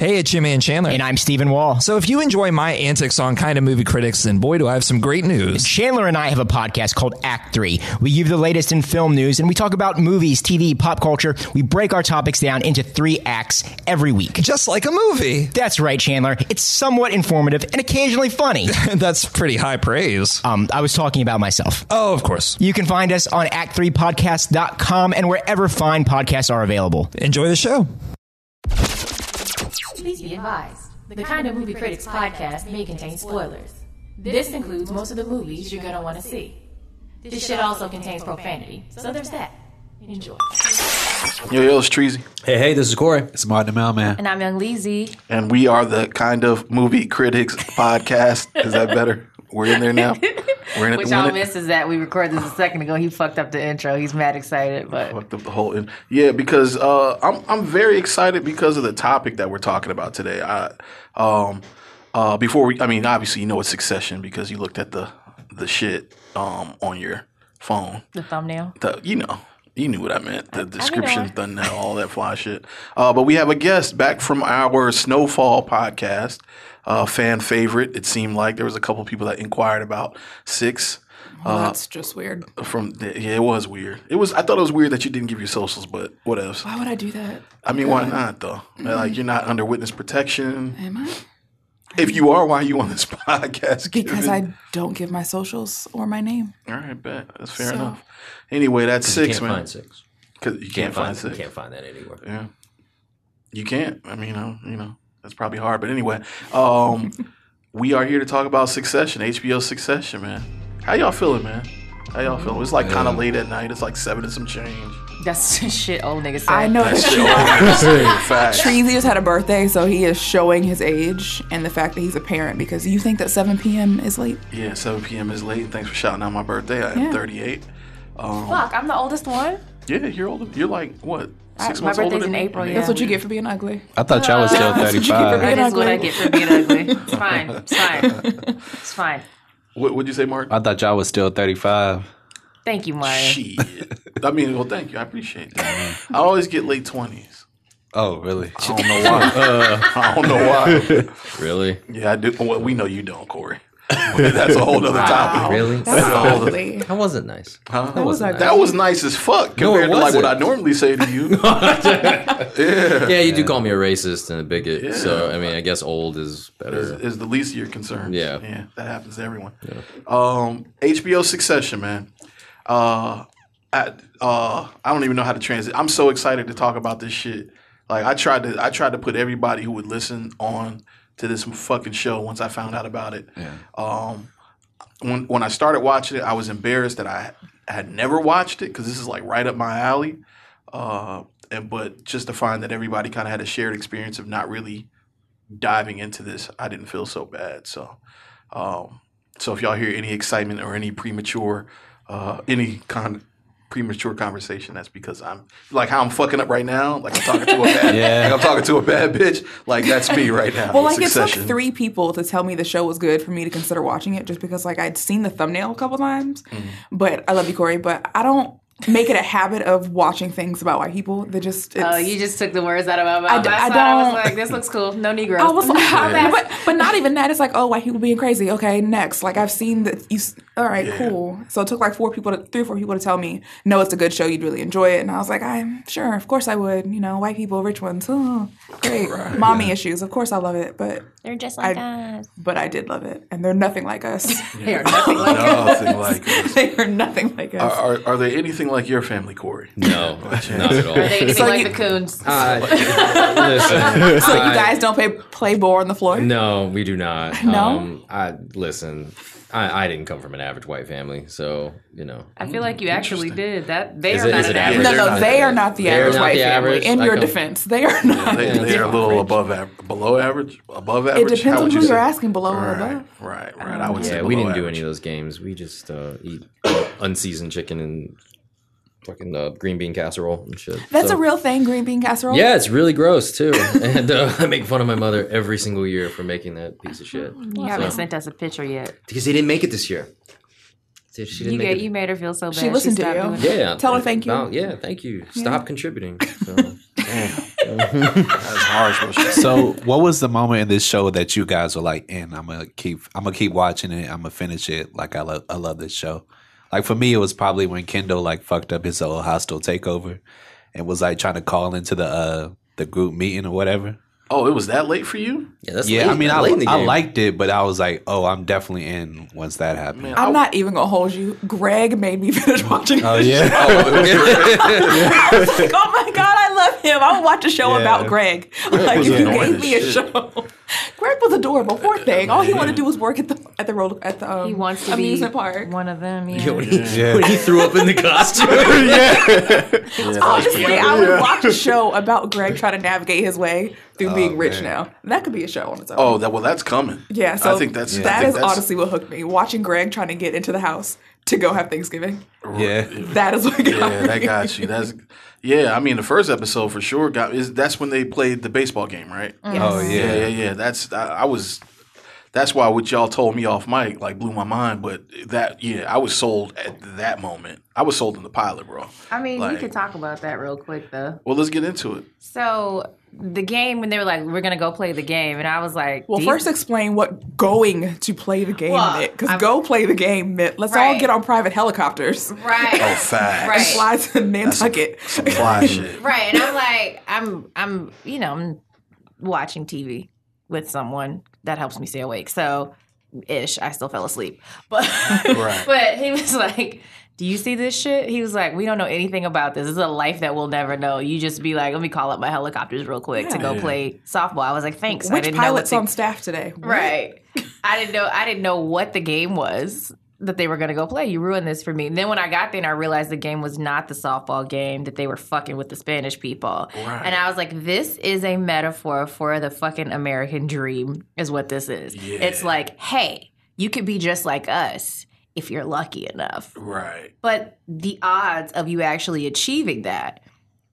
Hey, it's Jimmy and Chandler. And I'm Stephen Wall. So if you enjoy my antics on Kind of Movie Critics, then boy, do I have some great news. Chandler and I have a podcast called Act 3. We give the latest in film news and we talk about movies, TV, pop culture. We break our topics down into three acts every week. Just like a movie. That's right, Chandler. It's somewhat informative and occasionally funny. That's pretty high praise. Um, I was talking about myself. Oh, of course. You can find us on act3podcast.com and wherever fine podcasts are available. Enjoy the show. Please be advised. The Kind of Movie Critics podcast may contain spoilers. This includes most of the movies you're going to want to see. This shit also contains profanity, so there's that. Enjoy. Yo, yo, it's Treasy. Hey, hey, this is Corey. It's Martin the Mailman. And I'm Young Leezy. And we are the kind of movie critics podcast. Is that better? We're in there now. We're in it What to y'all win missed is that we recorded this a second ago. He fucked up the intro. He's mad excited, but Fucked up the whole. In- yeah, because uh, I'm I'm very excited because of the topic that we're talking about today. I um uh before we, I mean, obviously you know it's Succession because you looked at the the shit um on your phone. the thumbnail. the you know you knew what I meant. The done now, all that fly shit. Uh, but we have a guest back from our Snowfall podcast, uh, fan favorite. It seemed like there was a couple people that inquired about six. Well, that's just weird. From yeah, it was weird. It was. I thought it was weird that you didn't give your socials, but what else? Why would I do that? I mean, why not though? Like you're not under witness protection. Am I? If you are, why are you on this podcast? Because Given- I don't give my socials or my name. All right, bet that's fair So- enough. Anyway, that's You six, can't man. find six. Cause you, can't, find, You six. can't find that anywhere. Yeah. You can't. I mean, you know, you know, that's probably hard. But anyway, um, we are here to talk about Succession, HBO Succession, man. How y'all feeling, man? How y'all feeling? It's like kind of late at night. It's like seven and some change. That's shit old nigga said. I know That's that Facts. Treasy just had a birthday, so he is showing his age and the fact that he's a parent because you think that 7 p.m. is late. Yeah, 7 p.m. is late. Thanks for shouting out my birthday. I am Yeah. 38. Um, Fuck, I'm the oldest one. yeah, you're older. You're like what? Six my months older birthday's than in me? April, yeah. That's what you get for being ugly. I thought y'all was still That's what you get for 35. being That is what I ugly. get for being ugly. It's fine. It's fine. It's fine. What would you say, Mark? I thought y'all was still 35. Thank you, Mario. Shit. I mean, well, thank you. I appreciate that. Mm-hmm. I always get late 20s. Oh, really? I don't know why. I don't know why. Really? Yeah, I do. Well, we know you don't, Corey. That's a whole other topic. Really? That's ugly. That wasn't nice. Huh? That was ugly. That was nice as fuck compared it to like what. I normally say to you. Yeah, you do call me a racist and a bigot. So, I mean, I guess old is is, better. is the least of your concerns. Yeah. yeah, that happens to everyone. Um, HBO Succession, man. Uh, I, uh, I don't even know how to transit. I'm so excited to talk about this shit. Like I tried to, I tried to put everybody who would listen on to this fucking show once I found out about it. Um, when when I started watching it, I was embarrassed that I had never watched it because this is like right up my alley. Uh, and but just to find that everybody kind of had a shared experience of not really diving into this, I didn't feel so bad. So, um, so if y'all hear any excitement or any premature, uh, any kind of premature conversation, that's because I'm like how I'm fucking up right now. Like I'm talking to a bad, Yeah. like I'm talking to a bad bitch. Like that's me right now. Well, with like it took three people to tell me the show was good for me to consider watching it, just because like I'd seen the thumbnail a couple times. Mm-hmm. But I love you, Corey. But I don't make it a habit of watching things about white people. They just it's, Oh, you just took the words out of my mouth. I I, d- I I, I was don't- like, this looks cool. No Negroes. I was like, Yeah. but, but not even that. It's like, oh, white people being crazy. Okay, next. Like I've seen that. You, s- all right, Yeah. cool. So it took like four people, to, three or four people to tell me, no, it's a good show. You'd really enjoy it. And I was like, I'm sure, of course I would. You know, white people, rich ones. Oh, great. Mommy issues. Of course I love it. But They're just like I- us. but I did love it, and they're nothing like us. They are nothing like us. Nothing like us. they are nothing like us. Are, are, are they anything like your family, Corey? No, not at all. Are they anything So like you- the coons? Uh, listen, so you guys don't play play ball on the floor? No, we do not. No? Um, I listen. I, I didn't come from an average white family, so you know. I feel like you actually did. That they Is are it- not an average. average? No, no, they are not the average not white the family. In I your come- defense, they are not. They, they're a little above average, below average, above average. It depends on would who you you're asking, below or Right, above. right, right. I would say Yeah, we didn't do any of those games. We just uh, eat unseasoned chicken and fucking uh, green bean casserole and shit. That's So- a real thing, green bean casserole. Yeah, it's really gross too, and uh, I make fun of my mother every single year for making that piece of shit You haven't So- sent us a picture yet. because they didn't make it this year. She she didn't You make get it. you made her feel so bad. She listened to you. doing it. Yeah. Tell her thank you. About- yeah, thank you. Stop contributing. So, yeah. That's harsh. What So, what was the moment in this show that you guys were like, "And I'm gonna keep, I'm gonna keep watching it. I'm gonna finish it. Like I love, I love this show." Like for me, it was probably when Kendall like fucked up his whole hostile takeover, and was like trying to call into the uh the group meeting or whatever. Oh, it was that late for you? Yeah, that's yeah, late, I mean, that's I, late I liked it, but I was like, "Oh, I'm definitely in." Once that happened, Man, I'm I- not even gonna hold you. Greg made me finish watching. oh this yeah, I was like, oh my god, I love him. I would watch a show Yeah. about Greg. Like if you gave me a shit. show. Greg was adorable. Poor thing. All he wanted to do was work at the at the roller at the um, He wants to amusement be park. one of them. Yeah. Yo, when, he, Yeah. when he threw up in the costume. Honestly, I would watch a show about Greg trying to navigate his way through oh, being rich man. now. That could be a show on its own. Oh, that well, that's coming. yeah. So I think that's I that think is that's- honestly what hooked me. Watching Greg trying to get into the house to go have Thanksgiving. yeah. That is what got Yeah, that got you. That's yeah. I mean, the first episode for sure got is that's when they played the baseball game, right? Oh Yeah, yeah, yeah, yeah. That's I, I was. That's why what y'all told me off mic like blew my mind. But that yeah, I was sold at that moment. I was sold in the pilot, bro. I mean, Like- we could talk about that real quick though. Well, let's get into it. So the game when they were like, "We're gonna go play the game," and I was like, Well, "Do you- first explain what going to play the game Well, meant. Because go play the game meant let's all get on private helicopters right, Oh, facts. Right. and fly to Nantucket. Some fly shit. right," and I'm like, "I'm, I'm, you know, I'm watching TV with someone that helps me stay awake." So, ish, I still fell asleep, but Right. but he was like. Do you see this shit? He was like, "We don't know anything about this. This is a life that we'll never know. You just be like, let me call up my helicopters real quick to go Yeah. play softball." I was like, "Thanks." I Which didn't know what pilot's the- on staff today? Right. I didn't know I didn't know what the game was that they were gonna go play. You ruined this for me. And then when I got there and I realized the game was not the softball game, that they were fucking with the Spanish people. Right. And I was like, this is a metaphor for the fucking American dream, is what this is. It's like, hey, you could be just like us if you're lucky enough. Right. But the odds of you actually achieving that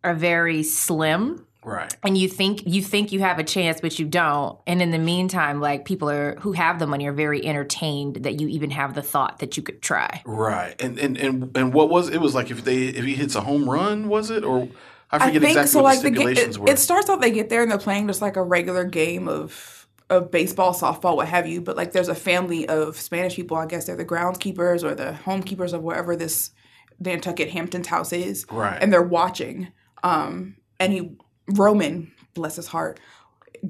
are very slim Right. and you think you think you have a chance but you don't and in the meantime like people are who have the money are very entertained that you even have the thought that you could try Right. And and and and what was it was like if they if he hits a home run, was it or I I forget think exactly so. what Like the the it, were. it starts out they get there and they're playing just like a regular game of of baseball, softball, what have you. But like there's a family of Spanish people. I guess they're the groundskeepers or the homekeepers of wherever this Nantucket Hampton's house is. Right. And they're watching. Um, and he Roman, bless his heart,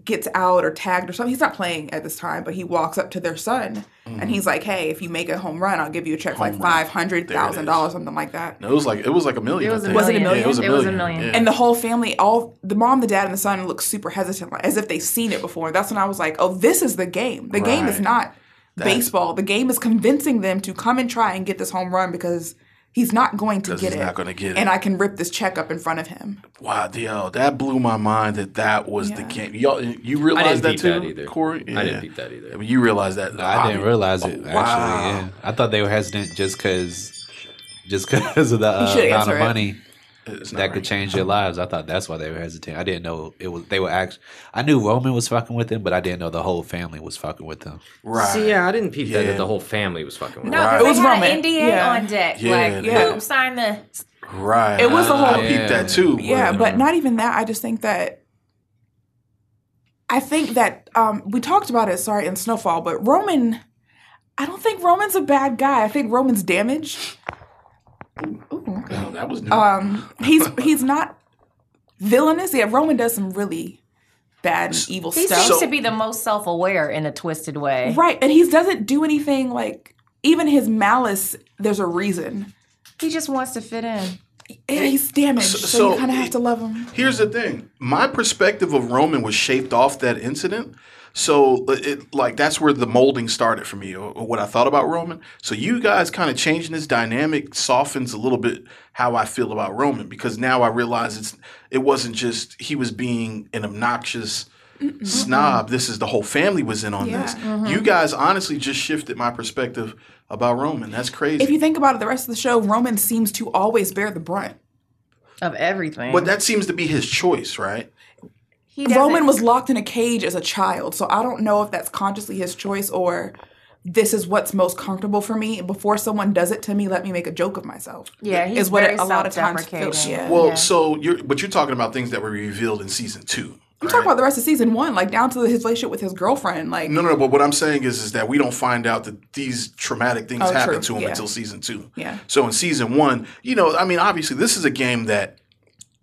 gets out or tagged or something. He's not playing at this time, but he walks up to their son and he's like, "Hey, if you make a home run, I'll give you a check for like Mm-hmm. Home run. five hundred thousand dollars, something like that." No, it was like it was like a million. It was I a think. Was it a million. million? Yeah, it was a It was a million. million. Yeah. And the whole family, all the mom, the dad, and the son look super hesitant, like, as if they've seen it before. That's when I was like, "Oh, this is the game. The game is not That's- baseball. The game is convincing them to come and try and get this home run because he's not going to 'Cause get he's it. not gonna get it. And I can rip this check up in front of him. Wow, yo, that blew my mind that that was the game. Y'all, you I didn't that too, that either. Corey? I didn't peep that either. I mean, you realize that? No, I didn't realize it Oh, actually. wow. Yeah, I thought they were hesitant just because, just because of the uh, amount of it. money It's not that right. could change their lives. I thought that's why they were hesitant. I didn't know it was. They were actually. I knew Roman was fucking with him, but I didn't know the whole family was fucking with them. Right. See, yeah, I didn't peep that, Yeah. that the whole family was fucking with no. Right. It was they had Roman. an NDA Yeah. on deck Yeah, like yeah. who signed the Right. It was the whole- I peeped that too. Yeah, but not even that. I just think that. I think that um, we talked about it. Sorry, in Snowfall, but Roman. I don't think Roman's a bad guy. I think Roman's damaged. Ooh, okay. That was new. Um, he's he's not villainous. Yeah, Roman does some really bad and evil he stuff. He seems to be the most self-aware in a twisted way right, and he doesn't do anything like even his malice. There's a reason. he just wants to fit in Yeah, he's damaged, so, so you kind of have to love him. Here's the thing. My perspective of Roman was shaped off that incident. So uh, it like that's where the molding started for me, or, or what I thought about Roman. So you guys kind of changing this dynamic softens a little bit how I feel about Roman because now I realize it's it wasn't just he was being an obnoxious snob. This is the whole family was in on Yeah. this. You guys honestly just shifted my perspective about Roman. That's crazy. If you think about it, the rest of the show, Roman seems to always bear the brunt. of everything but that seems to be his choice, right? He Roman was locked in a cage as a child, so I don't know if that's consciously his choice or this is what's most comfortable for me. Before someone does it to me, let me make a joke of myself. Yeah, he's is what very it, a lot of times self-deprecating. feels. Yeah. Well, Yeah. so you're but you're talking about things that were revealed in season two. I'm talking about the rest of season one, like down to his relationship with his girlfriend. Like, No, no, no. But what I'm saying is, is that we don't find out that these traumatic things Oh, happen true. to him Yeah. until season two. Yeah. So in season one, you know, I mean, obviously, this is a game that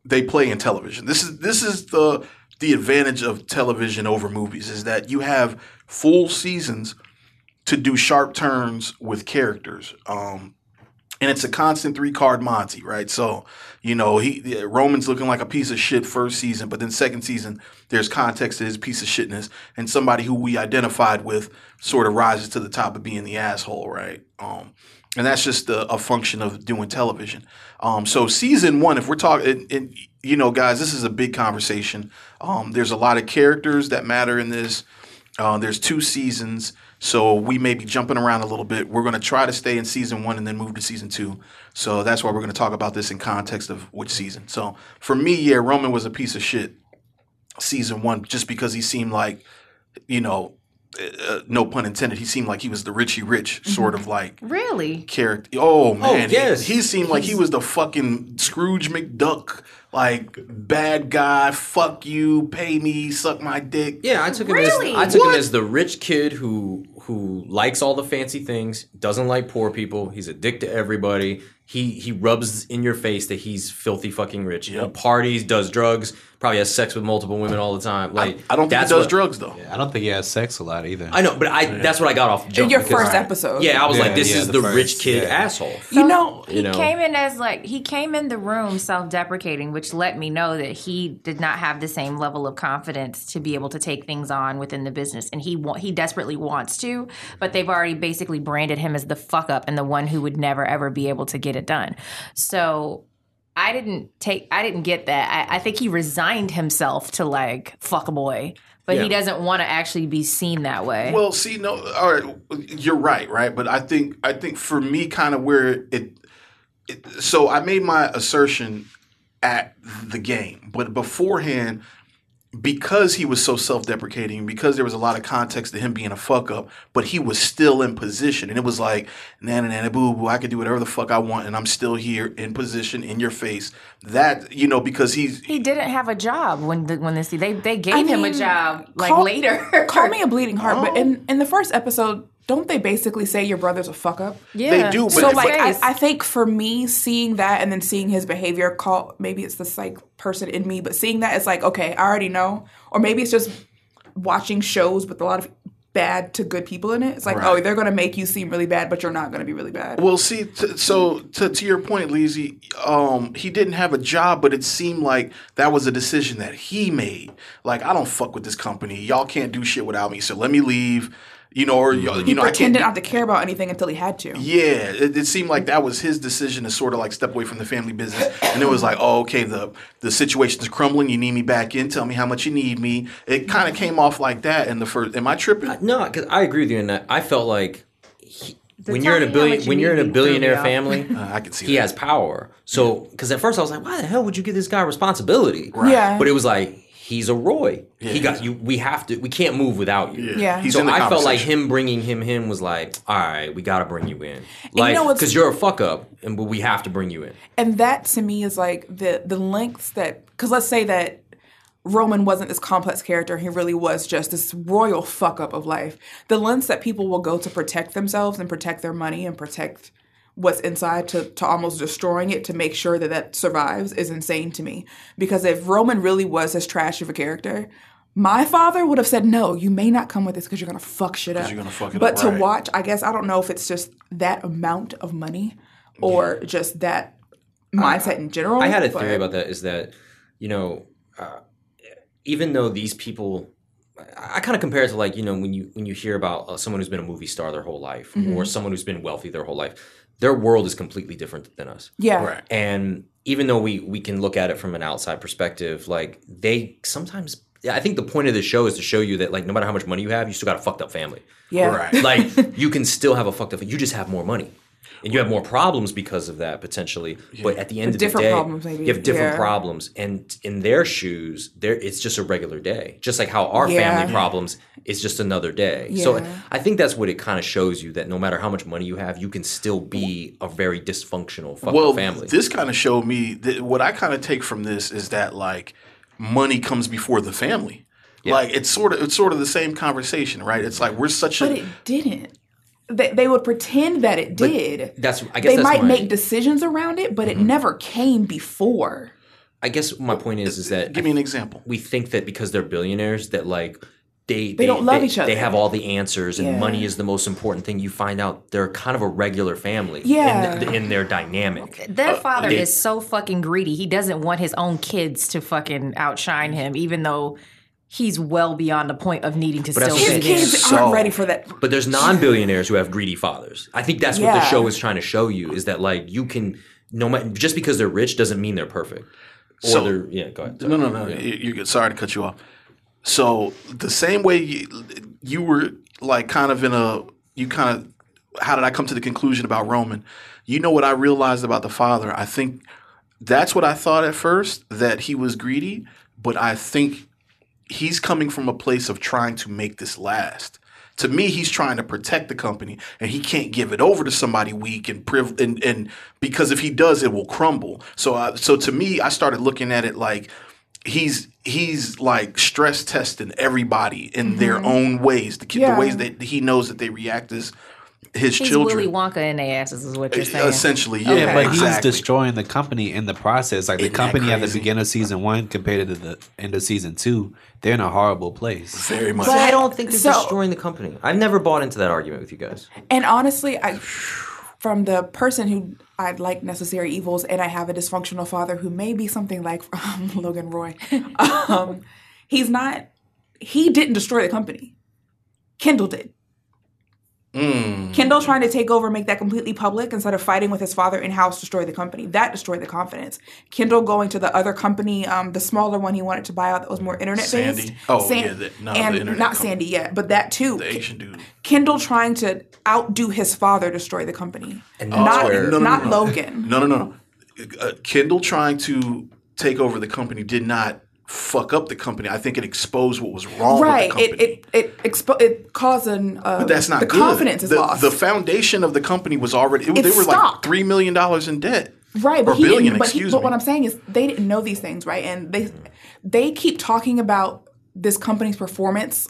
they play in television. This is this is the the advantage of television over movies is that you have full seasons to do sharp turns with characters. Um, and it's a constant three card Monty, right? So, you know, he Roman's looking like a piece of shit first season, but then second season, there's context to his piece of shitness, and somebody who we identified with sort of rises to the top of being the asshole, right? Um, and that's just a, a function of doing television. Um, so season one, if we're talking, you know, guys, this is a big conversation. Um, there's a lot of characters that matter in this. Uh, there's two seasons, so we may be jumping around a little bit. We're going to try to stay in season one and then move to season two. So that's why we're going to talk about this in context of which season. So for me, yeah, Roman was a piece of shit season one just because he seemed like, you know, uh, no pun intended, he seemed like he was the Richie Rich sort of like Really? character. Oh man, he- yes. he, seemed like he was the fucking Scrooge McDuck, like bad guy. Fuck you, pay me, suck my dick. Yeah, I took him Really? as I took What? him as the rich kid who who likes all the fancy things, doesn't like poor people. He's a dick to everybody. He he rubs in your face that he's filthy fucking rich. He parties, does drugs, probably has sex with multiple women all the time. Like I don't think he that's does what- drugs though. I don't think he has sex a lot either. I know, but I that's what I got off the jump. your because- first episode. Yeah, I was Yeah, like, this yeah, is the the, first- rich kid yeah. asshole. You know, He You know. came in as like he came in the room self-deprecating, which let me know that he did not have the same level of confidence to be able to take things on within the business, and he wa- he desperately wants to, but they've already basically branded him as the fuck up and the one who would never ever be able to get it done. So. I didn't take. I didn't get that. I, I think he resigned himself to like fuck a boy, but he doesn't want to actually be seen that way. Well, see, no, all right, you're right, right. But I think, I think for me, kind of where it, it, so I made my assertion at the game, but beforehand, because he was so self-deprecating, because there was a lot of context to him being a fuck up, but he was still in position, and it was like, nana nana boo boo, I can do whatever the fuck I want, and I'm still here in position in your face. That you know, because he's he didn't have a job when the, when this they they gave I him a job like call- later. Call me a bleeding heart, but Oh. in in the first episode, don't they basically say your brother's a fuck up? Yeah. They do, but So But- like I, I think for me seeing that and then seeing his behavior call maybe it's this like person in me but seeing that it's like okay I already know or maybe it's just watching shows with a lot of bad to good people in it it's like oh they're gonna make you seem really bad but you're not gonna be really bad Well, see, t- so to, to your point, Leezy, um, he didn't have a job, but it seemed like that was a decision that he made. Like, I don't fuck with this company. Y'all can't do shit without me, so let me leave. You know, or y'all- he you know, I can't. pretended not to care about anything until he had to yeah, it, it seemed like that was his decision to sort of like step away from the family business, and it was like, oh, okay, the the situation's crumbling. You need me back in. Tell me how much you need me. It kind of came off like that in the first. Am I tripping? No, because I agree with you in that. I felt like he, when you're in a billion you when you're in a need me threw me billionaire family, Uh, I can see he that. has power. So, because at first I was like, why the hell would you give this guy responsibility? Yeah. But it was like he's a Roy. He got you. We have to. We can't move without you. Yeah. he's so I felt like him bringing him in was like, all right, we got to bring you in, like know what's- because you're a fuck up, and but we have to bring you in. and that to me is like the the lengths that because let's say that Roman wasn't this complex character he really was just this royal fuck up of life the lengths that people will go to protect themselves and protect their money and protect what's inside to, to almost destroying it to make sure that that survives is insane to me because if Roman really was as trash of a character my father would have said no you may not come with this because you're gonna fuck shit up fuck but up, to right. watch I guess I don't know if it's just that amount of money or just that mindset in general. I had a theory about that. Is that you know, uh, even though these people, I, I kind of compare it to like you know when you when you hear about uh, someone who's been a movie star their whole life Mm-hmm. or someone who's been wealthy their whole life, their world is completely different than us. Yeah, Right. And even though we we can look at it from an outside perspective, like they sometimes. I think the point of the show is to show you that like no matter how much money you have, you still got a fucked up family. yeah, Right. Like you can still have a fucked up. You just have more money. And you have more problems because of that potentially. But at the end With of the different day, problems, maybe. you have different Yeah. problems, and in their shoes, there it's just a regular day, just like how our Yeah. family problems is just another day. So I think that's what it kind of shows you that no matter how much money you have, you can still be a very dysfunctional fucking well, family. this kind of showed me that what I kind of take from this is that like money comes before the family. Like it's sort of it's sort of the same conversation, right? It's like we're such But a But it didn't. They, they would pretend that it did. that's I guess they that's might my, make decisions around it, but it mm-hmm. never came before. I guess my point is is that give me an example. we think that because they're billionaires that like they they, don't love each other. They have all the answers, and Yeah. money is the most important thing. You find out they're kind of a regular family. Yeah. in, in their dynamic. Their uh, father they- is so fucking greedy. He doesn't want his own kids to fucking outshine him, even though he's well beyond the point of needing to But still that's be what His kids So- aren't ready for that. But there's non-billionaires who have greedy fathers. I think that's what the show is trying to show you is that like you can no matter just because they're rich doesn't mean they're perfect. Or So- they're yeah. Go ahead. No, no, no. You- You're good. Sorry to cut you off. So the same way you, you were like kind of in a you kind of how did I come to the conclusion about Roman? You know what I realized about the father? I think that's what I thought at first that he was greedy, but I think he's coming from a place of trying to make this last. To me, he's trying to protect the company, and he can't give it over to somebody weak and priv- and, and because if he does, it will crumble. So, uh, so to me, I started looking at it like he's he's like stress testing everybody in their own ways, the, Yeah. the ways that he knows that they react as his He's children. Willy Wonka in their asses, is what you're saying. Essentially, yeah, Yeah, but exactly. he's destroying the company in the process. Like the Isn't that company at the beginning of season one compared to the end of season two, they're in a horrible place. very much. But- I don't think they're So- destroying the company. I've never bought into that argument with you guys. And honestly, I from the person who I'd like necessary evils, and I have a dysfunctional father who may be something like um, Logan Roy. Um, he's not. He didn't destroy the company. Kendall did. Mm. Kendall trying to take over, make that completely public instead of fighting with his father in house, destroy the company. That destroyed the confidence. Kendall going to the other company, um, the smaller one he wanted to buy out that was more internet based. Sandy? Oh, yeah, the- no, the and internet not company. Sandy yet, but that too. the Asian dude. Kendall trying to outdo his father, destroy the company. And not where- No, no, not no, no. Logan. No, no, no, no. Uh, Kendall trying to take over the company did not fuck up the company. I think it exposed what was wrong Right. with the It company. it it expo- it caused an uh, but that's not the good. confidence is the, lost. The foundation of the company was already. It, they were like stock. three million dollars in debt. Right, but he billion. didn't. But, he, but what I'm saying is they didn't know these things, right? And they they keep talking about this company's performance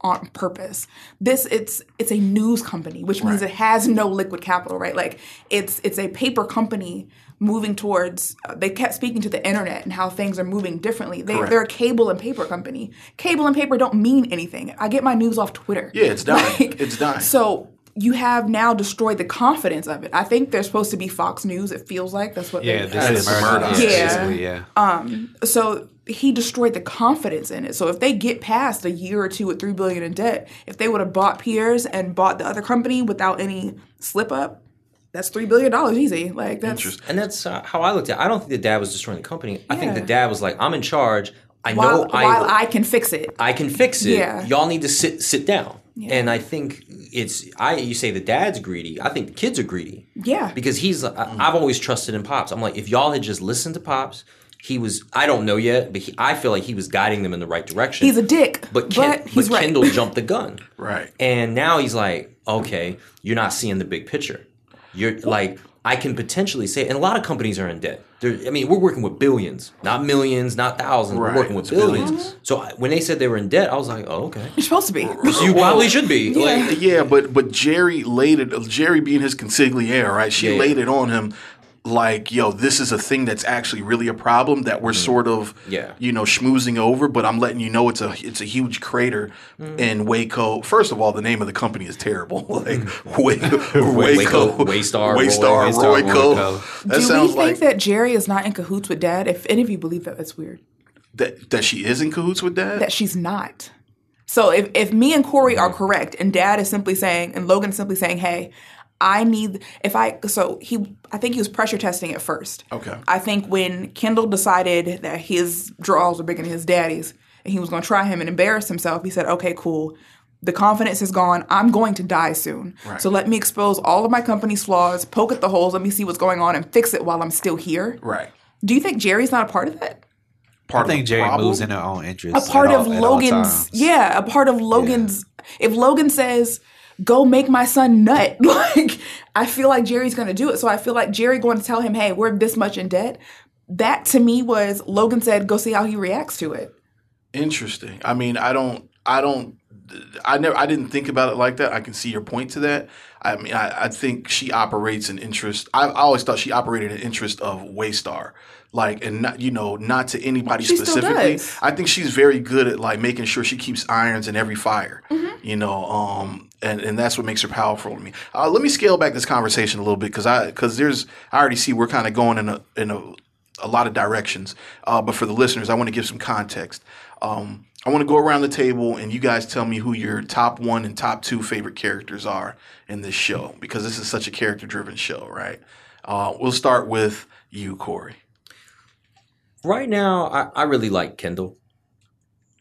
on purpose. This it's it's a news company, which means Right. it has no liquid capital, right? Like it's it's a paper company moving towards. Uh, they kept speaking to the internet and how things are moving differently. They Correct. they're a cable and paper company. Cable and paper don't mean anything. I get my news off Twitter. Yeah, it's dying. Like, It's dying. So. You have now destroyed the confidence of it. I think they're supposed to be Fox News. It feels like that's what. Yeah, they, this is It's Murdoch. Murdoch. Yeah. basically, yeah. so he destroyed the confidence in it. So if they get past a year or two with three billion in debt, if they would have bought Pierce and bought the other company without any slip up, that's three billion dollars easy. Like that's Interesting. And that's uh, how I looked at. it. I don't think the dad was destroying the company. I think the dad was like, "I'm in charge. I know while, I while I can fix it. I can fix it. Yeah. Y'all need to sit sit down." And I think it's I. You say the dad's greedy. I think the kids are greedy. Yeah. Because he's. I, I've always trusted in pops. I'm like, if y'all had just listened to pops, he was. I don't know yet, but he, I feel like he was guiding them in the right direction. He's a dick, but Ken, but he's but right. Kendall jumped the gun. Right. And now he's like, okay, you're not seeing the big picture. You're like, I can potentially say, and a lot of companies are in debt. They're, I mean, we're working with billions, not millions, not thousands. Right, We're working with billions. billions. So I- when they said they were in debt, I was like, oh, okay. You're supposed to be. So you probably should be. Like, Yeah, but but Gerri laid it. Gerri being his consigliere, right? She Yeah, yeah. laid it on him, like, yo, this is a thing that's actually really a problem that we're sort of, Mm. Yeah. you know, schmoozing over. But I'm letting you know it's a it's a huge crater Mm. in Waco. First of all, the name of the company is terrible. like Mm. Waco, Waco, Waco, Waystar, Waystar, Roy- Royco. Royco. That Do we think like that Gerri is not in cahoots with Dad? If any of you believe that, that's weird. that that she is in cahoots with that. That she's not. So if, if me and Corey Mm-hmm. are correct, and Dad is simply saying, and Logan is simply saying, "Hey, I need if I so he I think he was pressure testing at first. Okay. I think when Kendall decided that his draws were bigger than his daddy's, and he was going to try him and embarrass himself, he said, "Okay, cool." The confidence is gone. I'm going to die soon. Right. So let me expose all of my company's flaws, poke at the holes, let me see what's going on, and fix it while I'm still here. Right. Do you think Gerri's not a part of that? Part I think of the Gerri problem? moves in her own interest. a part at of all- at all Logan's times. yeah, a part of Logan's if Logan says go make my son nut like I feel like Gerri's going to do it so I feel like Gerri going to tell him hey we're this much in debt that to me was Logan said go see how he reacts to it Interesting. I mean, I don't, I don't, I never, I didn't think about it like that. I can see your point to that. I mean, I, I think she operates in interest. I, I always thought she operated in interest of Waystar, like, and not, you know, not to anybody She specifically. I think she's very good at like making sure she keeps irons in every fire. You know, um, and and that's what makes her powerful to me. Uh, let me scale back this conversation a little bit because I because there's I already see we're kind of going in a in a a lot of directions. Uh, but for the listeners, I want to give some context. Um, I want to go around the table and you guys tell me who your top one and top two favorite characters are in this show because this is such a character driven show, right? Uh, we'll start with you, Corey. Right now, I, I really like Kendall.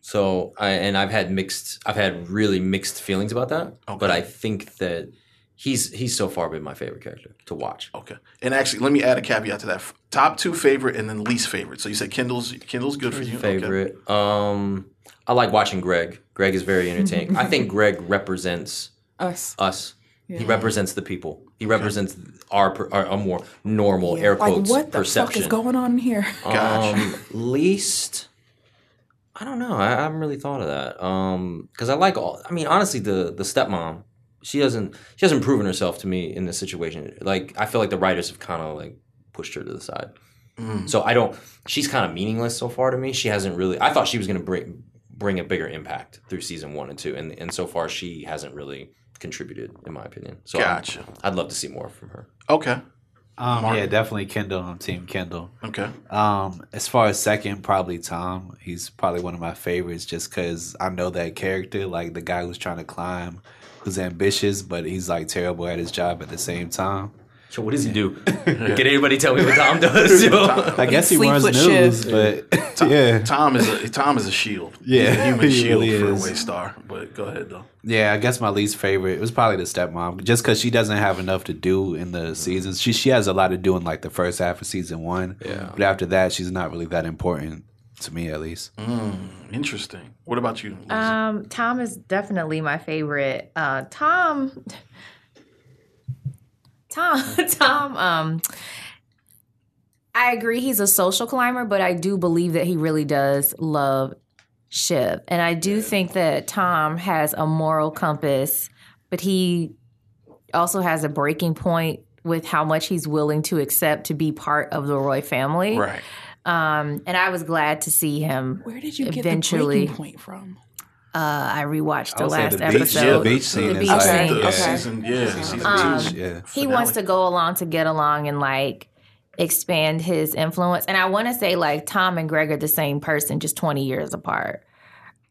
So, I, and I've had mixed, I've had really mixed feelings about that. But I think that he's he's so far been my favorite character to watch. Okay. And actually, let me add a caveat to that. Top two favorite and then least favorite. So you said Kendall's Kendall's good for you. Okay. Favorite. Um, I like watching Greg. Greg is very entertaining. I think Greg represents us us. He represents the people. He represents our, our, our more normal air quotes like quotes what the perception. fuck is going on here Um, least, I don't know. I, I haven't really thought of that. Um, because I like all. I mean, honestly, the the stepmom, she doesn't she hasn't proven herself to me in this situation. Like, I feel like the writers have kind of like pushed her to the side. So I don't. She's kind of meaningless so far to me. She hasn't really. I thought she was going to bring bring a bigger impact through season one and two, and and so far she hasn't really contributed, in my opinion. So I'm- Gotcha. I'd love to see more from her. Okay. Um, yeah, definitely Kendall. I'm Team Kendall. Okay. Um, as far as second, probably Tom. He's probably one of my favorites just because I know that character, like the guy who's trying to climb, who's ambitious, but he's like terrible at his job at the same time. So what does he do? Can anybody tell me what Tom does? I guess he runs Sleepless news, but yeah, Tom is a Tom is a shield. Yeah, He's a human he shield really for is. a Waystar. But go ahead though. yeah. I guess my least favorite was probably the stepmom, just because she doesn't have enough to do in the seasons. She she has a lot to do in like the first half of season one. Yeah. but after that, she's not really that important to me, at least. Interesting. What about you? Leezy? Um, Tom is definitely my favorite. Uh, Tom, Tom, Tom. Um, I agree he's a social climber, but I do believe that he really does love Shiv, and I do think that Tom has a moral compass, but he also has a breaking point with how much he's willing to accept to be part of the Roy family. right. Um, and I was glad to see him. where did you get eventually? the breaking point from Uh, I rewatched I the would say last the beach, episode. yeah, beach scene The is beach scene. The yeah. season, yeah, season Um, two. yeah. he wants to go along to get along and like expand his influence. And I want to say like Tom and Greg are the same person, just twenty years apart.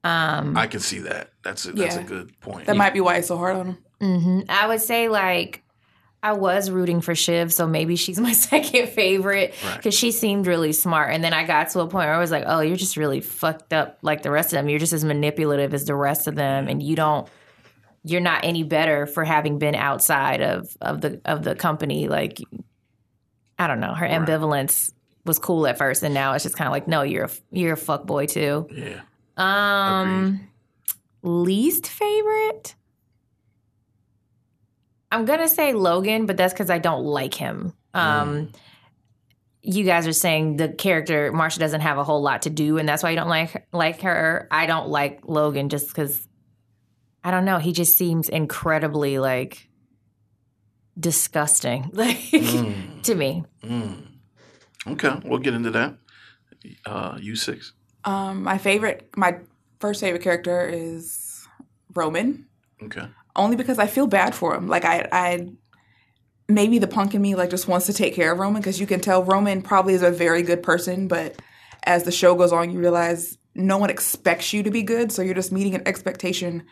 Um, I can see that. That's a, that's a good point. that might be why it's so hard on him mhm. I would say like I was rooting for Shiv, so maybe she's my second favorite Right. because she seemed really smart. And then I got to a point where I was like, oh, you're just really fucked up like the rest of them. You're just as manipulative as the rest of them, and you don't. You're not any better for having been outside of of the of the company. Like, I don't know. Her ambivalence was cool at first, and now it's just kind of like, no, you're a you're a fuck boy too. yeah. Um, least favorite. I'm gonna say Logan, but that's because I don't like him. Um, you guys are saying the character Marcia doesn't have a whole lot to do, and that's why you don't like like her. I don't like Logan just because I don't know. He just seems incredibly like disgusting, like to me. Okay, we'll get into that. Uh, U six. um my favorite my first favorite character is Roman Okay. Only because I feel bad for him. Like I, I maybe the punk in me like just wants to take care of Roman because you can tell Roman probably is a very good person, but as the show goes on, you realize no one expects you to be good, so you're just meeting an expectation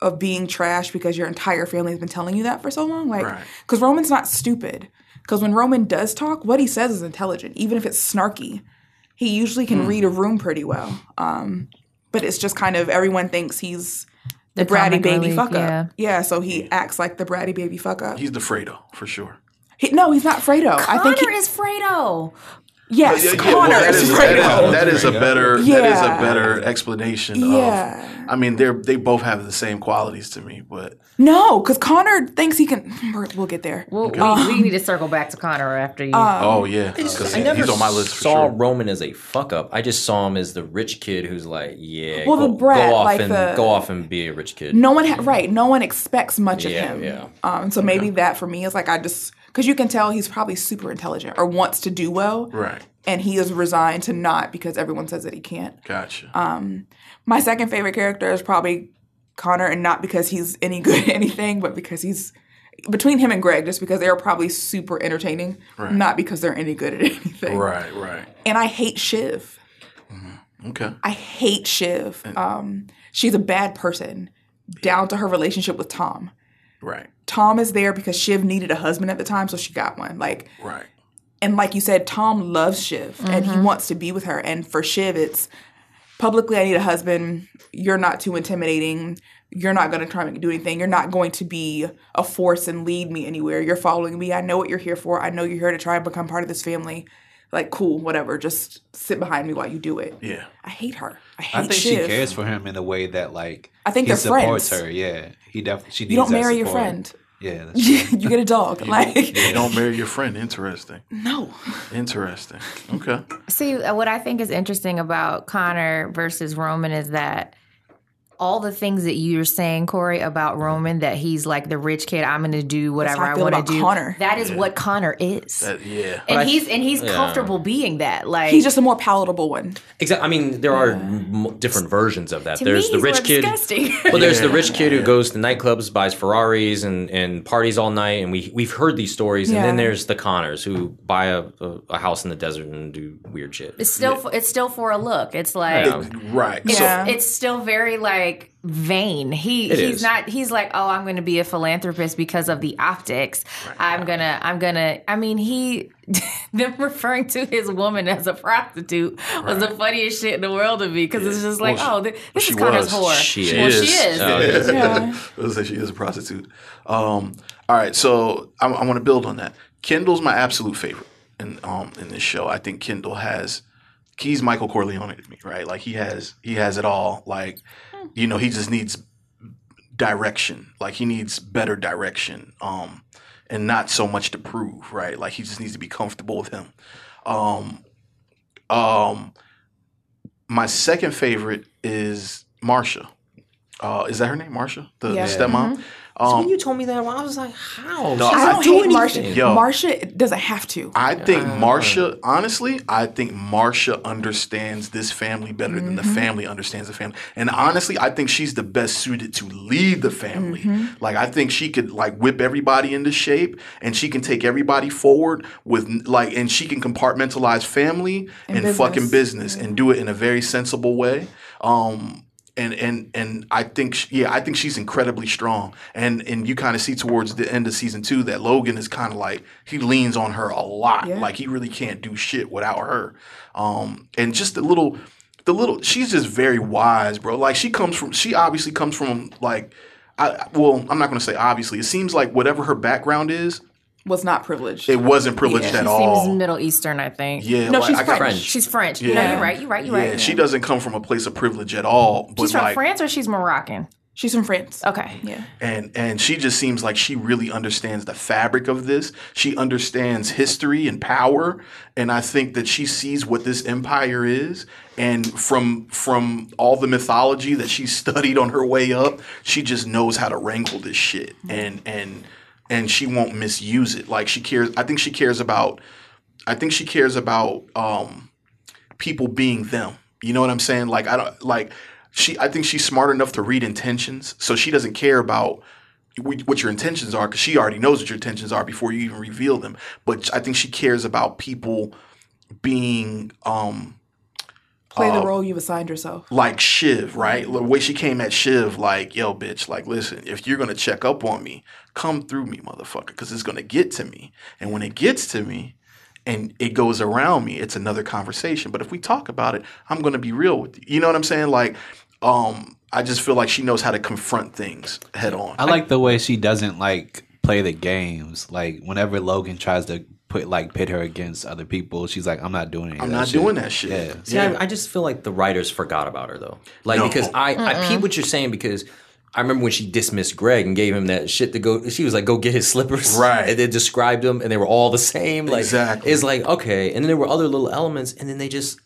of being trash because your entire family has been telling you that for so long. Like, Right. because Roman's not stupid. Because when Roman does talk, what he says is intelligent, even if it's snarky. He usually can read a room pretty well. Um, but it's just kind of everyone thinks he's the, bratty baby relief, fuck yeah. up. Yeah, so he acts like the bratty baby fuck up. He's the Fredo for sure. He, no, he's not Fredo. I think Connor he, is Fredo. Yes, Yeah, yeah, Connor well, that is is, that Fredo. is- that is a better that is a better explanation Yeah. of I mean they're they both have the same qualities to me, but No, because Connor thinks he can. we're- We'll get there. Well, we, we need to circle back to Connor after you. oh yeah, because I never he's on my list for saw sure. Roman as a fuck up. I just saw him as the rich kid who's like, yeah, Well, go, the brat, go off like and the- go off and be a rich kid. No one, ha- right? No one expects much Yeah, of him. yeah. Um, so maybe that for me is like I just because you can tell he's probably super intelligent or wants to do well, Right. and he is resigned to not because everyone says that he can't. Gotcha. Um, My second favorite character is probably Connor, and not because he's any good at anything, but because he's between him and Greg, just because they're probably super entertaining, Right. not because they're any good at anything. right, right. And I hate Shiv. Okay. I hate Shiv. Um, she's a bad person, down to her relationship with Tom. Right. Tom is there because Shiv needed a husband at the time, so she got one. Like, Right. and like you said, Tom loves Shiv and he mm-hmm. wants to be with her. And for Shiv, it's publicly, I need a husband. You're not too intimidating. You're not going to try and do anything. You're not going to be a force and lead me anywhere. You're following me. I know what you're here for. I know you're here to try and become part of this family. Like, cool, whatever. Just sit behind me while you do it. Yeah. I hate her. I hate I think Shiv. she cares for him in a way that like I think he they're supports friends. her. Yeah, he definitely. She needs You don't marry your friend. Yeah, that's true. you get a dog. Like, You don't marry your friend. Interesting. no. Interesting. Okay. See, uh, what I think is interesting about Connor versus Roman is that all the things that you're saying, Corey, about Roman, that he's like the rich kid, I'm going to do whatever how I I want to do. Connor. That is what Connor is. That, yeah. and I- he's and he's yeah. comfortable being that. Like He's just a more palatable one. Exactly. I mean, there are m- different versions of that. to there's me, the he's rich kid. disgusting. Well, there's the rich kid who goes to nightclubs, buys Ferraris, and, and parties all night, and we we've heard these stories. And then there's the Connors who buy a, a, a house in the desert and do weird shit. it's still for, it's still for a look. It's like Yeah. Right. it's, So Yeah. it's still very like vain. He It he's is. not he's like, "Oh, I'm going to be a philanthropist because of the optics. I'm going to I'm going to I mean, he them referring to his woman as a prostitute was the funniest shit in the world to me because it's just like, Well, "Oh, th- this she is Connor's was. whore." She well, is. she is. Oh, yeah. Yeah. I was like, she is a prostitute. Um, all right, so I, I want to build on that. Kendall's my absolute favorite in um in this show. I think Kendall has he's Michael Corleone to me, right? Like he has he has it all. Like you know, he just needs direction. Like he needs better direction. Um, and not so much to prove, right? Like he just needs to be comfortable with him. Um, um, my second favorite is Marcia. Uh, is that her name, Marcia, the Yeah. stepmom? So Um, when you told me that, I was like, how? No, She I I don't doesn't hate do Marcia. anything. Yo. Marcia doesn't have to. I think Marcia, honestly, I think Marcia understands this family better than the family understands the family. And honestly, I think she's the best suited to lead the family. Like I think she could like whip everybody into shape and she can take everybody forward with like and she can compartmentalize family and, business. fucking business and do it in a very sensible way. Um and and and I think sh- yeah, I think she's incredibly strong. And and you kind of see towards the end of season two that Logan is kind of like he leans on her a lot. Yeah. Like he really can't do shit without her. Um, and just the little, the little, she's just very wise, bro. Like she comes from, she obviously comes from like, I well, I'm not gonna say obviously. It seems like whatever her background is, Was not privileged. it wasn't privileged Yeah. at She all. seems Middle Eastern, I think. yeah, No, like, she's I got- French. She's French. Yeah. No, you're right. You're right. You're Yeah, right. she doesn't come from a place of privilege at all. But She's from like, France or she's Moroccan. She's from France. Okay. Yeah. and and she just seems like she really understands the fabric of this. She understands history and power, and I think that she sees what this empire is. And from from all the mythology that she studied on her way up, she just knows how to wrangle this shit, mm-hmm. and and and she won't misuse it. Like she cares. I think she cares about. I think she cares about um, people being them. You know what I'm saying? Like I don't like she. I think she's smart enough to read intentions, so she doesn't care about what your intentions are because she already knows what your intentions are before you even reveal them. But I think she cares about people being um Play the role you've assigned yourself. like Shiv, right? The way she came at Shiv, like, yo, bitch, like, listen, if you're gonna check up on me, come through me, motherfucker, because it's gonna get to me. And when it gets to me and it goes around me, it's another conversation. But if we talk about it, I'm gonna be real with you. You know what I'm saying? Like, um, I just feel like she knows how to confront things head on. I like the way she doesn't like play the games. Like whenever Logan tries to put like pit her against other people, she's like, "I'm not doing it. I'm not doing that shit. Yeah. See, I, I just feel like the writers forgot about her though. Like No. because I I peep what you're saying because I remember when she dismissed Greg and gave him that shit to go. She was like, "Go get his slippers." Right. And they described them, and they were all the same. Like Exactly. It's like okay, and then there were other little elements, and then they just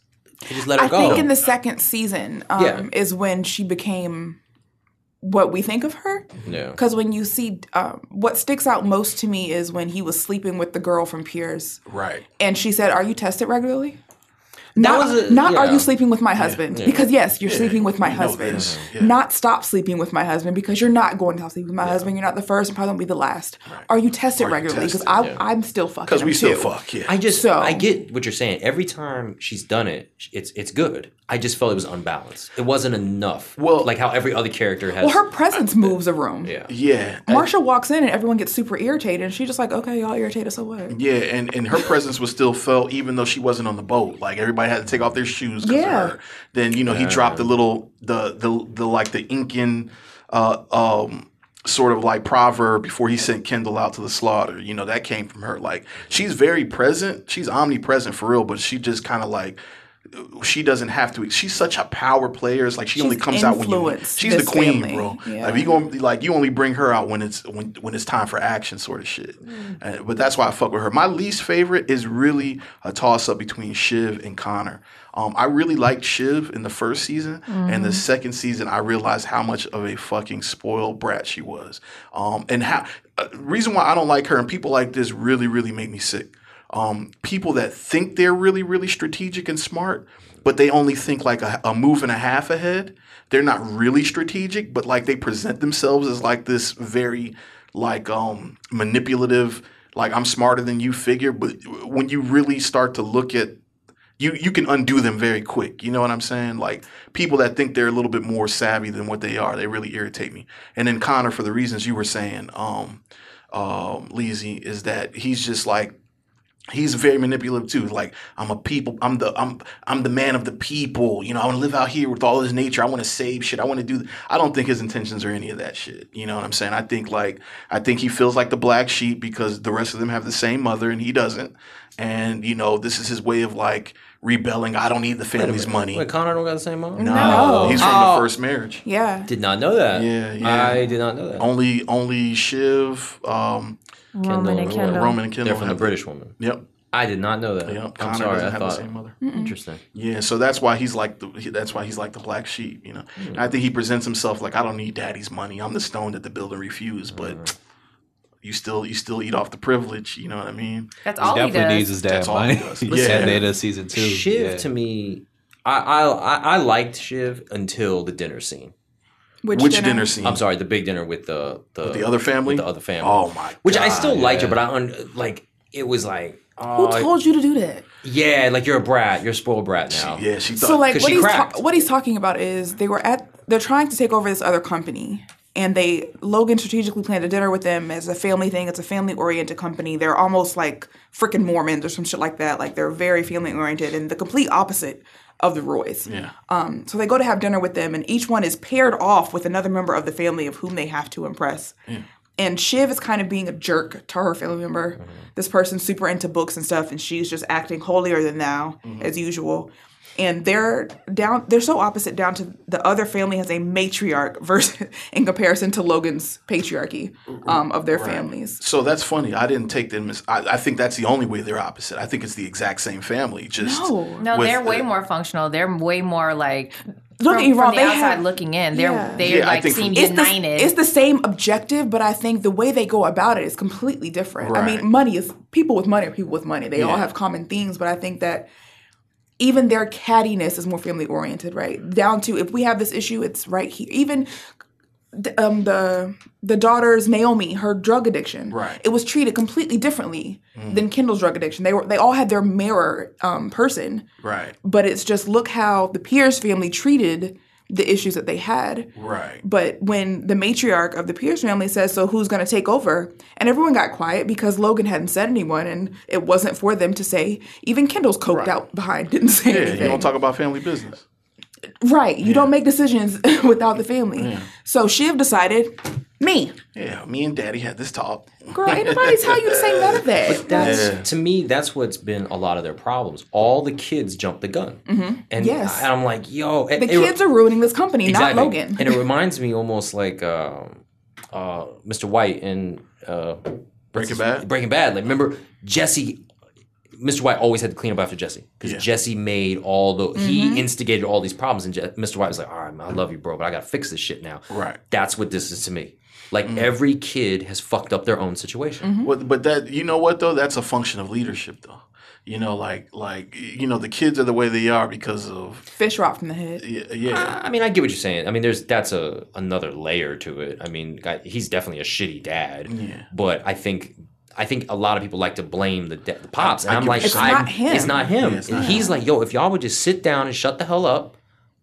they just let her I go. I think in the second season um, Yeah. is when she became what we think of her. yeah. Because when you see, um, what sticks out most to me is when he was sleeping with the girl from Pierce, Right. and she said, "Are you tested regularly?" Not, was a- not are you sleeping with my husband? Because yes, you're sleeping with my know husband. Yeah. Not stop sleeping with my husband because you're not going to stop sleeping with my husband. You're not the first and probably won't be the last. Are you tested Are you regularly? Because tested? I I'm still fucking. Because we him, still too. fuck. Yeah. I just So- I get what you're saying. Every time she's done it, it's it's good. I just felt it was unbalanced. It wasn't enough. Well- like how every other character has. Well, her presence moves a room. yeah. yeah. Marcia walks in and everyone gets super irritated, and she's just like, "Okay, y'all irritated, so what?" Yeah, and, and her presence was still felt even though she wasn't on the boat. Like everybody had to take off their shoes because Yeah. of her. Then you know he dropped the little the the the like the Incan uh, um sort of like proverb before he sent Kendall out to the slaughter. You know that came from her. Like she's very present. She's omnipresent for real, but she just kind of like. She doesn't have to. She's such a power player. It's like she only comes out when you. She's the queen, family. bro. Yeah. Like you gonna like you only bring her out when it's when when it's time for action, sort of shit. Uh, but that's why I fuck with her. My least favorite is really a toss up between Shiv and Connor. Um, I really liked Shiv in the first season, and the second season I realized how much of a fucking spoiled brat she was. Um, and how uh, reason why I don't like her and people like this really really make me sick. Um, people that think they're really really strategic and smart, but they only think like a, a move and a half ahead. They're not really strategic, but like they present themselves as like this very like um manipulative, like I'm smarter than you figure. But when you really start to look at you you can undo them very quick. You know what I'm saying? Like people that think they're a little bit more savvy than what they are, they really irritate me. And then Connor, for the reasons you were saying, um, um, Leezy, is that he's just like he's very manipulative too. Like I'm a people, I'm the I'm I'm the man of the people. You know, I want to live out here with all this nature. I want to save shit. I want to do. I don't think his intentions are any of that shit. You know what I'm saying? I think like I think he feels like the black sheep because the rest of them have the same mother and he doesn't. And you know, this is his way of like rebelling. I don't need the family's money. Wait, Connor don't got the same mom. No. He's from Oh. the first marriage. Yeah, Did not know that. Yeah, yeah. I did not know that. Only only Shiv, um, Roman and Kendall. Kendall. Roman and Kendall. They're from the British woman. Yep. I did not know that. Yep. I'm Connor sorry. doesn't I have thought. the same mother. Mm-hmm. Interesting. Yeah, so that's why he's like the he- that's why he's like the black sheep, you know. And I think he presents himself like I don't need daddy's money. I'm the stone that the builder refused, but hmm. you still you still eat off the privilege, you know what I mean? That's He all he definitely does. needs his dad That's all money. he does. He Yeah. said that in season two. Shiv yeah. to me, I, I I I liked Shiv until the dinner scene. Which dinner, scene? I'm sorry, the big dinner with the the, the other family? With the other family. Oh my Which I God, still liked her, but I un, like it was like Who oh told you to do that? yeah, like you're a brat, you're a spoiled brat now. Yeah, she thought So like what she he's ta- what he's talking about is they were at they're trying to take over this other company and they Logan strategically planned a dinner with them as a family thing. It's a family oriented company. They're almost like freaking Mormons or some shit like that. Like they're very family oriented and the complete opposite of the Roys. Yeah. Um, so they go to have dinner with them, and each one is paired off with another member of the family of whom they have to impress. Yeah. And Shiv is kind of being a jerk to her family member. This person's super into books and stuff, and she's just acting holier than thou as usual. And they're down. They're so opposite down to the other family has a matriarch versus in comparison to Logan's patriarchy um, of their families. So that's funny. I didn't take them as I, I think that's the only way they're opposite. I think it's the exact same family. Just No. No, they're way the- more functional. They're way more like Don't from, get me wrong. from the they outside have, looking in. They're Yeah. they Yeah, like think seem it's the, it's the same objective, but I think the way they go about it is completely different. I mean, money is people with money are people with money. They all have common themes, but I think that even their cattiness is more family oriented, right? Down to if we have this issue, it's right here. Even um, the the daughter's Naomi, her drug addiction, Right. It was treated completely differently than Kendall's drug addiction. They were they all had their mirror um, person, right, but it's just look how the Pierce family treated the issues that they had. right. But when the matriarch of the Pierce family says, "So who's going to take over?" and everyone got quiet because Logan hadn't said anyone, and it wasn't for them to say. Even Kendall's coked Right. out behind didn't say Yeah, anything. you don't talk about family business. Right. You don't make decisions without the family. So Shiv decided, me. Yeah, me and Daddy had this talk. Girl, ain't nobody tell you to say none of that. That's Yeah. to me. That's what's been a lot of their problems. All the kids jump the gun, and, Yes. and I'm like, yo, the kids are ruining this company, not Logan. and it reminds me almost like um uh, Mr. White in uh, Breaking Bad. Breaking Bad. Like, remember Jesse. Mr. White always had to clean up after Jesse because Yeah. Jesse made all the Mm-hmm. he instigated all these problems, and Je- Mr. White was like, "All right, man, I love you, bro, but I gotta fix this shit now." Right. That's what this is to me. Like Mm-hmm. every kid has fucked up their own situation. But, but that you know what though? That's a function of leadership though. You know, like like you know, the kids are the way they are because of Fish rot from the head. yeah. yeah. I mean, I get what you're saying. I mean, there's that's a another layer to it. I mean, guy, he's definitely a shitty dad. Yeah. But I think I think a lot of people like to blame the da- the pops, I- and I I'm like, what I'm- It's not him. It's not him. Yeah, it's not he's like, yo, if y'all would just sit down and shut the hell up,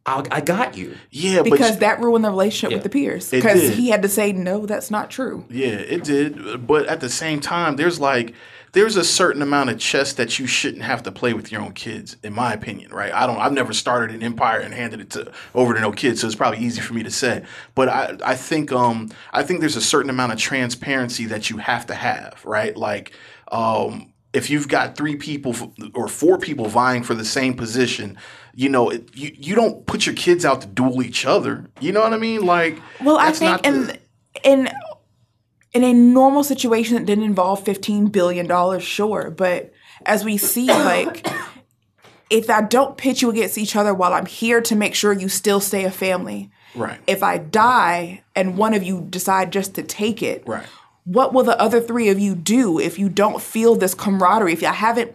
I'll, I got you. Yeah, Because but that ruined the relationship Yeah. with the Pierce. It Because did. he had to say, no, that's not true. yeah, it did. But at the same time, there's like there's a certain amount of chess that you shouldn't have to play with your own kids, in my opinion. Right? I don't. I've never started an empire and handed it to over to no kids, so it's probably easy for me to say. But I I think um I think there's a certain amount of transparency that you have to have. Right? Like um. If you've got three people f- or four people vying for the same position, you know, it, you you don't put your kids out to duel each other. You know what I mean? Like, Well, I think in the- in in a normal situation that didn't involve fifteen billion dollars, sure, but as we see, like if I don't pit you against each other while I'm here to make sure you still stay a family, right, if I die and one of you decide just to take it, right. What will the other three of you do if you don't feel this camaraderie? If you haven't,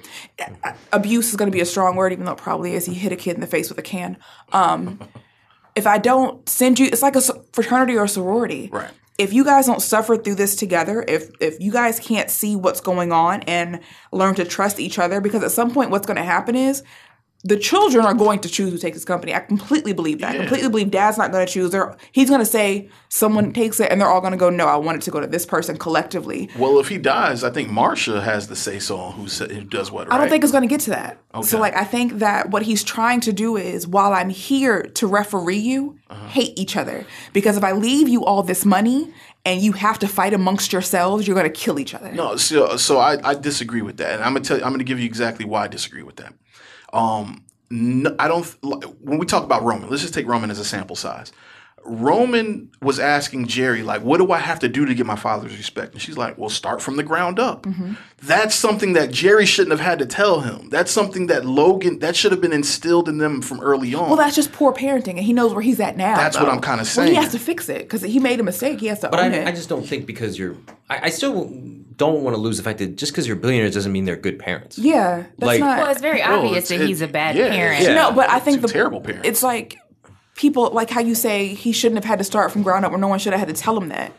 abuse is going to be a strong word, even though it probably is. He hit a kid in the face with a can. Um, if I don't send you, it's like a fraternity or sorority. Right. If you guys don't suffer through this together, if if you guys can't see what's going on and learn to trust each other, because at some point, what's going to happen is the children are going to choose who takes this company. I completely believe that. I completely believe dad's not going to choose. They're, he's going to say someone takes it, and they're all going to go, no, I want it to go to this person collectively. Well, if he dies, I think Marcia has the say so on who, sa- who does what. Right? I don't think it's going to get to that. Okay. So, like, I think that what he's trying to do is, while I'm here to referee you, Uh-huh. hate each other. Because if I leave you all this money and you have to fight amongst yourselves, you're going to kill each other. No, so so I, I disagree with that, and I'm gonna tell you, I'm gonna give you exactly why I disagree with that. Um, no, I don't. When we talk about Roman, let's just take Roman as a sample size. Roman was asking Gerri, like, what do I have to do to get my father's respect? And she's like, well, start from the ground up. Mm-hmm. That's something that Gerri shouldn't have had to tell him. That's something that Logan, that should have been instilled in them from early on. Well, that's just poor parenting, and he knows where he's at now. That's what. I'm kinda Well, he has to fix it because he made a mistake. He has to But own I, it. I just don't think because you're. I, I still don't want to lose the fact that just because you're billionaires doesn't mean they're good parents. yeah, that's Like- not. Well, it's very Well, obvious it's- that he's a bad yeah, parent. Yeah. No, but I think He's the terrible parent. It's like people like how you say he shouldn't have had to start from ground up, or no one should have had to tell him that.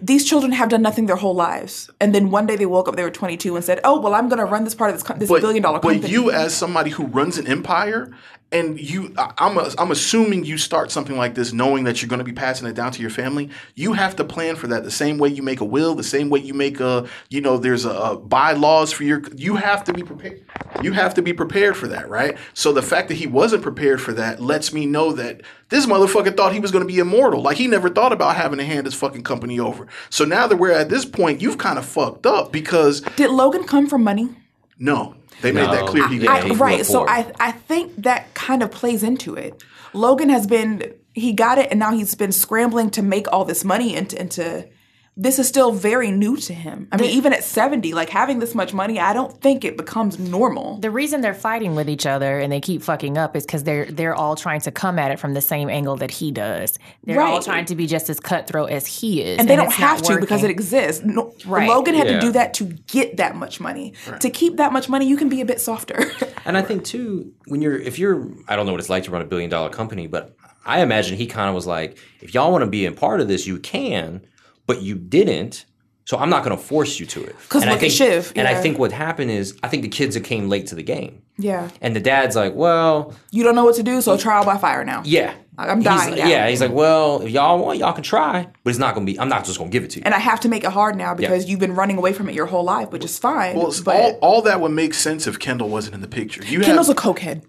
These children have done nothing their whole lives, and then one day they woke up, they were 22, and said, "Oh, well, I'm going to run this part of this, co- this billion dollar company." But you, as somebody who runs an empire, and you, I'm, a, I'm assuming you start something like this knowing that you're going to be passing it down to your family. You have to plan for that the same way you make a will, the same way you make a, you know, there's a, a bylaws for your. You have to be prepared. You have to be prepared for that, right? So the fact that he wasn't prepared for that lets me know that this motherfucker thought he was going to be immortal. Like he never thought about having to hand his fucking company over. So now that we're at this point, you've kind of fucked up because Did Logan come from money? No, they made that clear. He didn't. I, right. So. I I think that kind of plays into it. Logan has been he got it, and now he's been scrambling to make all this money into into. This is still very new to him. I mean, even at seventy, like having this much money, I don't think it becomes normal. The reason they're fighting with each other and they keep fucking up is because they're they're all trying to come at it from the same angle that he does. They're all trying to be just as cutthroat as he is, and they don't have to because it exists. No, Right. Logan had Yeah. to do that to get that much money. To keep that much money, you can be a bit softer. And I think too, when you're if you're I don't know what it's like to run a billion dollar company, but I imagine he kind of was like, if y'all want to be a part of this, you can, but you didn't. So I'm not going to force you to it. 'Cause And I look at think, Shiv, And I think what happened is, I think the kids that came late to the game, yeah, and the dad's like, well, you don't know what to do, so trial by fire now. yeah, I'm He's dying like- yeah, he's like, well, if y'all want, y'all can try, but it's not going to be. I'm not just going to give it to you. And I have to make it hard now because you've been running away from it your whole life, which is fine. Well, but all, all that would make sense if Kendall wasn't in the picture. You Kendall's have a cokehead.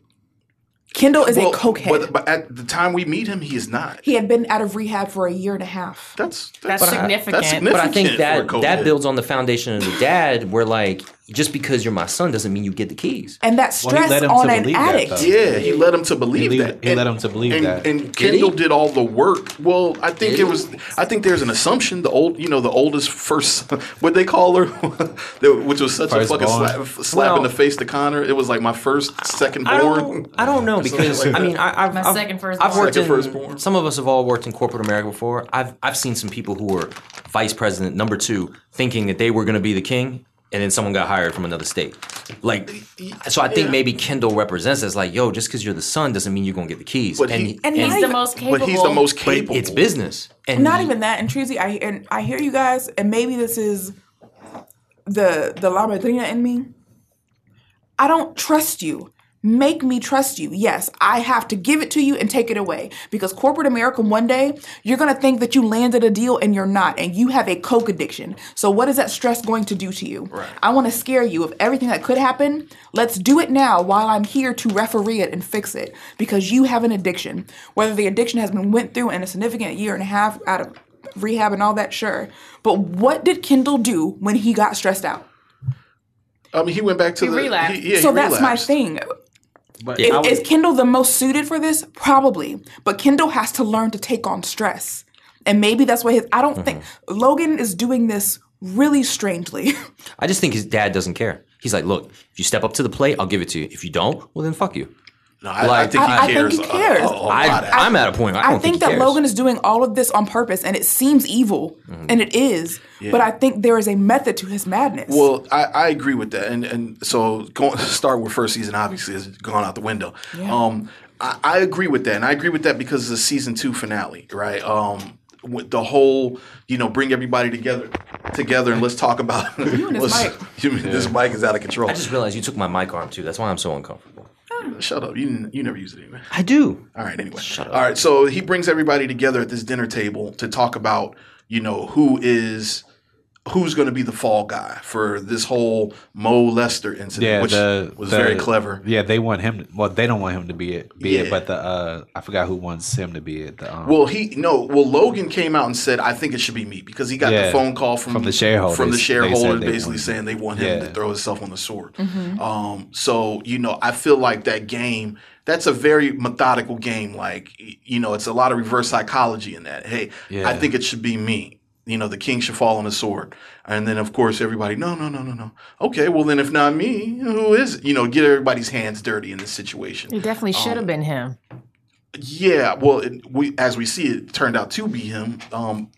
Kendall is Well, a cokehead. But, but at the time we meet him, he is not. he had been out of rehab for a year and a half. That's That's that's, significant. that's significant. But I think that that builds on the foundation of the dad, where like just because you're my son doesn't mean you get the keys. And that Well, he stress led him on an believe that, addict. Yeah, he led him to believe He lead- that. he led him to believe and, that. And Did Kendall he? did all the work. Well, I think it was. I think there's an assumption. The old, you know, the oldest first, what they call her, which was such a fucking Firstborn. slap, slap in the face to Connor. It was like my first, second I born. don't, I don't know because like I mean I, I've, My I've, second firstborn. I've worked Second in firstborn. some of us have all worked in corporate America before. I've I've seen some people who were vice president number two thinking that they were going to be the king, and then someone got hired from another state. Like, so I think Yeah. maybe Kendall represents as like, yo, just because you're the son doesn't mean you're going to get the keys. But he- And He's not the most capable. But he's the most capable. it's business, and not he- even that. And Treasy, I and I hear you guys, and maybe this is the the La Madrina in me. I don't trust you. Make me trust you. Yes, I have to give it to you and take it away. Because corporate America, one day, you're going to think that you landed a deal and you're not, and you have a coke addiction. So, what is that stress going to do to you? Right. I want to scare you of everything that could happen. Let's do it now while I'm here to referee it and fix it. Because you have an addiction. Whether the addiction has been went through in a significant year and a half out of rehab and all that, sure. But what did Kendall do when he got stressed out? I mean, he went back to He the. relapsed. he- yeah, so he that's my thing. But Is, would- is Kendall the most suited for this? Probably. But Kendall has to learn to take on stress. And maybe that's why his I don't think mm-hmm. Logan is doing this really strangely. I just think his dad doesn't care. He's like, look, if you step up to the plate, I'll give it to you. If you don't, well then fuck you. No, I, I Like, think he I- I think cares. he cares. A, a lot, I, actually. I'm at a point. I, I don't think, he that cares. Logan is doing all of this on purpose and it seems evil and it is. But I think there is a method to his madness. Well, I, I agree with that, and and so going start with first season obviously has gone out the window. Um, I, I agree with that, and I agree with that because of the season two finale, right? Um, with the whole, you know, bring everybody together, together, and let's talk about. and this let's- mic. you mean This mic is out of control. I just realized you took my mic arm too. That's why I'm so uncomfortable. Shut up! You you never use it anyway. I do. All right, anyway. Shut up. All right, so he brings everybody together at this dinner table to talk about, you know, who is who's going to be the fall guy for this whole Mo Lester incident, yeah, which the, was the- very clever. Yeah, they want him. well, they don't want him to be it. Be Yeah. it, but the uh, I forgot who wants him to be it. The, um, Well, he no. Well, Logan came out and said, "I think it should be me," because he got the phone call from From the shareholders. From the They said shareholders, basically saying they want him to throw himself on the sword. Um, so you know, I feel like that game. That's a very methodical game. Like you know, it's a lot of reverse psychology in that. Hey, I think it should be me. You know, the king should fall on the sword, and then of course everybody, no, no, no, no, no. Okay, well then if not me, who is it? You know, get everybody's hands dirty in this situation. It definitely should have been him. Yeah, well, it, we as we see it turned out to be him. Um,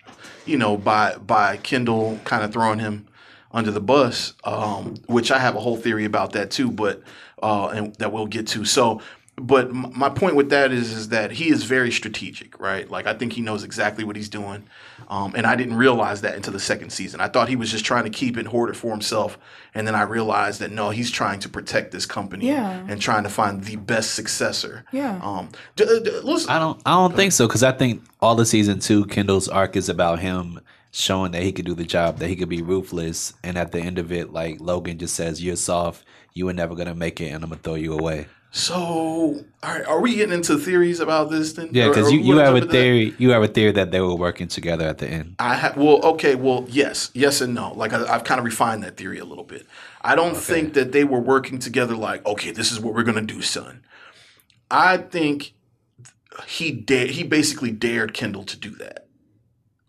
you know, by by Kendall kind of throwing him under the bus, um, which I have a whole theory about that too, but uh, and that we'll get to. So, but my point with that is is that he is very strategic, right? Like I think he knows exactly what he's doing, um, and I didn't realize that until the second season. I thought he was just trying to keep it hoarded for himself, and then I realized that no, he's trying to protect this company Yeah. and trying to find the best successor. Yeah. Um, d- d- let's- I don't. I don't think so because I think all the season two, Kendall's arc is about him showing that he could do the job, that he could be ruthless, and at the end of it, like Logan just says, "You're soft. You were never gonna make it, and I'm gonna throw you away." So, right, are we getting into theories about this then? Yeah, because you, you have a into that? theory. You have a theory that they were working together at the end. I ha- well, okay, well, yes, yes and no. Like I, I've kind of refined that theory a little bit. I don't think that they were working together. Like, okay, this is what we're gonna do, son. I think he dared. He basically dared Kendall to do that,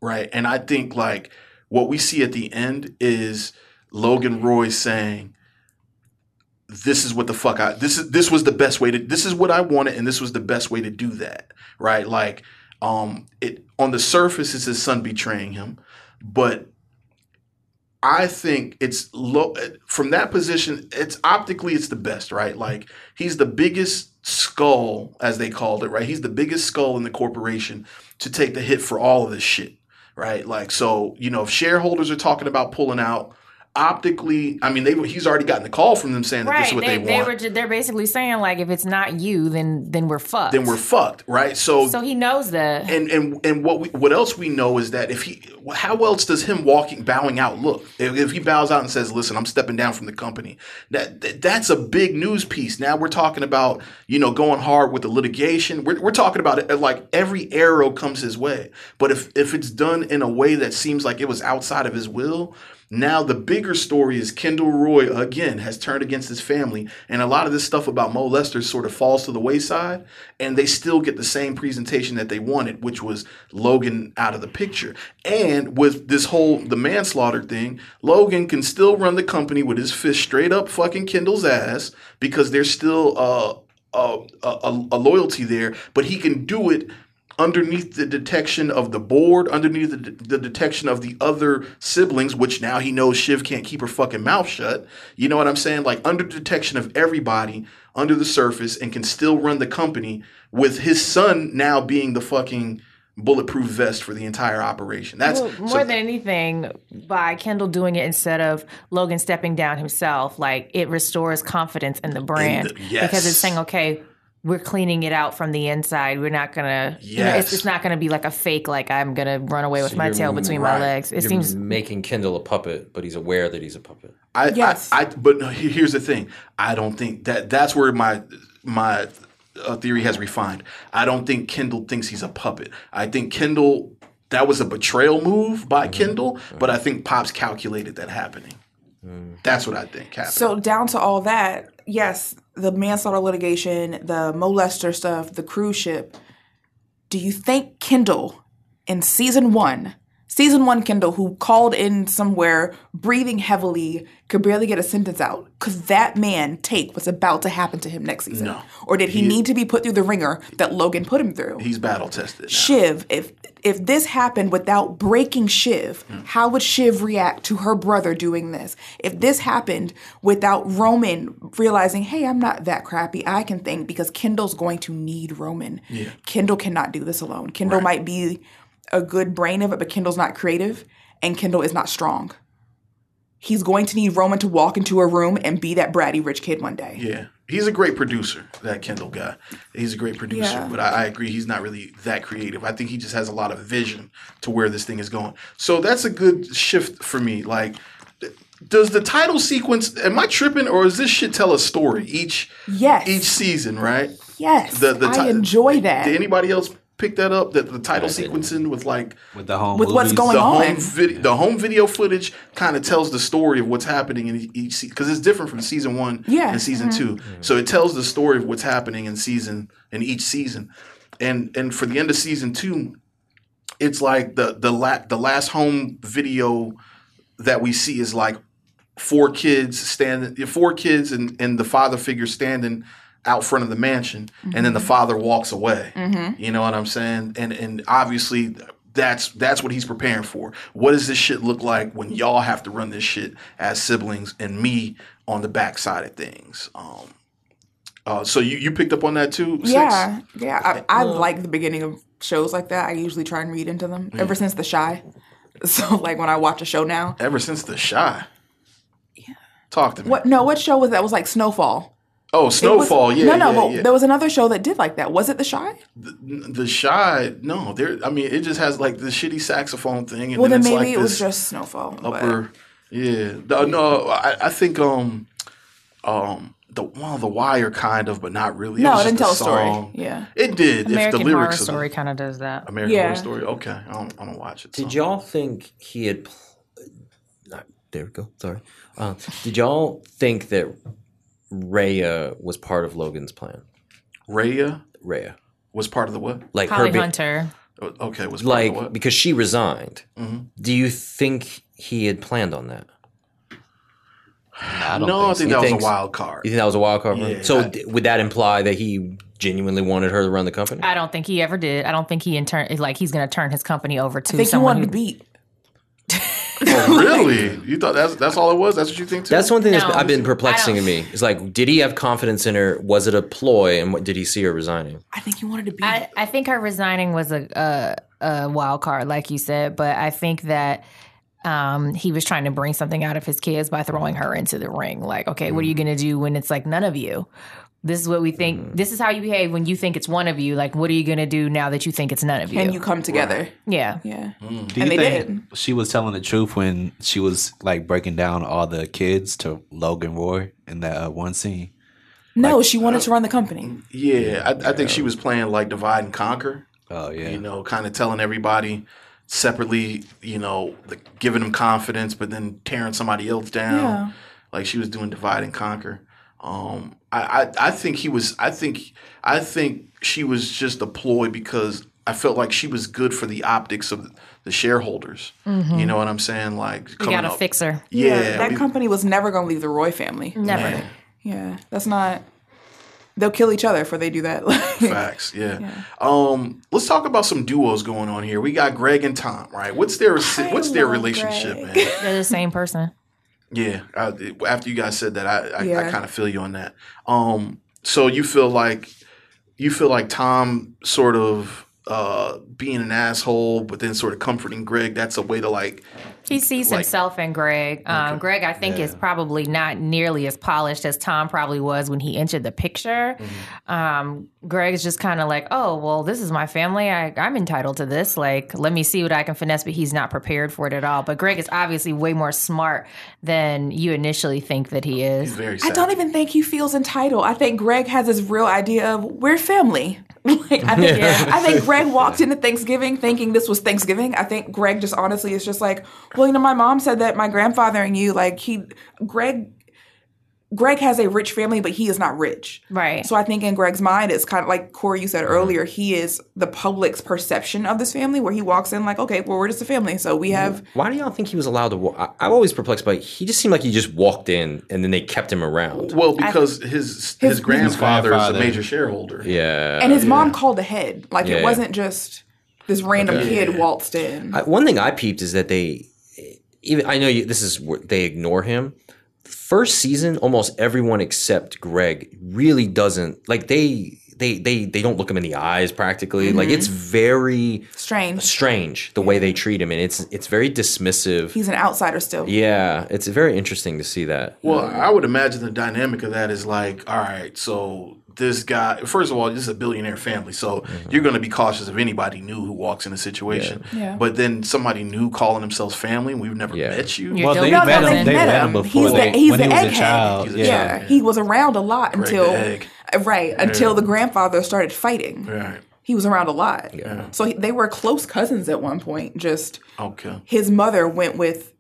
right? And I think like what we see at the end is Logan Roy saying, "This is what the fuck I this is. This was the best way to. This is what I wanted, and this was the best way to do that, right? Like, um, it on the surface it's his son betraying him, but I think it's low from that position. It's optically it's the best, right? Like he's the biggest skull, as they called it, right? He's the biggest skull in the corporation to take the hit for all of this shit, right? Like so, you know, if shareholders are talking about pulling out, optically, I mean, they he's already gotten the call from them saying that this is what They, they, they want. were ju- they're basically saying like if it's not you, then then we're fucked. then we're fucked, right? So, so he knows that. and and and what we, what else we know is that if he, how else does him walking bowing out look? If, if he bows out and says, "Listen, I'm stepping down from the company," that, that that's a big news piece. Now we're talking about you know going hard with the litigation. We're, we're talking about it like every arrow comes his way. But if if it's done in a way that seems like it was outside of his will. Now the bigger story is Kendall Roy again has turned against his family, and a lot of this stuff about Mo Lester sort of falls to the wayside, and they still get the same presentation that they wanted, which was Logan out of the picture. And with this whole the manslaughter thing, Logan can still run the company with his fist straight up fucking Kendall's ass because there's still uh, a, a, a loyalty there, but he can do it underneath the detection of the board, underneath the, the detection of the other siblings, which now he knows Shiv can't keep her fucking mouth shut. You know what I'm saying? Like under detection of everybody under the surface and can still run the company with his son now being the fucking bulletproof vest for the entire operation. That's Well, more so- than anything, by Kendall doing it instead of Logan stepping down himself, like it restores confidence in the brand the- yes. because it's saying, okay, we're cleaning it out from the inside. We're not gonna, you know, it's, Yes. it's not gonna be like a fake, like I'm gonna run away with So my tail between right. my legs. It You're seems making Kendall a puppet, but he's aware that he's a puppet. I, Yes. I, I, but no, here's the thing. I don't think that that's where my my uh, theory has refined. I don't think Kendall thinks he's a puppet. I think Kendall that was a betrayal move by mm-hmm. Kendall, mm-hmm. but I think Pops calculated that happening. Mm. That's what I think happened. So down to all that, yes, the manslaughter litigation, the molester stuff, the cruise ship. Do you think Kendall in season one, season one Kendall, who called in somewhere breathing heavily, could barely get a sentence out, could that man take what's about to happen to him next season? No. Or did he, He- need to be put through the ringer that Logan put him through? he's battle tested. Now. Shiv, if if this happened without breaking Shiv, Hmm. how would Shiv react to her brother doing this? If this happened without Roman realizing, hey, I'm not that crappy, I can think because Kendall's going to need Roman. Kendall cannot do this alone. Kendall might be a good brain of it, but Kendall's not creative and Kendall is not strong. He's going to need Roman to walk into a room and be that bratty rich kid one day. Yeah, he's a great producer. That Kendall guy, he's a great producer. Yeah. But I, I agree, he's not really that creative. I think he just has a lot of vision to where this thing is going. So that's a good shift for me. Like, does the title sequence? Am I tripping, or does this shit tell a story each Yes. each season? Right? Yes. The the I enjoy that. Did anybody else pick that up? That the title sequencing with like with the home With what's going the on. home video, the home video footage kind of tells the story of what's happening in each season because it's different from season one Yeah. and season mm-hmm. two. Mm-hmm. So it tells the story of what's happening in season in each season, and and for the end of season two, it's like the the la- the last home video that we see is like four kids standing, four kids and and the father figure standing out front of the mansion, and then the father walks away. You know what I'm saying? And and obviously that's that's what he's preparing for. What does this shit look like when y'all have to run this shit as siblings and me on the backside of things? Um, uh, so you, you picked up on that too? Six? Yeah, yeah. I, I like the beginning of shows like that. I usually try and read into them ever since The Chi. So like when I watch a show now, Ever since the Chi. Yeah. Talk to me. what? No, what show was that? Was like Snowfall. Oh, It was- Snowfall. yeah. No, no, yeah, but yeah. there was another show that did like that. Was it The Chi? the Chi. No, there. I mean, it just has like the shitty saxophone thing, and Well, then, then it's maybe like it was this just Snowfall. but- upper. Yeah. The- no, I, I think um um the well the wire kind of, but not really. No, was it didn't tell a story. song. Yeah. It did. American if the Horror lyrics of the- Story kind of does that. American Yeah. Horror Story. Okay, I don't, I don't watch it. so. Did y'all think he had? Pl- uh, there we go. Sorry. Uh, did y'all think that Rhea was part of Logan's plan? Raya Rhea, was part of the what? like Holly her, be- Hunter. Okay, was part of like the what? because she resigned. Mm-hmm. Do you think he had planned on that? I don't no, I think think so. that was a wild card. You think that was a wild card? Yeah, so I- d- would that imply that he genuinely wanted her to run the company? I don't think he ever did. I don't think he in turn like he's going to turn his company over to I think he someone wanted who to beat. Oh, really? You thought that's that's all it was? That's what you think too? That's one thing that's No, I've been perplexing to me. It's like, did he have confidence in her? Was it a ploy? And what, did he see her resigning? I think he wanted to be. I, I think her resigning was a, a a wild card, like you said, but I think that um, he was trying to bring something out of his kids by throwing her into the ring. Like, okay, what are you going to do when it's like none of you? This is what we think. Mm-hmm. This is how you behave when you think it's one of you. Like, what are you going to do now that you think it's none of you? and you come together. yeah. Yeah. Mm. Do you And they think did. she was telling the truth when she was like breaking down all the kids to Logan Roy in that uh, one scene? No, she wanted uh, to run the company. Yeah, I, I think she was playing like divide and conquer. Oh yeah. You know, kind of telling everybody separately. You know, the, giving them confidence, but then tearing somebody else down. Yeah. Like she was doing divide and conquer. Um, I, I I think he was. I think I think she was just a ploy because I felt like she was good for the optics of the shareholders. You know what I'm saying? Like You got to up- fix her. Yeah, that we- company was never going to leave the Roy family. Never. Yeah, that's not. They'll kill each other before they do that. Facts, yeah. Um, let's talk about some duos going on here. We got Greg and Tom, right? What's their what's their relationship, Greg. man? They're the same person. Yeah. I, after you guys said that, I I, I kind of feel you on that. Um, so you feel like you feel like Tom sort of uh being an asshole, but then sort of comforting Greg. That's a way to like He sees Like- himself in Greg. Um, Greg, I think, is probably not nearly as polished as Tom probably was when he entered the picture. Um, Greg is just kind of like, oh, well, this is my family. I, I'm entitled to this. Like, let me see what I can finesse, but he's not prepared for it at all. But Greg is obviously way more smart than you initially think that he is. very. I don't even think he feels entitled. I think Greg has his real idea of we're family. like I think I think Greg walked into Thanksgiving thinking this was Thanksgiving. I think Greg just honestly is just like, well, you know, my mom said that my grandfather and you like he Greg Greg has a rich family, but he is not rich. Right. So I think in Greg's mind, it's kind of like Corey, you said mm-hmm. earlier, he is the public's perception of this family where he walks in like, okay, well, we're just a family. So we mm-hmm. have Why do y'all think he was allowed to? Wa- I, I'm always perplexed by. He just seemed like he just walked in and then they kept him around. Well, because his his, grandfather, is a major shareholder. Yeah. and his mom called ahead. Like Yeah. it wasn't just this random kid waltzed in. I, one thing I peeped is that they even I know you, this is where they ignore him. First season, almost everyone except Greg really doesn't like they they they they don't look him in the eyes practically. Like it's mm-hmm. very Strange. strange the way they treat him, and it's it's very dismissive. He's an outsider still. yeah, it's very interesting to see that. Well, I would imagine the dynamic of that is like, all right, so this guy, first of all, this is a billionaire family, so mm-hmm. you're going to be cautious of anybody new who walks in a situation. Yeah. But then somebody new calling themselves family, we've never Yeah. met you. You're Well, they. No, no, met they him. They met met him. him before He's the- they, he's when the he was a egghead. child. He's a yeah. Yeah, he was around a lot until the egg. right until the grandfather started fighting. Right. He was around a lot. So he, they were close cousins at one point. Just Okay. his mother went with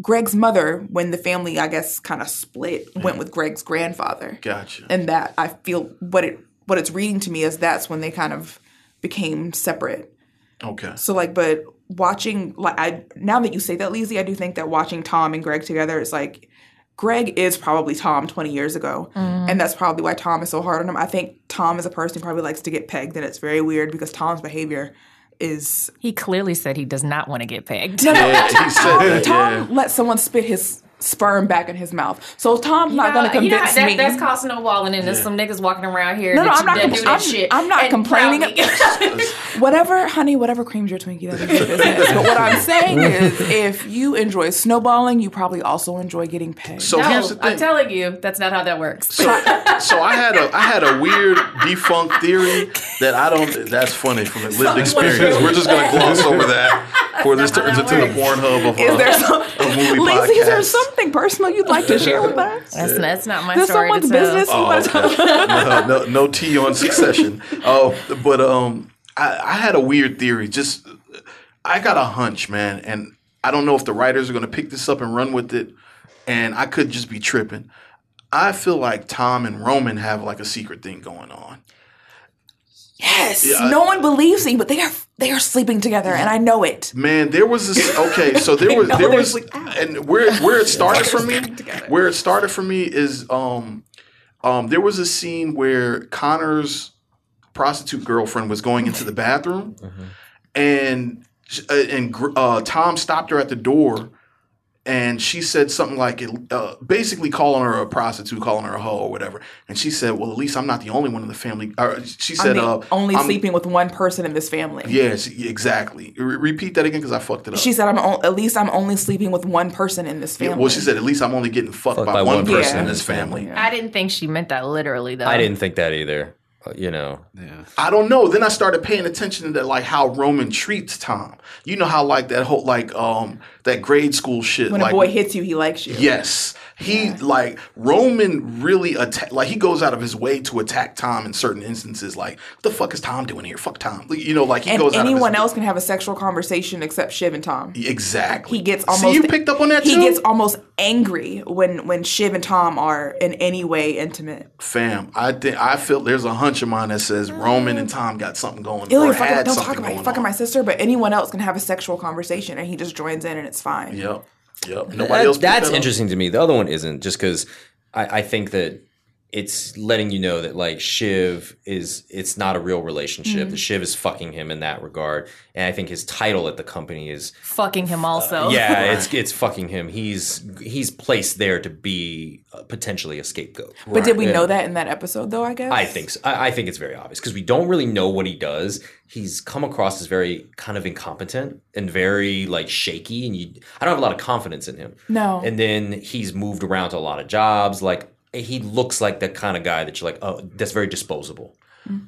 Greg's mother when the family, I guess, kind of split. Mm-hmm. Went with Greg's grandfather. Gotcha. and that I feel what it what it's reading to me is that's when they kind of became separate. Okay. So like, but watching like I now that you say that, Leezy, I do think that watching Tom and Greg together is like Greg is probably Tom 20 years ago. Mm-hmm. And that's probably why Tom is so hard on him. I think Tom is a person who probably likes to get pegged, and it's very weird because Tom's behavior is He clearly said he does not want to get pegged. Yeah, he said. Tom Yeah. lets someone spit his sperm back in his mouth. So Tom's not going to You know, convince that, me. That's called snowballing, and there's some niggas walking around here. No, no, I'm not that compl- do that I'm- shit. I'm not complaining. whatever, honey, whatever creams your Twinkie, that's. But what I'm saying is, if you enjoy snowballing, you probably also enjoy getting paid. So here's the no, thing. I'm telling you, that's not how that works. so, so I had a I had a weird defunct theory that I don't. That's funny from a lived experience. We're just gonna gloss over that before this turns into the Pornhub of is uh, there some, a movie Lacey, is there something personal you'd like to share with us? That's, that's not my Is there story someone's to tell. business you Oh, want to tell? no, no, no tea on succession. Oh, but um, I, I had a weird theory. Just I got a hunch, man, and I don't know if the writers are going to pick this up and run with it, and I could just be tripping. I feel like Tom and Roman have like a secret thing going on. Yes, Yeah, I- no one believes me, but they are they are sleeping together, and I know it. Man, there was this. Okay, so there was there was, like, ah. and where where it started for me, where it started for me is um, um, there was a scene where Connor's prostitute girlfriend was going into the bathroom, and uh, and gr- uh, Tom stopped her at the door, and she said something like, uh, basically calling her a prostitute, calling her a hoe or whatever. And she said, "Well, at least I'm not the only one in the family." Or she I'm said, the uh, only I'm- sleeping with one person in this family. Yes, exactly. Re- repeat that again because I fucked it up. She said, "I'm o- at least I'm only sleeping with one person in this Yeah, family." well, she said, "At least I'm only getting fucked, Fucked by, by one, one person person. in this family." Yeah. I didn't think she meant that literally though. I didn't think that either. You know, I don't know. Then I started paying attention to like how Roman treats Tom. You know how like that whole like um that grade school shit. when like, a boy hits you, he likes you. Yes. He like Roman really attack like he goes out of his way to attack Tom in certain instances. Like, what the fuck is Tom doing here? Fuck Tom. Like, You know, like he and goes out of anyone his else can have a sexual conversation except Shiv and Tom. Exactly. He gets almost. See, you picked up on that He too. gets almost angry when when Shiv and Tom are in any way intimate. Fam, I think I feel there's a hunch of mine that says mm. Roman and Tom got something going. Ew, or fucking, had don't talk about fucking on. my sister, but anyone else can have a sexual conversation and he just joins in and it's fine. Yep. Yep. Nobody That- else. that's that interesting to me. The other one isn't, just because I, I think that it's letting you know that like Shiv is it's not a real relationship. The Shiv is fucking him in that regard, and I think his title at the company is fucking him also. yeah, it's it's fucking him. He's he's placed there to be uh, potentially a scapegoat. But did we Yeah. know that in that episode though? I guess I think so. I, I think it's very obvious because we don't really know what he does. He's come across as very kind of incompetent and very like shaky, and you I don't have a lot of confidence in him. No. And then he's moved around to a lot of jobs. Like he looks like the kind of guy that you're like, oh, that's very disposable.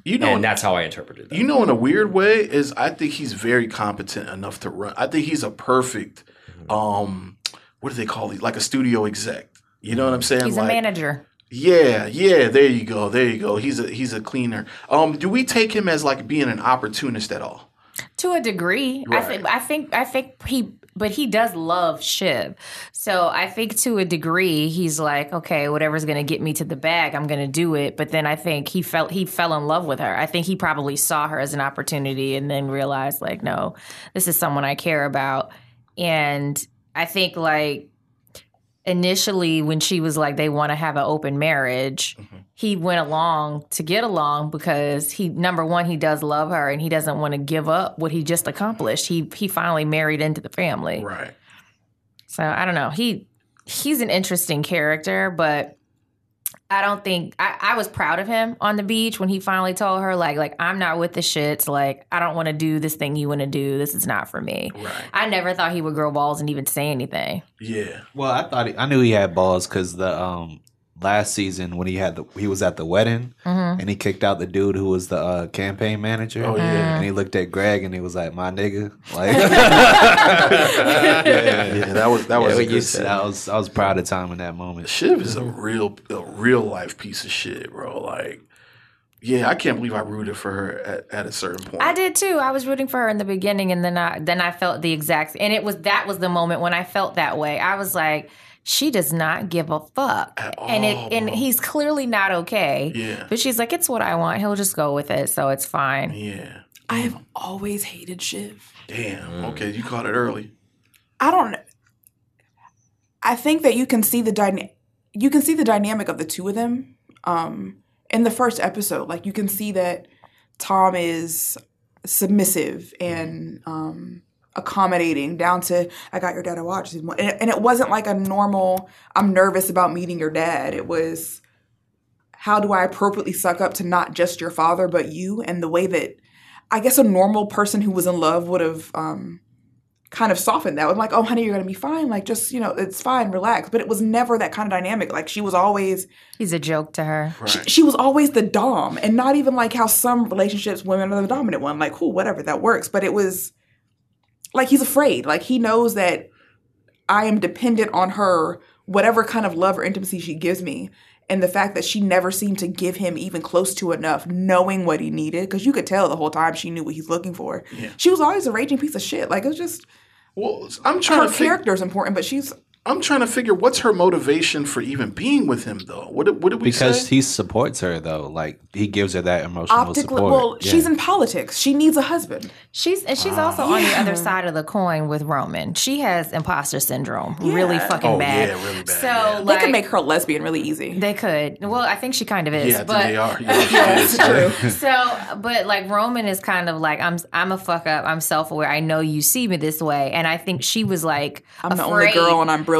You know, and that's how I interpreted that. You know, in a weird way, is I think he's very competent enough to run. I think he's a perfect, um, what do they call it? Like a studio exec. You know what I'm saying? He's a manager. Yeah, yeah. There you go. There you go. He's a he's a cleaner. Um, do we take him as like being an opportunist at all? To a degree, I Right. think. I think. I think he. But he does love Shiv, so I think to a degree he's like, okay, whatever's going to get me to the bag, I'm going to do it. But then I think he felt he fell in love with her. I think he probably saw her as an opportunity and then realized like, no, this is someone I care about. And I think like initially when she was like they want to have an open marriage mm-hmm. He went along to get along because he number one he does love her and he doesn't want to give up what he just accomplished. He he finally married into the family. Right. so i don't know. He he's an interesting character but i don't think I, I was proud of him on the beach when he finally told her like like i'm not with the shits. Like i don't want to do this thing you want to do. This is not for me. Right. i never thought he would grow balls and even say anything. Yeah. Well, I thought he, I knew he had balls because the um last season when he had the he was at the wedding mm-hmm. and he kicked out the dude who was the uh, campaign manager. Oh, yeah. Mm-hmm. and he looked at Greg and he was like, "My nigga." Like, Yeah, that was that was what a you said. I was I was proud of Tom in that moment. Shiv is a mm-hmm. real a real life piece of shit, bro. Like, yeah, I can't believe I rooted for her at, at a certain point. I did too. I was rooting for her in the beginning, and then I then I felt the exact, and it was that was the moment when I felt that way. I was like, she does not give a fuck, At and it all, and he's clearly not okay. Yeah. but she's like, it's what I want. He'll just go with it, so it's fine. Yeah. I have always hated Shiv. Damn. Okay, you caught it early. I don't know. I think that you can see the dyna- you can see the dynamic of the two of them um in the first episode. Like you can see that Tom is submissive and um accommodating down to I got your dad to watch and it, and it wasn't like a normal I'm nervous about meeting your dad. It was how do I appropriately suck up to not just your father but you and the way that I guess a normal person who was in love would have um kind of softened that. I'm like, oh, honey, you're gonna be fine. Like, just you know, it's fine, relax. But it was never that kind of dynamic. Like, she was always He's a joke to her. she, she was always the dom, and not even like how some relationships women are the dominant one. Like, cool, whatever, that works. But it was like he's afraid. Like he knows that I am dependent on her, whatever kind of love or intimacy she gives me. And the fact that she never seemed to give him even close to enough, knowing what he needed, because you could tell the whole time she knew what he's looking for. She was always a raging piece of shit. Like it was just Well, I'm trying her to character is important, but she's I'm trying to figure what's her motivation for even being with him though. What did, what did we because say? he supports her though. Like he gives her that emotional Optically, support. well, Yeah. she's in politics. She needs a husband. She's and she's also on the other side of the coin with Roman. She has imposter syndrome, really oh, fucking Oh, bad. yeah, really bad, So yeah. They could make her a lesbian really easy. They could. Well, I think she kind of is. yeah, but they are. Yeah, she is. so, but like Roman is kind of like I'm. I'm a fuck up. I'm self aware. I know you see me this way, and I think she was like, I'm the only girl and I'm brilliant.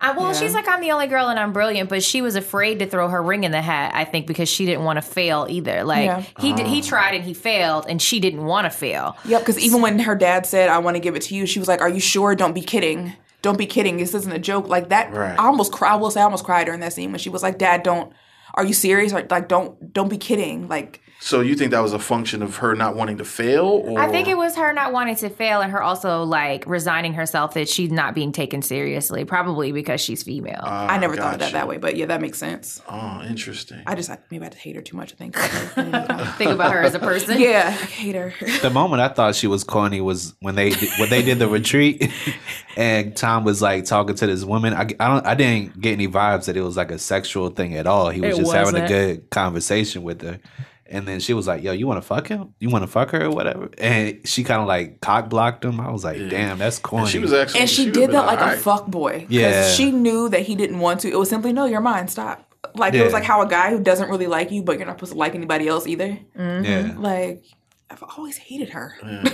I, well, Yeah. she's like, I'm the only girl and I'm brilliant, but she was afraid to throw her ring in the hat. I think because she didn't want to fail either. Like Yeah. he did, he ah. tried and he failed, and she didn't want to fail. Yep, because even when her dad said, I want to give it to you, she was like, Are you sure? Don't be kidding. Mm. Don't be kidding. This isn't a joke. Like that. Right. I almost cried. I will say I almost cried during that scene when she was like, Dad, don't. Are you serious? Or, like, don't don't be kidding. Like, So you think that was a function of her not wanting to fail? Or? I think it was her not wanting to fail and her also like resigning herself that she's not being taken seriously, probably because she's female. Ah, I never thought of that that way, but yeah, that makes sense. Oh, interesting. I just I, maybe I just hate her too much. I think. Think about her as a person. yeah, I hate her. the moment I thought she was corny was when they when they did the retreat, and Tom was like talking to this woman. I, I don't I didn't get any vibes that it was like a sexual thing at all. He was It just having a good conversation with her. And then she was like, "Yo, you want to fuck him? You want to fuck her or whatever?" And she kind of like cock blocked him. I was like, "Damn, that's corny." And she was actually, And she, would've did that like alright. a fuck boy. Yeah. She knew that he didn't want to. It was simply, no, you're mine. Stop. Like it was like how a guy who doesn't really like you, but you're not supposed to like anybody else either. yeah. Like I've always hated her. Yeah,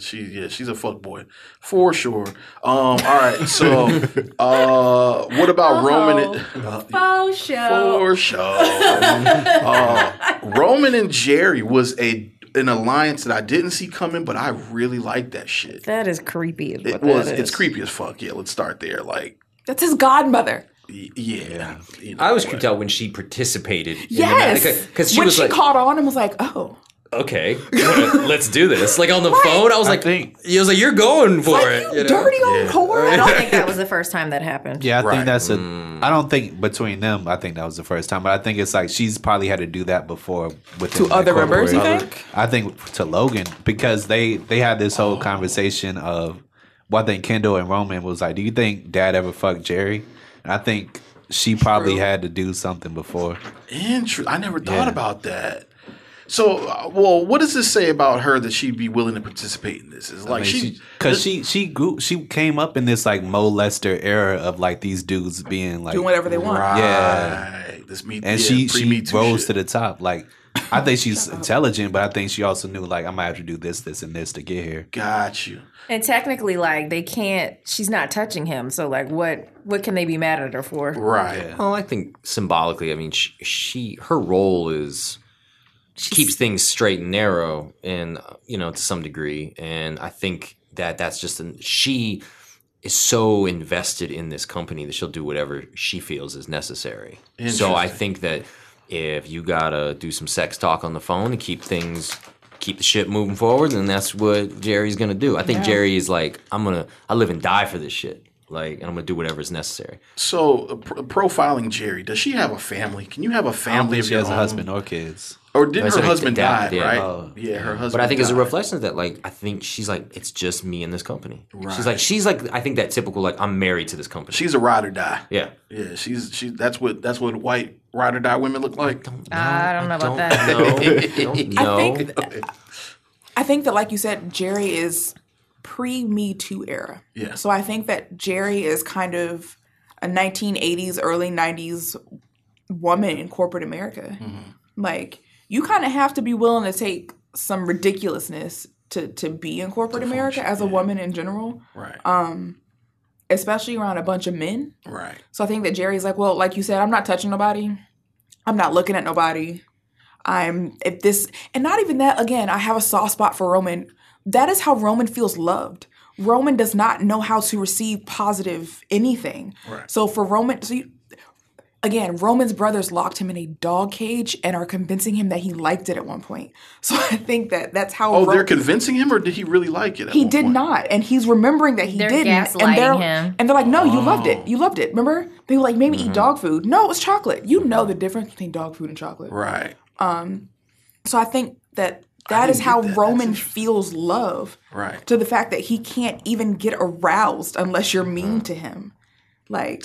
she yeah, she's a fuck boy for sure. Um, all right, so uh, what about Roman? And, uh, Oh, show. for sure. uh, Roman and Gerri was a an alliance that I didn't see coming, but I really like that shit. That is creepy. Is It was that it's creepy as fuck. Yeah, let's start there. Like, That's his godmother. y- yeah, you know I was what. creeped out when she participated. Yes. because she when was she like, caught on and was like, oh. Okay, let's do this. Like on the phone, I was like, think- he was like, you're going for Like, it. you you know? dirty old whore. I don't think that was the first time that happened. Yeah, I Right. think that's a. Mm. I don't think between them. I think that was the first time, but I think it's like she's probably had to do that before with To other members, you think? I think to Logan because they they had this whole conversation of. Well, I think Kendall and Roman was like, "Do you think Dad ever fucked Gerri?" And I think she probably had to do something before. Interesting. I never thought Yeah. about that. So, uh, well, what does this say about her that she'd be willing to participate in this? Is like she, because she she grew she came up in this like molester era of like these dudes being like Doing whatever they want. right? Yeah. This me and yeah, she pre-Me she rose shit. to the top. Like I think she's intelligent, but I think she also knew like I might have to do this, this, and this to get here. Got you. And technically, like they can't. She's not touching him. So like, what what can they be mad at her for? Right. Well, I think symbolically, I mean, she, she her role is keeps things straight and narrow, and you know, to some degree. And I think that that's just an, she is so invested in this company that she'll do whatever she feels is necessary. So I think that if you gotta do some sex talk on the phone to keep things. Keep the shit moving forward, and that's what Gerri's gonna do. I think Gerri is like, I'm gonna, I live and die for this shit, like, and I'm gonna do whatever is necessary. So, uh, pr- profiling Gerri, does she have a family? Can you have a I don't family think of she your has a husband or kids. Or did I her husband die? yeah. Right. Oh. yeah, her husband. But I think it's a reflection of that, like, I think she's like, it's just me and this company. Right. She's like, she's like, I think that typical, like, I'm married to this company. She's a ride or die. yeah. Yeah, she's she. That's what that's what white ride or die women look like. I don't uh, know about Don't that. know. Don't know. I think I think that like you said, Gerri is pre Me Too era. Yeah. So I think that Gerri is kind of a 1980s, early 90s woman in corporate America. Mm-hmm. Like you kind of have to be willing to take some ridiculousness to to be in corporate America as a woman in general, Right. Um especially around a bunch of men. right. So I think that Gerri's like, well, like you said, I'm not touching nobody. I'm not looking at nobody. I'm if this and not even that again, I have a soft spot for Roman. That is how Roman feels loved. Roman does not know how to receive positive anything. Right. So for Roman so you, again, Roman's brothers locked him in a dog cage and are convincing him that he liked it at one point. So I think that that's how Oh, Ro- they're convincing him, or did he really like it? at he one did point? not, and he's remembering that he They're didn't. and they're him. and they're like, "No, you loved Oh. it. You loved it. Remember? They were like, maybe Mm-hmm. eat dog food. No, it was chocolate. You know the difference between dog food and chocolate. Right. Um, So I think that that is how that. Roman feels love Right. to the fact that he can't even get aroused unless you're mean Mm-hmm. to him. Like,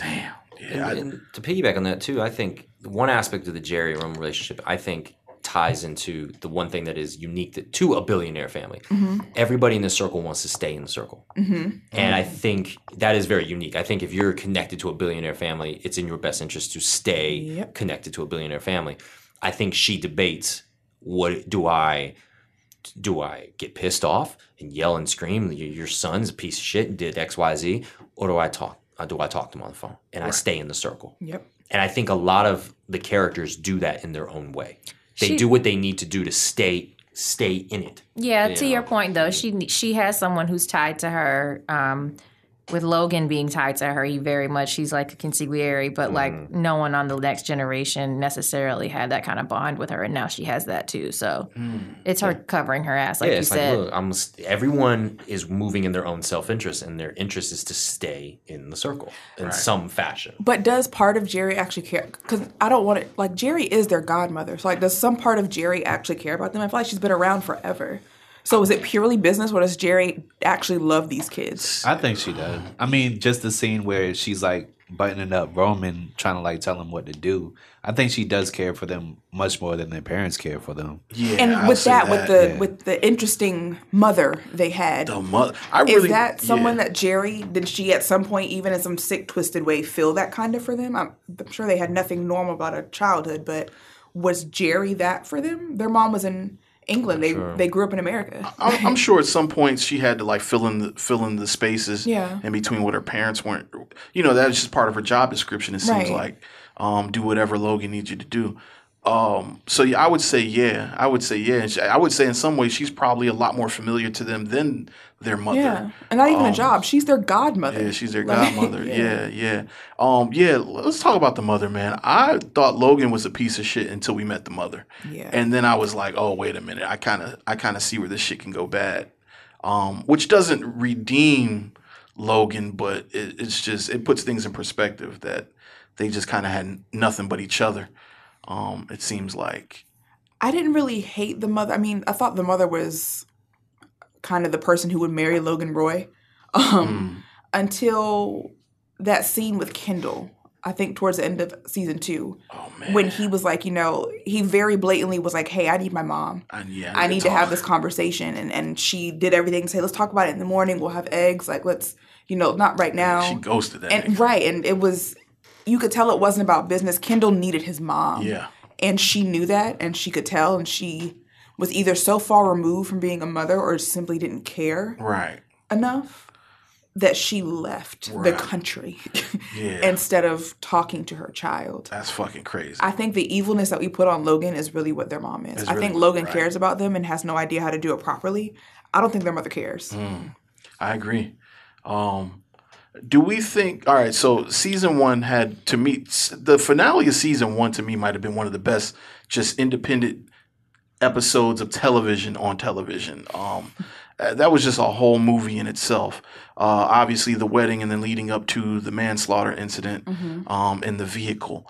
Yeah, And, I- and to piggyback on that too, I think one aspect of the Gerri and Roman relationship, I think, ties into the one thing that is unique to, to a billionaire family. Mm-hmm. Everybody in the circle wants to stay in the circle, mm-hmm. and I mm-hmm. think that is very unique. I think if you're connected to a billionaire family, it's in your best interest to stay Yep. connected to a billionaire family. I think she debates what do I do I get pissed off and yell and scream your, your son's a piece of shit and did X Y Z, or do I talk? Or do I talk to him on the phone and I stay in the circle? yep. And I think a lot of the characters do that in their own way. They She- do what they need to do to stay stay in it. Yeah, to You your point though, she she has someone who's tied to her. Um, with Logan being tied to her, he very much he's like a consigliere, but like Mm-hmm. no one on the next generation necessarily had that kind of bond with her, and now she has that too. So it's her covering her ass, like Mm. yeah, you it's said. like look, I'm everyone is moving in their own self interest, and their interest is to stay in the circle in some fashion. But does part of Gerri actually care? Because I don't want it. Like Gerri is their godmother, so like, does some part of Gerri actually care about them? I feel like she's been around forever. So is it purely business, or does Gerri actually love these kids? I think she does. I mean, just the scene where she's like buttoning up Roman, trying to like tell him what to do. I think she does care for them much more than their parents care for them. yeah. and I'll with say that, with the yeah. with the interesting mother they had, the mother, I is that someone yeah. that Gerri did she at some point, even in some sick, twisted way, feel that kind of for them? I'm, I'm sure they had nothing normal about a childhood, but was Gerri that for them? Their mom was in England. They they grew up in America. I'm, I'm sure at some points she had to like fill in the fill in the spaces Yeah. in between what her parents weren't. You know, that's just part of her job description. It seems Right. like um, do whatever Logan needs you to do. Um, so yeah, I would say yeah. I would say yeah. And she- I would say in some ways she's probably a lot more familiar to them than their mother. Yeah, and not even a job. She's their godmother. Um, Yeah, she's their Like, godmother. yeah. yeah, Um, yeah, let's talk about the mother, man. I thought Logan was a piece of shit until we met the mother. Yeah. And then I was like, oh, wait a minute. I kind of I kind of see where this shit can go bad. Um, which doesn't redeem Logan, but it, it's just it puts things in perspective that they just kind of had nothing but each other. Um, it seems like. I didn't really hate the mother. I mean, I thought the mother was kind of the person who would marry Logan Roy um, until that scene with Kendall. I think towards the end of season two, Oh man. when he was like, you know, he very blatantly was like, "Hey, I need my mom. And, yeah, I need to have this conversation." And and she did everything to say, "Let's talk about it in the morning. We'll have eggs. Like, let's, you know, not right now." She ghosted that. and nigga. right, and it was, you could tell it wasn't about business. Kendall needed his mom Yeah. and she knew that and she could tell and she was either so far removed from being a mother or simply didn't care Right. enough that she left the country Yeah. instead of talking to her child. That's fucking crazy. I think the evilness that we put on Logan is really what their mom is. It's I really think Logan right. cares about them and has no idea how to do it properly. I don't think their mother cares. Mm. I agree. Um, do we think? All right, so season one had to me the finale of season one to me might have been one of the best just independent episodes of television on television. Um, uh, that was just a whole movie in itself. Uh, obviously, the wedding and then leading up to the manslaughter incident um, in the vehicle.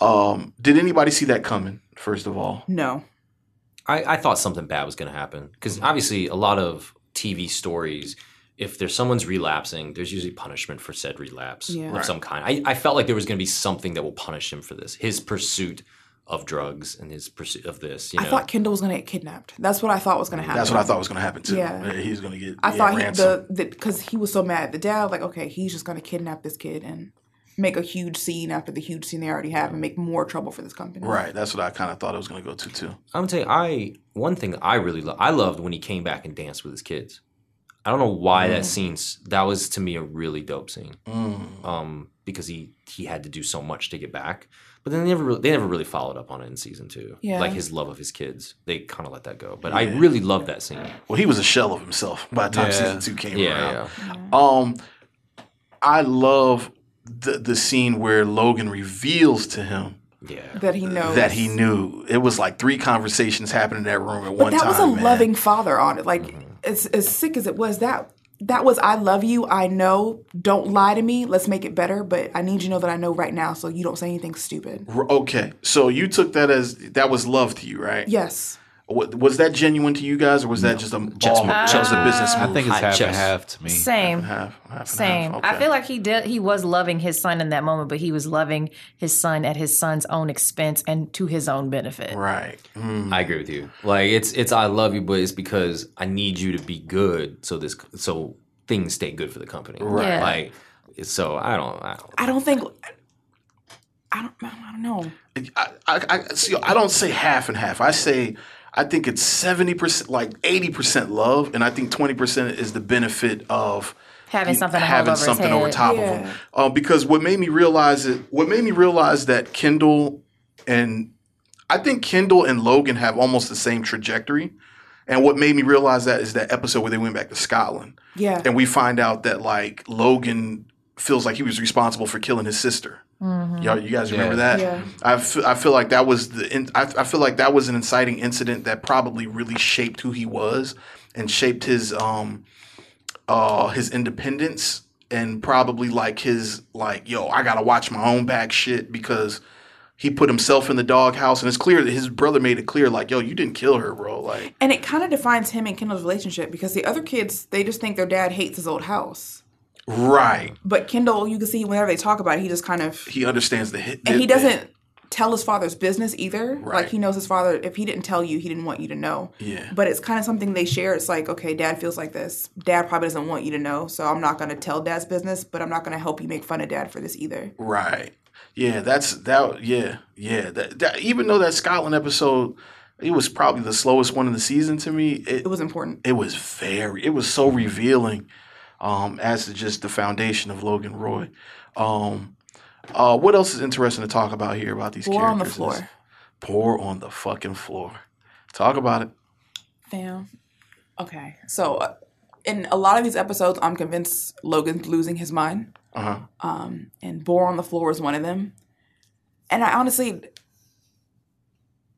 Um, did anybody see that coming? First of all, No. I, I thought something bad was going to happen because obviously a lot of TV stories, if there's someone's relapsing, there's usually punishment for said relapse Yeah. of some kind. I, I felt like there was going to be something that will punish him for this, his pursuit of drugs and his pursuit of this. You know, I thought Kendall was going to get kidnapped. That's what I thought was going to happen. that's what I thought was going to happen too. Yeah. he was going to get. I yeah, thought he, the because he was so mad at the dad, like, okay, he's just gonna kidnap this kid and make a huge scene after the huge scene they already have and make more trouble for this company. Right, that's what I kind of thought it was going to go to too. I'm gonna tell you, I one thing I really love. I loved when he came back and danced with his kids. I don't know why Mm. that scene's that was to me a really dope scene. Mm. Um, because he he had to do so much to get back, but then they never really, they never really followed up on it in season two. Yeah. like his love of his kids, they kind of let that go. But I really loved that scene. Well, he was a shell of himself by the time Yeah. season two came Yeah, around. yeah. Um, I love the the scene where Logan reveals to him yeah. That he knows that he knew. It was like three conversations happening in that room at But one that time. That was a man. Mm-hmm. loving father on it. Like as as sick as it was, that that was I love you. I know. Don't lie to me. Let's make it better. But I need you to know that I know right now, so you don't say anything stupid. Okay, so you took that as that was love to you, right? Yes. Wa- Was that genuine to you guys, or was that just a Just- ball, just a business I think it's Hot half and half to me. Same. half, half and Same. half. I feel like he did. He was loving his son in that moment, but he was loving his son at his son's own expense and to his own benefit. right. Mm. I agree with you. Like it's it's I love you, but it's because I need you to be good, so this so things stay good for the company. Right. Yeah. Like so I don't. I don't I don't think. I don't. I don't know. I, I, I see. I don't say half and half. I say I think it's seventy percent, like eighty percent love, and I think twenty percent is the benefit of Having something to having over his something over head. top of them. him. Um, because what made me realize it, what made me realize that Kendall and I think Kendall and Logan have almost the same trajectory. And what made me realize that is that episode where they went back to Scotland. Yeah. And we find out that like Logan feels like he was responsible for killing his sister. Y'all, you guys remember that? Yeah. I feel, like that was the in, I, I feel like that was an inciting incident that probably really shaped who he was and shaped his um uh his independence and probably like his like yo I gotta watch my own back shit because he put himself in the doghouse and it's clear that his brother made it clear like yo you didn't kill her bro like And it kind of defines him and Kendall's relationship because the other kids, they just think their dad hates his old house. Right um, But Kendall, you can see whenever they talk about it, he just kind of he understands the hit and he doesn't tell his father's business either. Right. Like he knows his father. If he didn't tell you, he didn't want you to know. Yeah. But it's kind of something they share. It's like, okay, dad feels like this. Dad probably doesn't want you to know, so I'm not going to tell dad's business, but I'm not going to help you make fun of dad for this either. Right. Yeah, that's that. Yeah, yeah. That, that even though that Scotland episode, it was probably the slowest one in the season to me. It, It was important. it was very. It was so revealing, um, as to just the foundation of Logan Roy. Um, uh, what else is interesting to talk about here about these Pour characters? on the is- floor. Boar on the fucking floor. Talk about it. Fam. Okay. So, uh, in a lot of these episodes, I'm convinced Logan's losing his mind. Uh huh. Um, and Boar on the Floor is one of them. And I honestly,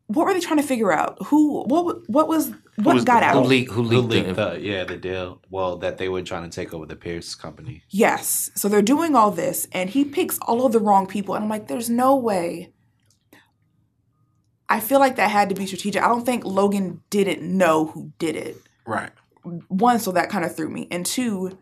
what were they trying to figure out? Who, what, what was, what was got the- out? Who leaked? Who Who leaked? leaked the, the yeah the deal? Well, that they were trying to take over the Pierce company. Yes. So they're doing all this, and he picks all of the wrong people. And I'm like, there's no way. I feel like that had to be strategic. I don't think Logan didn't know who did it. Right. One, so that kind of threw me. And two,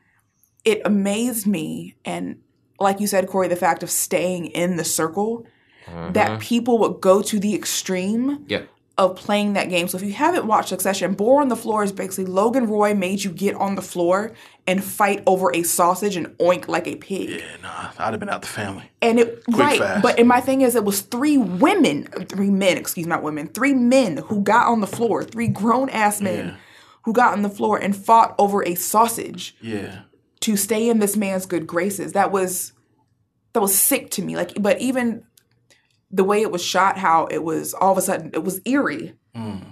it amazed me. And like you said, Corey, the fact of staying in the circle, that mm-hmm. people would go to the extreme yeah. Of playing that game. So if you haven't watched Succession, Boar on the Floor is basically Logan Roy made you get on the floor and fight over a sausage and oink like a pig. Yeah. Nah. I'd have been out the family. And it right, fast. but and my thing is, it was three women, three men, excuse me, not women, three men who got on the floor, three grown ass men Yeah. who got on the floor and fought over a sausage Yeah. to stay in this man's good graces. That was that was sick to me. Like, but even the way it was shot, how it was all of a sudden it was eerie.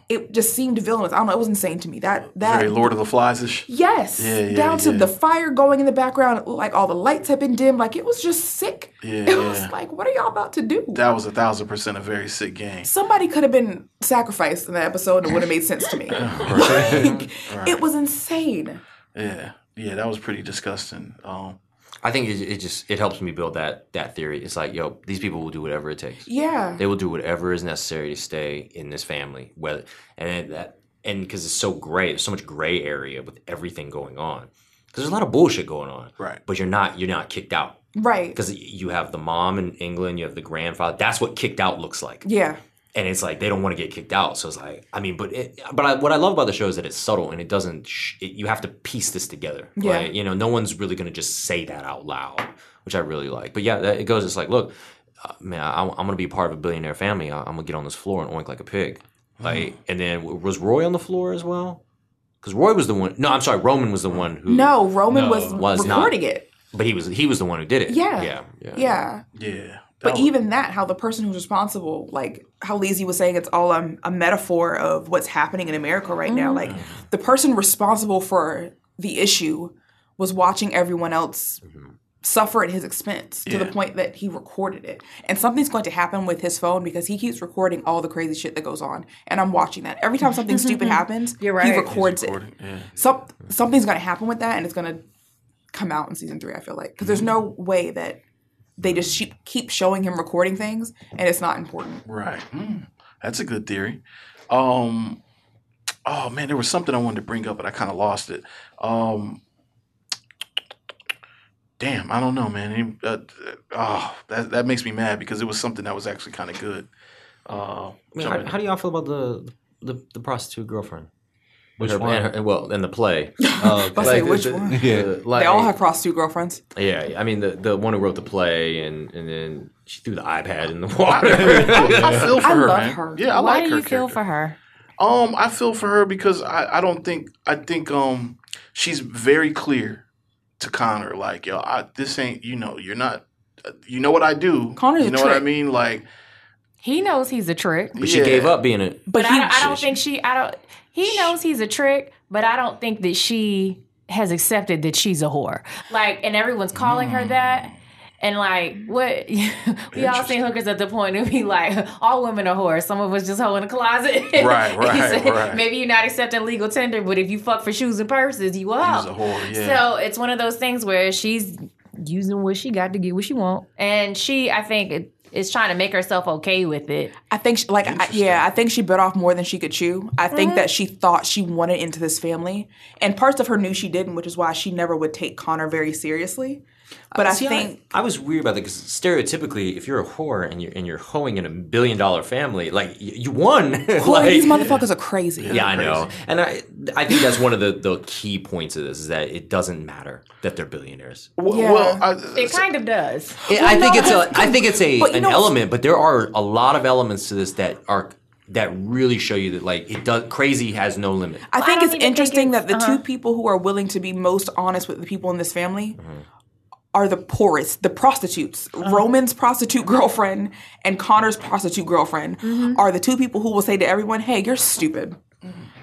It just seemed villainous. I don't know. It was insane to me. That that Very Lord of the Flies ish. yes, Yeah, yeah, down to the fire going in the background, like all the lights had been dimmed. Like it was just sick. Yeah, it was like, what are y'all about to do? That was a thousand percent a very sick game. Somebody could have been sacrificed in that episode and it would have made sense to me. Like, It was insane. Yeah. Yeah. That was pretty disgusting. Um. I think it, it just it helps me build that that theory. It's like, yo, these people will do whatever it takes. Yeah. They will do whatever is necessary to stay in this family. Whether and it- that and because it's so gray, there's so much gray area with everything going on. Because there's a lot of bullshit going on. Right. But you're not you're not kicked out Right. because you have the mom in England, you have the grandfather. That's what kicked out looks like. Yeah. And it's like they don't want to get kicked out. So it's like, I mean, but it, but I, what I love about the show is that it's subtle and it doesn't. Sh- it, you have to piece this together. Yeah. Right? You know, no one's really going to just say that out loud, which I really like. But yeah, that, it goes. It's like, look, uh, man, I, I'm going to be part of a billionaire family. I, I'm going to get on this floor and oink like a pig. Like, and then was Roy on the floor as well? Because Roy was the one. No, I'm sorry, Roman was the one who. No, Roman No. was, Was not. recording it. but he was he was the one who did it. Yeah. yeah, yeah. Yeah. Yeah. But That even that, how the person who's responsible, like how Leezy was saying, it's all a, a metaphor of what's happening in America right now. Like the person responsible for the issue was watching everyone else suffer at his expense to the point that he recorded it. And something's going to happen with his phone because he keeps recording all the crazy shit that goes on. And I'm watching that. Every time something stupid happens, You're he records it. yeah. Some, something's going to happen with that and it's going to come out in season three, I feel like. Because there's no way that they just keep, keep showing him recording things and it's not important. Right. Mm, that's a good theory. Um, oh man, there was something I wanted to bring up, but I kind of lost it. Um, damn, I don't know, man. He- uh, oh, that that makes me mad because it was something that was actually kind of good. Uh, I mean, how, how do y'all feel about the the, the prostitute girlfriend? Which Her- one? and her- well, in the play. Oh, I say Like, which the- one? yeah. the- like- They all have prostitute girlfriends. Yeah, I mean the the one who wrote the play, and and then she threw the iPad in the water. I, I feel for I her, love man. her. Yeah, I Why like do her. you feel for her? Um, I feel for her because I, I don't think I think um she's very clear to Connor like yo I this ain't you know you're not you know what I do Connor's you a know what I mean like He knows he's a trick. but she gave up being a. But, But he, I, don't- I don't think she. I don't. He knows he's a trick, but I don't think that she has accepted that she's a whore. Like, and everyone's calling her hmm. that. And like, what we all seen hookers at the point to be like, all women are whores. Some of us just hoe in the closet. Right, right, said, right. Maybe you're not accepting legal tender, but if you fuck for shoes and purses, you a a whore, yeah. So it's one of those things where she's using what she got to get what she want, and she, I think, is trying to make herself okay with it. I think, she, like, I, yeah, I think she bit off more than she could chew. I think Mm-hmm. that she thought she wanted into this family, and parts of her knew she didn't, which is why she never would take Connor very seriously. But I See, think I, was weird about that because stereotypically, if you're a whore and you're and you're hoeing in a billion dollar family, like y- you won. boy, like, these motherfuckers are crazy. yeah, I know, and I I think that's one of the the key points of this is that it doesn't matter that they're billionaires. w- Yeah. well I, It kind of does. I think no, it's a because- I think it's a an know- element, but there are a lot of elements to this that are that really show you that like it does crazy has no limit. I I think don't it's even think interesting it's- that the uh-huh. two people who are willing to be most honest with the people in this family Mm-hmm. Are the poorest, the prostitutes. Uh-huh. Roman's prostitute girlfriend and Connor's prostitute girlfriend Mm-hmm. are the two people who will say to everyone, "Hey, you're stupid."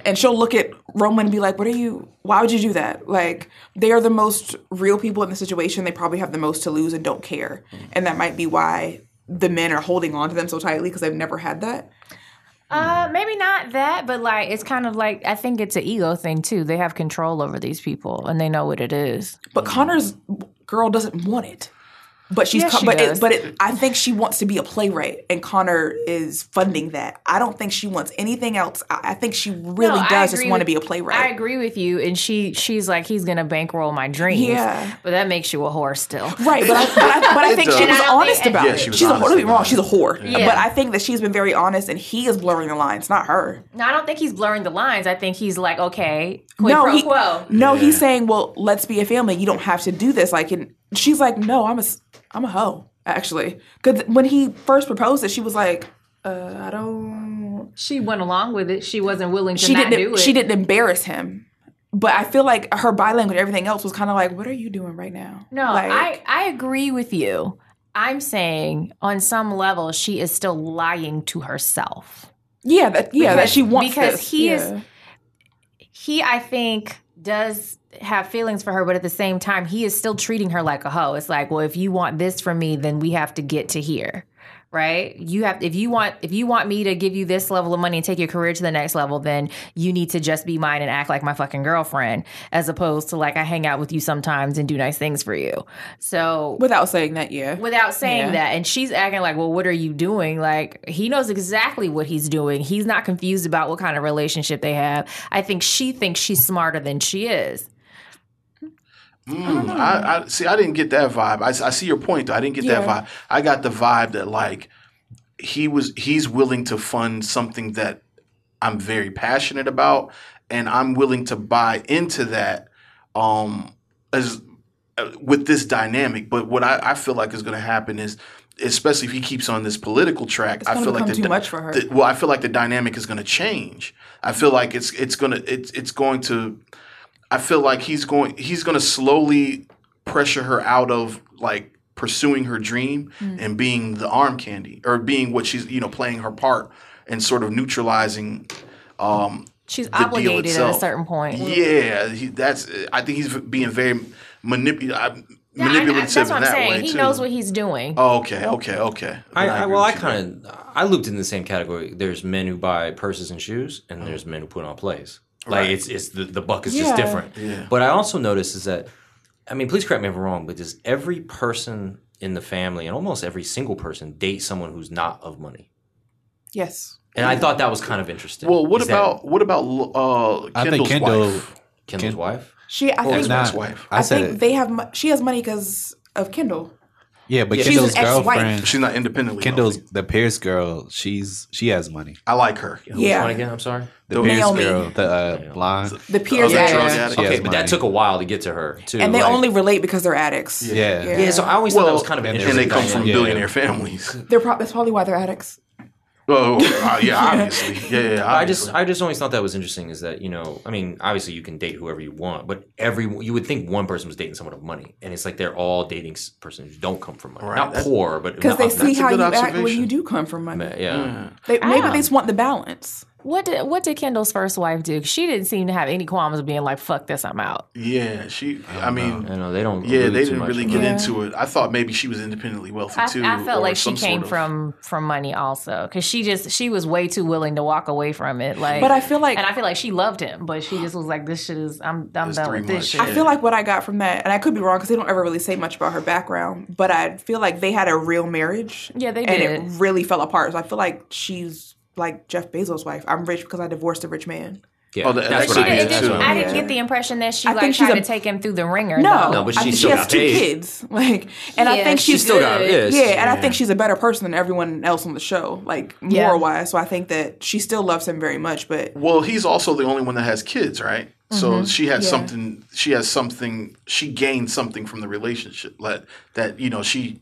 And she'll look at Roman and be like, "What are you? Why would you do that?" Like they are the most real people in the situation. They probably have the most to lose and don't care, and that might be why the men are holding on to them so tightly because they've never had that. Uh, maybe not that, but like it's kind of like I think it's an ego thing too. They have control over these people and they know what it is. But Connor's girl doesn't want it. But she's Yes, co- she but does. it, but it, I think she wants to be a playwright, and Connor is funding that. I don't think she wants anything else. I, I think she really No, does just want to be a playwright. I agree with you, and she she's like he's gonna bankroll my dreams. Yeah. but that makes you a whore still. Right, but I, but I, but I think does. she was honest think- about Yeah, it. she was she's a honest don't get wrong, she's a whore. Yeah. But I think that she's been very honest, and he is blurring the lines, not her. No, I don't think he's blurring the lines. I think he's like, okay, quid no, pro he, quo. no, he's saying, "Well, let's be a family. You don't have to do this." Like, and she's like, "No, I'm a, I'm a hoe." Actually, because when he first proposed it, she was like, uh, "I don't." She went along with it. She wasn't willing to She not didn't. do it. She didn't embarrass him. But I feel like her body language, everything else, was kind of like, "What are you doing right now?" No, like, I I agree with you. I'm saying on some level she is still lying to herself. yeah, that yeah, that she wants because this. he yeah. is- He I think does have feelings for her, but at the same time, he is still treating her like a hoe. It's like, well, if you want this from me, then we have to get to here. Right? You have if you want if you want me to give you this level of money and take your career to the next level, then you need to just be mine and act like my fucking girlfriend, as opposed to like I hang out with you sometimes and do nice things for you. So without saying that, yeah. without saying Yeah. that. And she's acting like, well, what are you doing? Like, he knows exactly what he's doing. He's not confused about what kind of relationship they have. I think she thinks she's smarter than she is. Mm, I, I see. I didn't get that vibe. I, I see your point. though. I didn't get that vibe. I got the vibe that like he was. He's willing to fund something that I'm very passionate about, and I'm willing to buy into that. Um, as uh, with this dynamic, but what I, I feel like is going to happen is, especially if he keeps on this political track, I feel like the, too much for her. the- well, I feel like the dynamic is going to change. I feel like it's it's gonna it's it's going to. I feel like he's going he's going to slowly pressure her out of like pursuing her dream Mm. and being the arm candy or being what she's you know playing her part and sort of neutralizing um She's the deal obligated at a certain point. Yeah, he, that's I think he's being very manipul- uh, Yeah, I- I- manipulative that's what in I'm that saying. way he too. knows what he's doing. Oh, okay, okay, okay. I, Then I, well, I with you there. kind of I looped in the same category. There's men who buy purses and shoes, and there's men who put on plays. Like Right. it's it's the, the buck is Yeah. just different. Yeah. But I also notice is that, I mean, please correct me if I'm wrong, but does every person in the family and almost every single person date someone who's not of money? Yes. and I thought that was kind of interesting. Well, what Is that about what about uh, I Kendall's think Kendall. wife? Kendall's Ken- wife? She, I think, not- ex-wife? I I said think it. they have. mo- She has money because of Kendall. Yeah, but Yeah. Kendall's an ex-wife. girlfriend, She's not independently. Kendall's wealthy. the Pierce girl. She's she has money. I like her. Which Yeah. one again? I'm sorry. The Naomi. Pierce girl, the uh, blonde. The Pierce other addicts. drug Yeah. Okay, has but money. that took a while to get to her too. and they like- only relate because they're addicts. Yeah. yeah. So I always thought that was kind of and an they- and they come from Yeah. billionaire families. They're pro- that's probably why they're addicts. Oh, uh, yeah, obviously. Yeah, yeah. I just. I just always thought that was interesting. Is that you know, I mean, obviously you can date whoever you want, but every you would think one person was dating someone of money, and it's like they're all dating persons who don't come from money, Right, not that's- poor, but Because they see how you act when you do come from money. yeah. They, maybe Ah. they just want the balance. What did what did Kendall's first wife do? She didn't seem to have any qualms of being like, "Fuck this, I'm out." yeah, she. I mean, I know they don't. yeah, they didn't really get that. Yeah. into it. I thought maybe she was independently wealthy I, too. I felt like she came sort of- from from money also because she just she was way too willing to walk away from it. Like, But I feel like and I feel like she loved him, but she just was like, "This shit is I'm I'm done with this shit." I feel like what I got from that, and I could be wrong because they don't ever really say much about her background, but I feel like they had a real marriage. Yeah, they did, and it really fell apart. So I feel like she's like Jeff Bezos' wife. I'm rich because I divorced a rich man. Yeah, Oh, that- that's that what could I be did. it, That's too. what I I didn't get the impression that she I like think she's tried a- to take him through the ringer. No, though. No, but I she still she has got two paid. kids. Like, and I think she she's still got good. this. Yeah, and I think she's a better person than everyone else on the show, like Yeah. moral wise. So I think that she still loves him very much. But Well, he's also the only one that has kids, right? So mm-hmm. she has Yeah. something. She has something. She gained something from the relationship. That that you know she.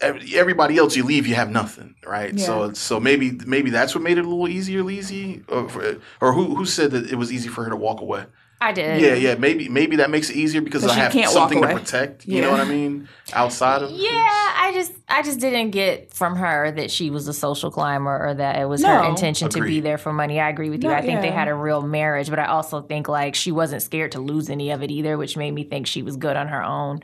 Ev- Everybody else you leave, you have nothing, right? So Yeah. so maybe maybe that's what made it a little easier, Leezy, or, for- or who who said that it was easy for her to walk away? I did. Yeah, yeah, maybe maybe that makes it easier because I have something to away. protect. You know what I mean? Outside of Yeah, I just I just didn't get from her that she was a social climber or that it was her No. intention to be there for money. I agree with you. No, I think they had a real marriage, but I also think like she wasn't scared to lose any of it either, which made me think she was good on her own.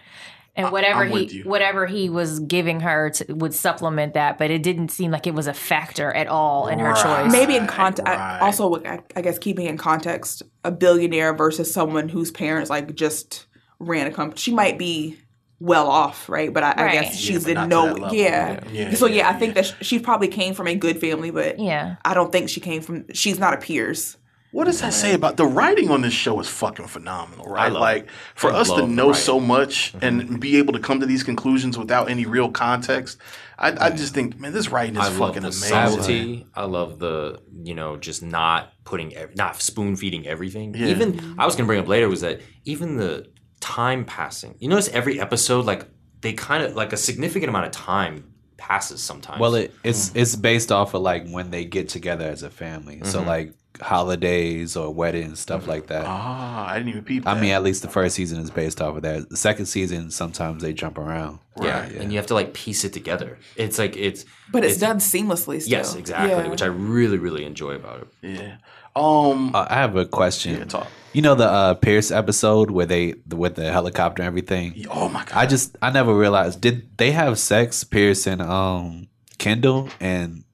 And whatever I'm with he you. whatever he was giving her to, would supplement that, but it didn't seem like it was a factor at all in her choice. maybe in context, right. also I, I guess keeping in context, a billionaire versus someone whose parents like just ran a company. She might be well off, right? But I, I guess Yeah, she's but not in to no, that level. yeah. Yeah, So yeah, yeah, I think that she probably came from a good family, but Yeah. I don't think she came from. She's not a Pierce. What does that say about the writing on this show? Is fucking phenomenal, right? love Like it. for I us to love the know writing. so much mm-hmm. and be able to come to these conclusions without any real context, I, I just think, man, this writing is I love fucking the amazing. subtlety. I love the you know just not putting ev- not spoon feeding everything. Yeah. Even mm-hmm. I was gonna bring up later was that even the time passing. You notice every episode like they kind of like a significant amount of time passes sometimes. Well, it, it's mm. it's based off of like when they get together as a family. So mm-hmm. like holidays or weddings, stuff like that. Ah, I didn't even peep. I that. mean, at least the first season is based off of that. The second season, sometimes they jump around. yeah, Right, and you have to like piece it together. It's like it's But it's, done seamlessly. Still. yes, exactly, Yeah. which I really really enjoy about it. yeah. Um, Uh, I have a question. Yeah, talk. You know the uh, Pierce episode where they with the helicopter and everything. oh my god, I just I never realized did they have sex Pierce and um Kendall and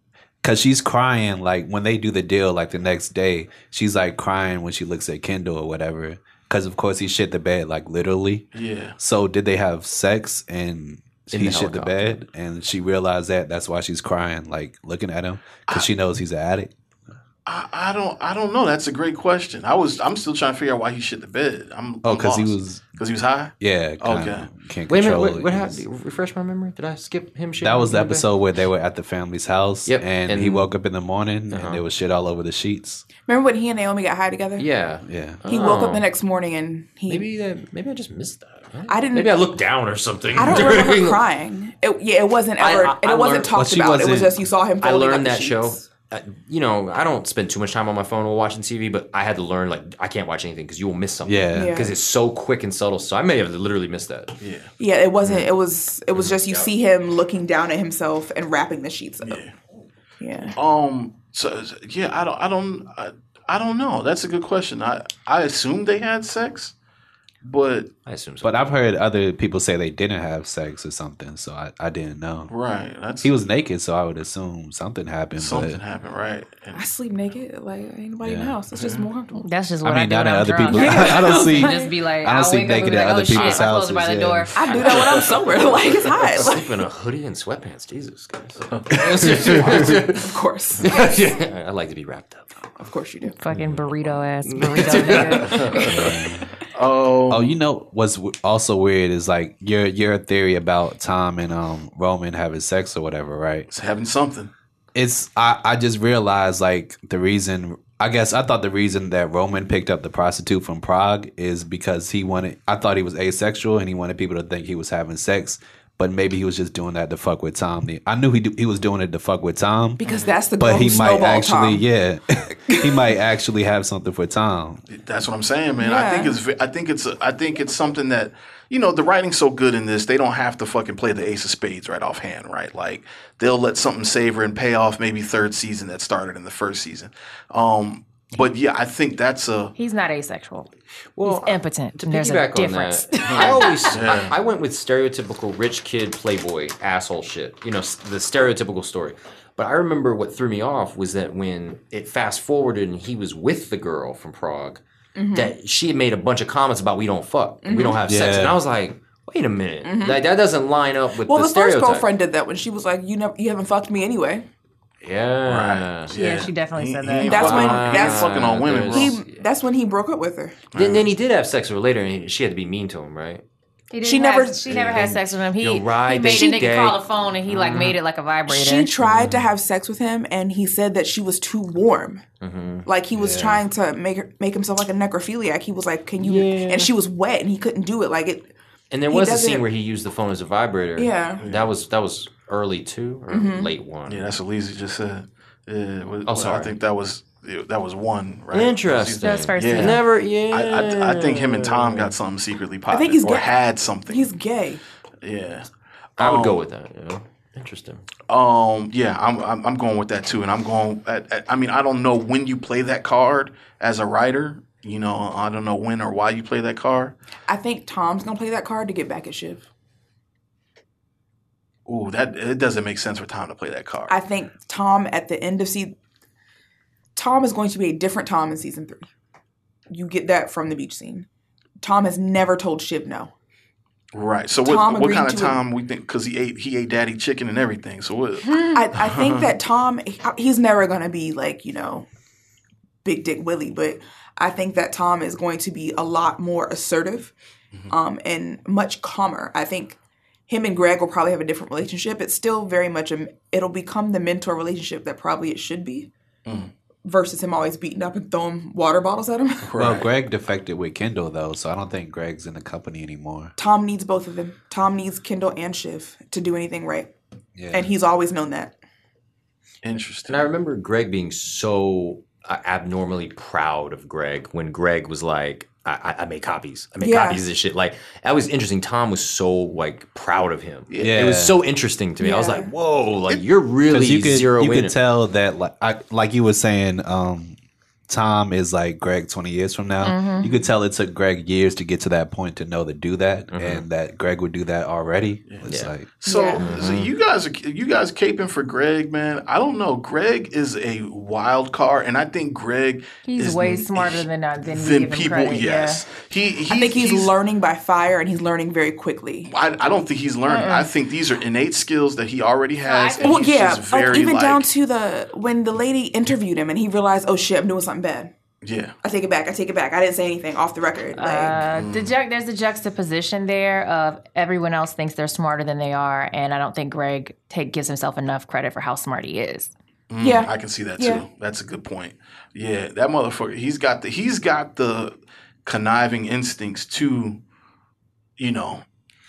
because she's crying like when they do the deal like the next day she's like crying when she looks at Kendall or whatever because of course he shit the bed like literally yeah. so did they have sex and In he the shit the helicopter. bed and she realized that that's why she's crying like looking at him because she knows he's an addict I, I don't, I don't know. That's a great question. I was, I'm still trying to figure out why he shit the bed. I'm, oh because he lost. was because he was high. yeah kinda Okay. can't Wait a minute, control what, it. what He happened? Refresh my memory. Did I skip him? shitting That was the on bed? episode where they were at the family's house, Yep, and, and- he woke up in the morning Uh-huh. and there was shit all over the sheets. Remember when he and Naomi got high together? Yeah, Yeah, He woke up Oh. the next morning and he. Maybe that, maybe I just missed that. huh? I didn't- Maybe I looked down or something. I don't remember her crying. It, yeah, it wasn't I- ever. I- and I it wasn't learned- talked well, she about. It was wasn't- just you saw him. I folding up learned the that show. sheets. Uh, you know, I don't spend too much time on my phone while watching TV, but I had to learn like I can't watch anything because you will miss something. Yeah. Yeah. because it's so quick and subtle. So I may have literally missed that. Yeah. Yeah, it wasn't. It was. It was just you see him looking down at himself and wrapping the sheets up. Yeah. Um. So so, yeah, I don't. I don't. I, I don't know. That's a good question. I I assume they had sex, but I assume so. But I've heard other people say they didn't have sex or something, so I, I didn't know. right, that's He was naked, so I would assume something happened. something but happened, right? And I sleep naked. Like ain't nobody in the house. It's just more comfortable. That's just I what I, mean, do not when at I'm other drunk. people. I don't see. just be like, I don't I'll see wake up and naked be at like, other oh, shit, people's my clothes are by houses, the yeah. door. I do that when I'm sober. like it's hot. Like, Sleep in a hoodie and sweatpants. Jesus, guys. of course, I like to be wrapped up. of course you do. Fucking burrito ass burrito nigga. Oh, Oh, you know what's also weird is like your your theory about Tom and um Roman having sex or whatever, right? it's having something. It's I I just realized like the reason I guess I thought the reason that Roman picked up the prostitute from Prague is because he wanted I thought he was asexual and he wanted people to think he was having sex, but maybe he was just doing that to fuck with Tom. I knew he do, he was doing it to fuck with Tom, Because that's the but he might actually Tom. yeah he might actually have something for Tom. That's what I'm saying, man. I think it's I think it's I think it's something that you know the writing's so good in this they don't have to fucking play the ace of spades right offhand, right? Like they'll let something savor and pay off maybe third season that started in the first season. Um, but yeah, I think that's a He's not asexual. Well, He's impotent. to and there's a piggyback on difference. that, I always I, I went with stereotypical rich kid playboy asshole shit. You know, the stereotypical story. But I remember what threw me off was that when it fast forwarded and he was with the girl from Prague, mm-hmm. that she had made a bunch of comments about we don't fuck, we don't mm-hmm. have sex, and I was like, wait a minute, mm-hmm. that, that doesn't line up with Well, the, the, first stereotype. girlfriend did that when she was like, "You never, you haven't fucked me anyway." Yeah. Yeah, she definitely He- said that. That's fucking- when- he ain't that's- fucking on women, bro. There's- He, that's when he broke up with her. Then, then he did have sex with her later, and she had to be mean to him, right? He She have- never- she never had sex with him. He, You're right, he made they a nigga gay. call the phone and he like made it like a mm-hmm. vibrator. She tried to have sex with him, and he said that she was too warm. Mm-hmm. Like he was trying to make her, make himself like a necrophiliac. He was like, "Can you?" And she was wet, and he couldn't do it. Like it. And there was a scene where he used the phone as a vibrator. Yeah. that was that was early two or late one. Yeah, that's what Lisa just said. Yeah, it was- Oh, I sorry. think that was that was one. Right? Interesting. That's first Yeah. season. Never. Yeah. I, I, I think him and Tom got something secretly popping. think he's or gay. had something. He's gay. yeah. I would go um, with that. Yeah. Interesting. Um. Yeah. I'm, I'm. I'm going with that too, and I'm going. At, at, I mean, I don't know when you play that card as a writer. You know, I don't know when or why you play that card. I think Tom's gonna play that card to get back at Shiv. Ooh, that it doesn't make sense for Tom to play that card. I think Tom at the end of season, Tom is going to be a different Tom in season three. You get that from the beach scene. Tom has never told Shiv no. right. So what? Tom what agreed kind of to it. Tom we think? Because he ate he ate daddy chicken and everything. So what? Hmm. I, I think that Tom, uh, he's never going to be like, you know, Big Dick Willie, but I think that Tom is going to be a lot more assertive mm-hmm. um, and much calmer. I think him and Greg will probably have a different relationship. It's still very much a, it'll become the mentor relationship that probably it should be versus him always beating up and throwing water bottles at him. Well, Greg defected with Kendall though, so I don't think Greg's in the company anymore. Tom needs both of them. Tom needs Kendall and Shiv to do anything right. Yeah. And he's always known that. Interesting. And I remember Greg being so uh, abnormally proud of Greg when Greg was like, I, I, I make copies. I make Yeah. copies of this shit. Like that was interesting. Tom was so like proud of him. Yeah. It was so interesting to me. I was like, whoa, like you're really Because you could zero you in. could tell that like I, like you were saying, um, Tom is like Greg twenty years from now. Mm-hmm. You could tell it took Greg years to get to that point to know to do that, Mm-hmm. and that Greg would do that already. It's Yeah. like So, Yeah. so you guys are you guys caping for Greg, man. I don't know. Greg is a wild card, and I think Greg He's is way n- smarter than uh, than than people. credit. yes, he, he. I think he's, learning by fire and he's learning very quickly. I, I don't think he's learning. I think these are innate skills that he already has. and Well, he's yeah, just like even like, down to the when the lady interviewed him and he realized, oh shit, I'm doing something bad. yeah. I take it back. I take it back. I didn't say anything off the record. Like, Uh, the ju- there's a juxtaposition there of everyone else thinks they're smarter than they are, and I don't think Greg take gives himself enough credit for how smart he is. yeah, I can see that Yeah. too. That's a good point. Yeah, that motherfucker. He's got the he's got the conniving instincts to, you know,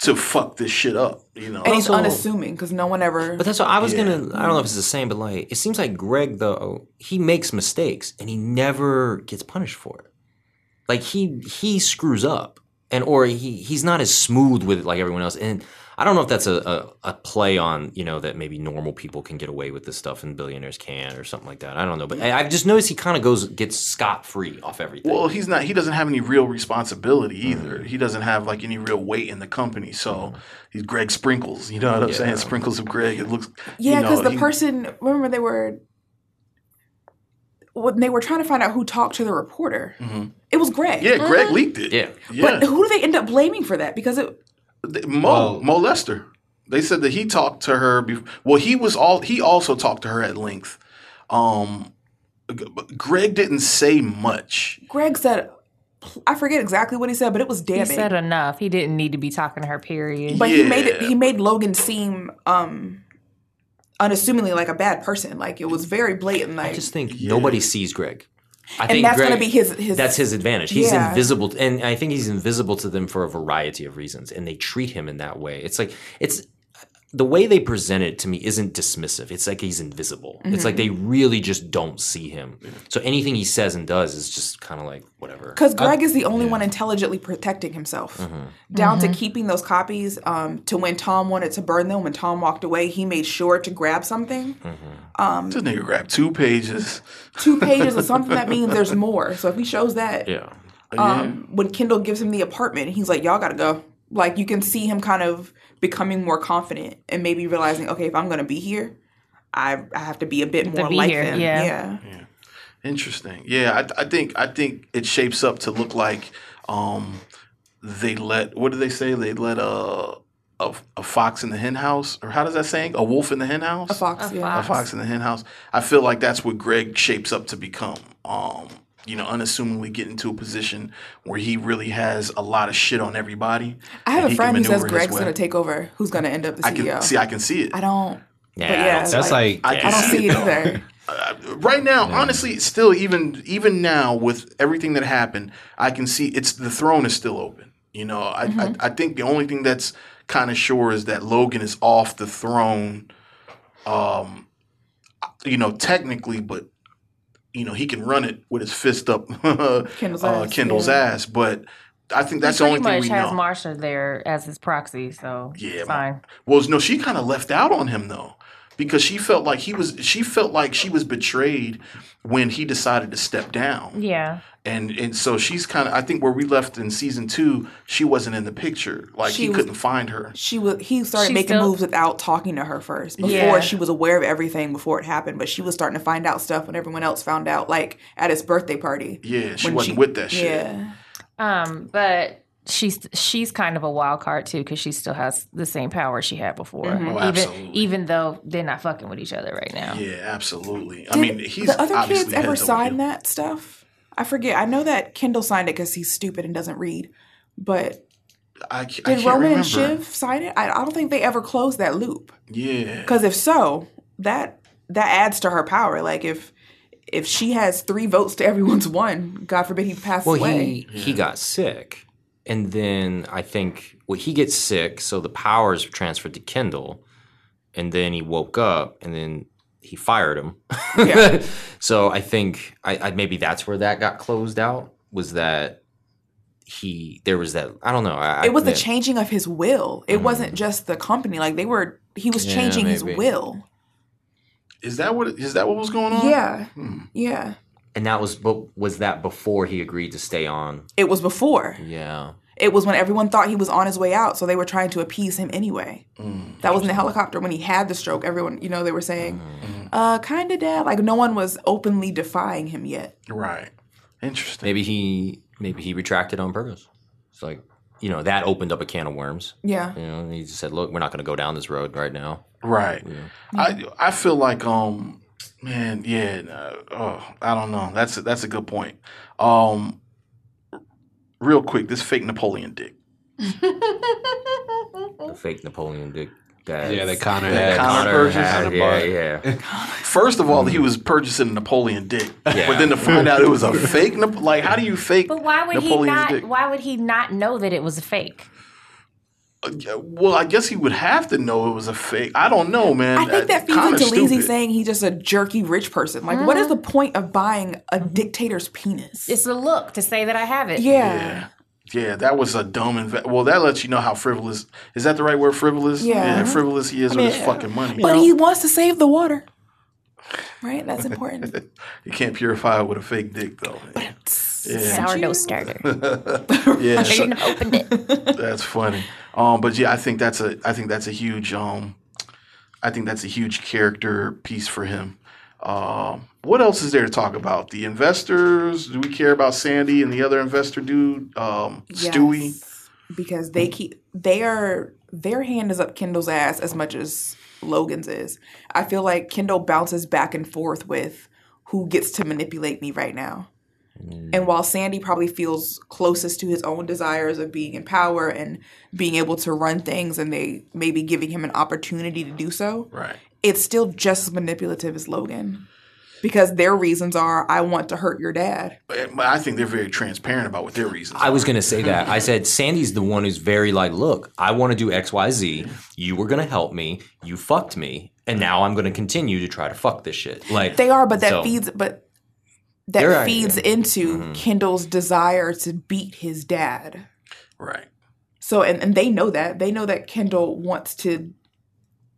to fuck this shit up. You know, and he's Also- unassuming because no one ever. But that's what I was Yeah. gonna. I don't know if it's the same, but like it seems like Greg though he makes mistakes and he never gets punished for it. Like he he screws up and or he he's not as smooth with it like everyone else. And I don't know if that's a, a, a play on you know that maybe normal people can get away with this stuff and billionaires can or something like that. I don't know, but I, I've just noticed he kind of goes gets scot free off everything. Well, he's not. He doesn't have any real responsibility either. He doesn't have like any real weight in the company. So he's Greg Sprinkles. You know what I'm saying? Sprinkles of Greg. It looks. Yeah, you know, because the he- person remember they were when they were trying to find out who talked to the reporter. It was Greg. Mm-hmm. Yeah, Greg leaked it. Yeah. yeah. But who do they end up blaming for that? Because it Mo Well- Mo Lester. They said that he talked to her. Before, well, he was all. He also talked to her at length. Um, Greg didn't say much. Greg said, I forget exactly what he said, but it was He damning. said enough. He didn't need to be talking to her. Period. but he made it. He made Logan seem um unassumingly like a bad person. Like it was very blatant. Like I just think nobody sees Greg. I and that's going to be his his. That's his advantage. He's Yeah. invisible, and I think he's invisible to them for a variety of reasons, and they treat him in that way. It's like it's the way they present it to me isn't dismissive. It's like he's invisible. It's like mm-hmm. they really just don't see him. So anything he says and does is just kind of like whatever. Because uh, Greg is the only one intelligently protecting himself, mm-hmm. down to mm-hmm. keeping those copies. Um, to when Tom wanted to burn them, when Tom walked away, he made sure to grab something. Um, this nigga grabbed two pages. Two pages of something that means there's more. So if he shows that, Yeah. um, when Kendall gives him the apartment, he's like, "Y'all gotta go." Like you can see him kind of becoming more confident and maybe realizing, okay, if I'm gonna be here, I I have to be a bit more like here, them. yeah. yeah. Interesting. Yeah, I, I think I think it shapes up to look like um, they let what do they say? They let a, a a fox in the hen house, or how does that saying? A wolf in the hen house. A fox, yeah. A fox in the hen house. I feel like that's what Greg shapes up to become. Um, you know, unassumingly get into a position where he really has a lot of shit on everybody. I have a friend who says Greg's gonna take over. Who's gonna end up the CEO? I CEO? can see. I can see it. I don't. Yeah, but I yeah, don't- That's like I I can don't see see it it though. either. right now, honestly, still even even now with everything that happened, I can see it's the throne is still open. You know, I Mm-hmm. I, I think the only thing that's kind of sure is that Logan is off the throne. Um, you know, technically, but you know he can run it with his fist up, Kendall's uh, ass, Kendall's yeah. ass. But I think that's he the only pretty thing much we has know. Marcia there as his proxy, so Yeah, it's fine. Well, no, she kind of left out on him though, because she felt like he was. She felt like she was betrayed when he decided to step down. Yeah, and and so she's kind of I think where we left in season two, she wasn't in the picture. Like She he was- couldn't find her. She was. He started She making still- moves without talking to her first. Before Yeah. she was aware of everything before it happened, but she was starting to find out stuff when everyone else found out. Like at his birthday party. Yeah, she wasn't with that shit. Yeah. um, but she's she's kind of a wild card too because she still has the same power she had before. Mm-hmm. Oh, even absolutely. even though they're not fucking with each other right now. Yeah, absolutely. I mean, he's the other obviously kids ever sign heels. that stuff? I forget. I know that Kendall signed it because he's stupid and doesn't read. But I, ca- I did can't Roman remember. and Shiv sign it? I, I don't think they ever closed that loop. Yeah, Because if so, that that adds to her power. Like if if she has three votes to everyone's one, God forbid he passes Well, away. he he got sick, and then I think well he gets sick, so the powers transferred to Kendall, and then he woke up, and then he fired him. Yeah. so I think I, I maybe that's where that got closed out. Was that he there was that I don't know. I, it was the changing of his will. It wasn't just the company. Like they were he was Yeah, changing his will. is that what is that what was going on? Yeah. Hmm. Yeah. And that was but was that before he agreed to stay on? It was before. Yeah. It was when everyone thought he was on his way out, so they were trying to appease him anyway. Mm. That was in the helicopter when he had the stroke. Everyone, you know, they were saying, Mm-hmm. uh, kind of dad. Like no one was openly defying him yet. Right. Interesting. Maybe he maybe he retracted on purpose. It's like you know that opened up a can of worms. Yeah. You know, and he just said, "Look, we're not going to go down this road right now." Right. I I feel like um man yeah no, oh I don't know that's a, that's a good point. Um, real quick, this fake Napoleon dick. The fake Napoleon Dick guy. Yeah, that Connor that had. Connor Connor purchased had, yeah, yeah. First of all, he was purchasing a Napoleon dick, Yeah. but then to find out it was a fake like how do you fake? But why would Napoleon's he not? dick? Why would he not know that it was a fake? Well, I guess he would have to know it was a fake. I don't know, man. I think that feeds Connor's into Leezy stupid. saying he's just a jerky rich person. Like, what is the point of buying a Mm-hmm. dictator's penis? It's a look to say that I have it. yeah. Yeah, that was a dumb invest. Well, that lets you know how frivolous. Is that the right word? Frivolous. Yeah. frivolous he is with his fucking money. But he wants to save the water. Right? That's important. You can't purify it with a fake dick, though. Yeah, Sourdough starter. yeah. so- Shouldn't have opened it. That's funny. Um, but yeah, I think that's a I think that's a huge um, I think that's a huge character piece for him. Um, what else is there to talk about? The investors? Do we care about Sandy and the other investor dude? Um, Stewie. Because they keep they are their hand is up Kendall's ass as much as Logan's is. I feel like Kendall bounces back and forth with who gets to manipulate me right now. And mm. while Sandy probably feels closest to his own desires of being in power and being able to run things and they maybe giving him an opportunity to do so, Right. it's still just as manipulative as Logan. Because their reasons are I want to hurt your dad. But eh, but I think they're very transparent about what their reasons. I was going to say that. I said Sandy's the one who's very like, look, I want to do X, Y, Z. You were going to help me. You fucked me, and now I'm going to continue to try to fuck this shit. Like They are, but that so- feeds but They're that right, feeds yeah. into Kendall's desire to beat his dad. right. So and, and they know that. They know that Kendall wants to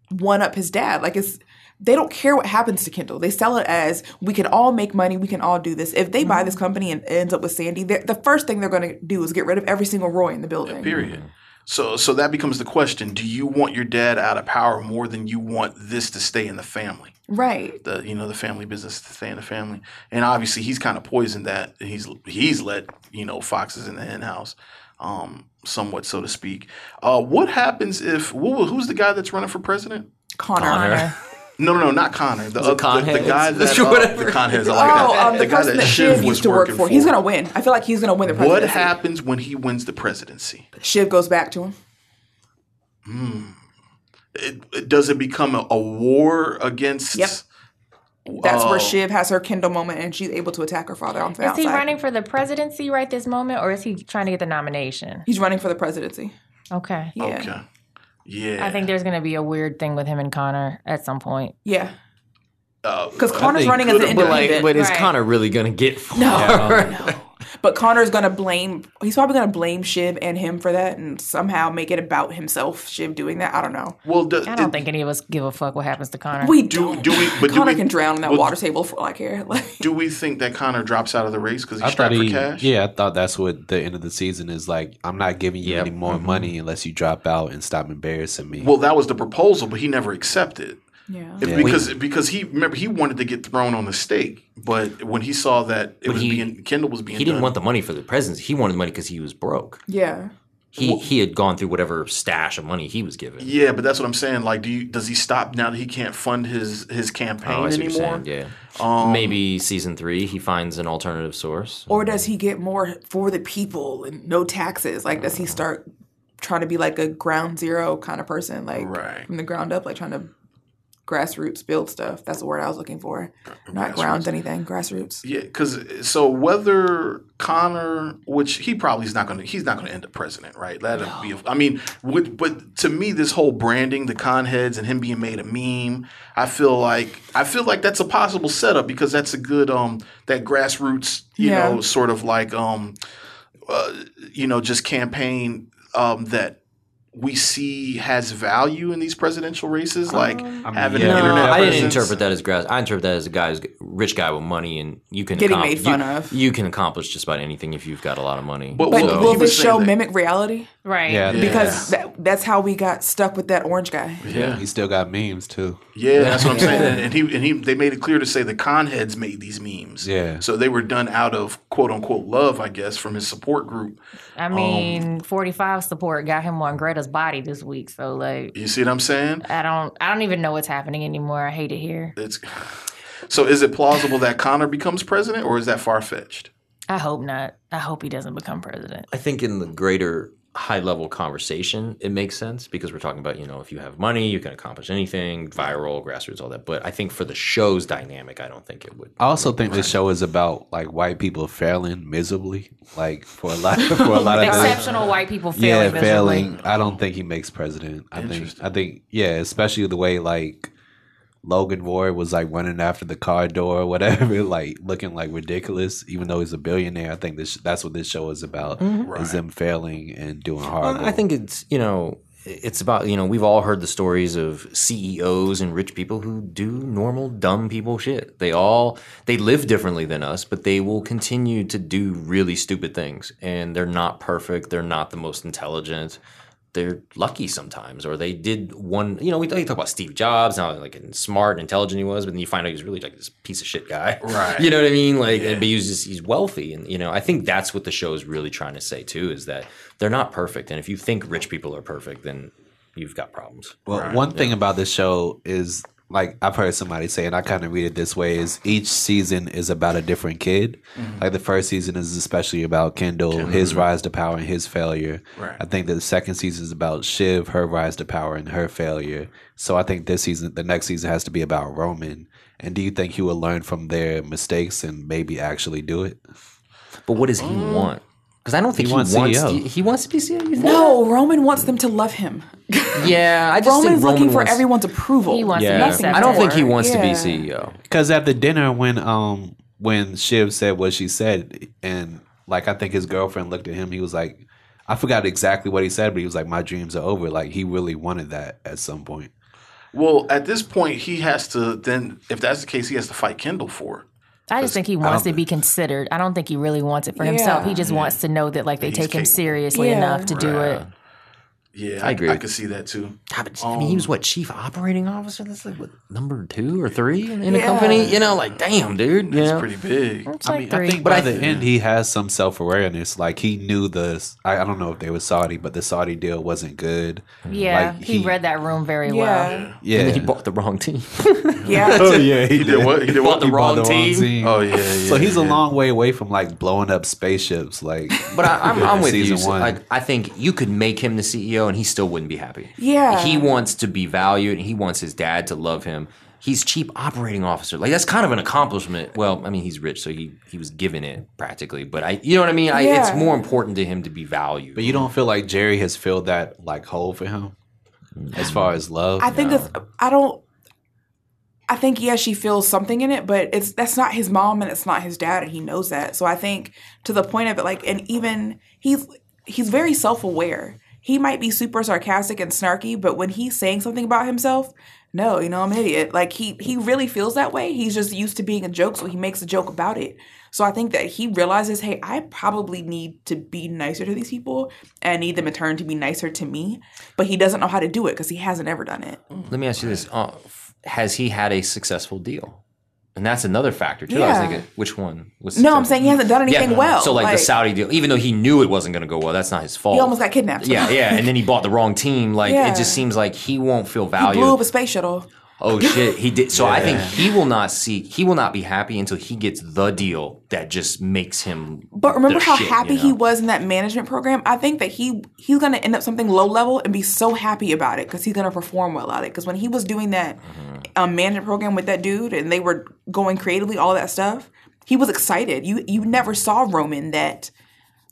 one up his dad. Like it's they don't care what happens to Kendall. They sell it as we can all make money, we can all do this. If they buy this company and ends up with Sandy, the first thing they're going to do is get rid of every single Roy in the building. Period. Mm-hmm. So so that becomes the question: Do you want your dad out of power more than you want this to stay in the family? Right. the you know the family business to stay in the family, and obviously he's kind of poisoned that. He's he's let you know foxes in the hen house, um, somewhat so to speak. Uh, what happens if who, who's the guy that's running for president? Connor. Connor. No, no, no, not Connor. The, uh, the, the guy that uh, Whatever. the Conheads. I like Oh, that. um, the, guy that Shiv used to work for. He's gonna win. I feel like he's gonna win the presidency. What happens when he wins the presidency? Shiv goes back to him. It, it- does it become a, a war against? Yep. That's Oh. where Shiv has her Kendall moment and she's able to attack her father on the Is outside. he running for the presidency right this moment, or is he trying to get the nomination? He's running for the presidency. Okay. Yeah. Okay. Yeah. I think there's going to be a weird thing with him and Connor at some point. Yeah. Uh, Because Connor's running as an could've- But like, independent. but is Right. Connor really going to get? no. But Connor's gonna blame. He's probably gonna blame Shiv and him for that, and somehow make it about himself. Shiv doing that. I don't know. well, do, I don't it- think any of us give a fuck what happens to Connor. We Do- don't. do we- but do Connor we- can drown in that well, water table for all I care. Like, Do we think that Connor drops out of the race because I he's thought strapped he, for cash? yeah, I thought that's what the end of the season is like. I'm not giving you Yep. any more mm-hmm. money unless you drop out and stop embarrassing me. Well, that was the proposal, but he never accepted. Yeah. If- Because because he remember he wanted to get thrown on the stake, but when he saw that it But was he- being Kendall was being He didn't done- want the money for the presidency. He wanted the money because he was broke. Yeah. He he had gone through whatever stash of money he was given. Yeah, but that's what I'm saying. Like, do you does he stop now that he can't fund his his campaign Oh, I see what you're anymore? saying. Yeah. Um, Maybe season three he finds an alternative source. Or does he get more for the people and no taxes? Like, does he uh-huh. start trying to be like a ground zero kind of person, like Right. from the ground up, like trying to grassroots build stuff? That's the word I was looking for. Not grounds anything, grassroots. Yeah, because so whether Connor, which he probably is not going to, he's not going to end up president, right? That'd be. I mean, would, but to me, this whole branding, the con heads, and him being made a meme, I feel like I feel like that's a possible setup because that's a good um that grassroots, you Yeah. know, sort of like um, uh, you know, just campaign um that. We see has value in these presidential races, like um, having yeah. an No, internet. I didn't interpret that as grass. I interpret that as a guy, who's a rich guy with money, and you can Getting accom- made fun you, of. You can accomplish just about anything if you've got a lot of money. But But Well, will he was this show that- mimic reality? right. yeah, Because that, that's how we got stuck with that orange guy. yeah, he still got memes too. Yeah, that's what I'm saying. And he and he they made it clear to say the con heads made these memes. Yeah. So they were done out of quote unquote love, I guess, from his support group. I um, mean, 45 support got him on Greta's body this week. So, like, You see what I'm saying? I don't, I don't even know what's happening anymore. I hate it here. It's so is it plausible that Connor becomes president or is that far fetched? I hope not. I hope he doesn't become president. I think in the greater high level conversation, it makes sense because we're talking about, you know, if you have money, you can accomplish anything, viral, grassroots, all that. But I think for the show's dynamic, I don't think it would. I also think the show is about like white people failing miserably, like for a lot for a lot of the, Exceptional white people failing. yeah miserably. failing. I don't think he makes president. I think I think yeah, especially the way like Logan Roy was like running after the car door or whatever, like looking like ridiculous, even though he's a billionaire. I think this that's what this show is about: mm-hmm. is them failing and doing hard. Well, I think it's you know it's about you know we've all heard the stories of CEOs and rich people who do normal dumb people shit. They all they live differently than us, but they will continue to do really stupid things, and they're not perfect. They're not the most intelligent. They're lucky sometimes, or they did one. You know, we, we talk about Steve Jobs, how like smart and intelligent he was, but then you find out he's really like this piece of shit guy. Right. You know what I mean? Like, but he was just he's wealthy, and you know, I think that's what the show is really trying to say too, is that they're not perfect, and if you think rich people are perfect, then you've got problems. Well, one thing about this show is like I've heard somebody say, and I kind of read it this way: is each season is about a different kid. Mm-hmm. Like the first season is especially about Kendall, his rise to power and his failure. Right. I think that the second season is about Shiv, her rise to power and her failure. So I think this season, the next season, has to be about Roman. And do you think he will learn from their mistakes and maybe actually do it? But what does he um, want? Because I don't think he, wants wants. CEO. He, he wants to be CEO. No, Roman wants them to love him. Yeah, I just Roman's think Roman looking for wants, everyone's approval. He wants to Yeah, be Nothing I don't think he more. wants to be CEO. Because at the dinner, when um when Shiv said what she said, and like I think his girlfriend looked at him, he was like, I forgot exactly what he said, but he was like, "My dreams are over." Like he really wanted that at some point. Well, at this point, he has to then, if that's the case, he has to fight Kendall for it. I just think he wants to be considered. I don't think he really wants it for himself. He just wants to know that like they he's take him capable. seriously Yeah. enough to do it. Yeah, I agree. I could see that too. Yeah, but, I mean, he um, was what chief operating officer. That's like what number two or three in, in a company. You know, like damn, dude. You know? pretty big. It's I like mean, three. I think by the end he has some self awareness. Like he knew the I, I don't know if they were Saudi, but the Saudi deal wasn't good. yeah, like, he, he- read that room very well. Yeah. Yeah, And then he bought the wrong team. Yeah. oh yeah, He did what? He did what? the He bought wrong team. Oh yeah, yeah. so he's a long way away from like blowing up spaceships. Like, But I, I'm, I'm with you. Season Like, I think you could make him the CEO, and he still wouldn't be happy. Yeah. he wants to be valued, and he wants his dad to love him. He's chief operating officer. Like that's kind of an accomplishment. Well, I mean, he's rich, so he he was given it practically. But I, you know what I mean. I, It's more important to him to be valued. but you don't feel like Gerri has filled that like hole for him as far as love. I think it's I don't I think yes, she feels something in it, but it's that's not his mom and it's not his dad, and he knows that. So I think to the point of it, like, and even he's he's very self aware. He might be super sarcastic and snarky, but when he's saying something about himself, no, you know, I'm an idiot. Like he he really feels that way. He's just used to being a joke, so he makes a joke about it. So I think that he realizes, hey, I probably need to be nicer to these people and need them in turn to be nicer to me. But he doesn't know how to do it because he hasn't ever done it. Let me ask you this: uh, Has he had a successful deal? And that's another factor too. I was thinking, which one was? No, I'm saying he hasn't done anything well. So like, the Saudi deal, even though he knew it wasn't going to go well, that's not his fault. He almost got kidnapped. Yeah, yeah, and then he bought the wrong team. Like Yeah. it just seems like he won't feel He blew up a space shuttle. oh shit, he did. So I think he will not see. He will not be happy until he gets the deal that just makes him. But remember the how shit, happy you he was in that management program? I think that he he's going to end up something low level and be so happy about it because he's going to perform well at it. Because when he was doing that Mm-hmm. Um, management program with that dude and they were going creatively, all that stuff, he was excited. You you never saw Roman that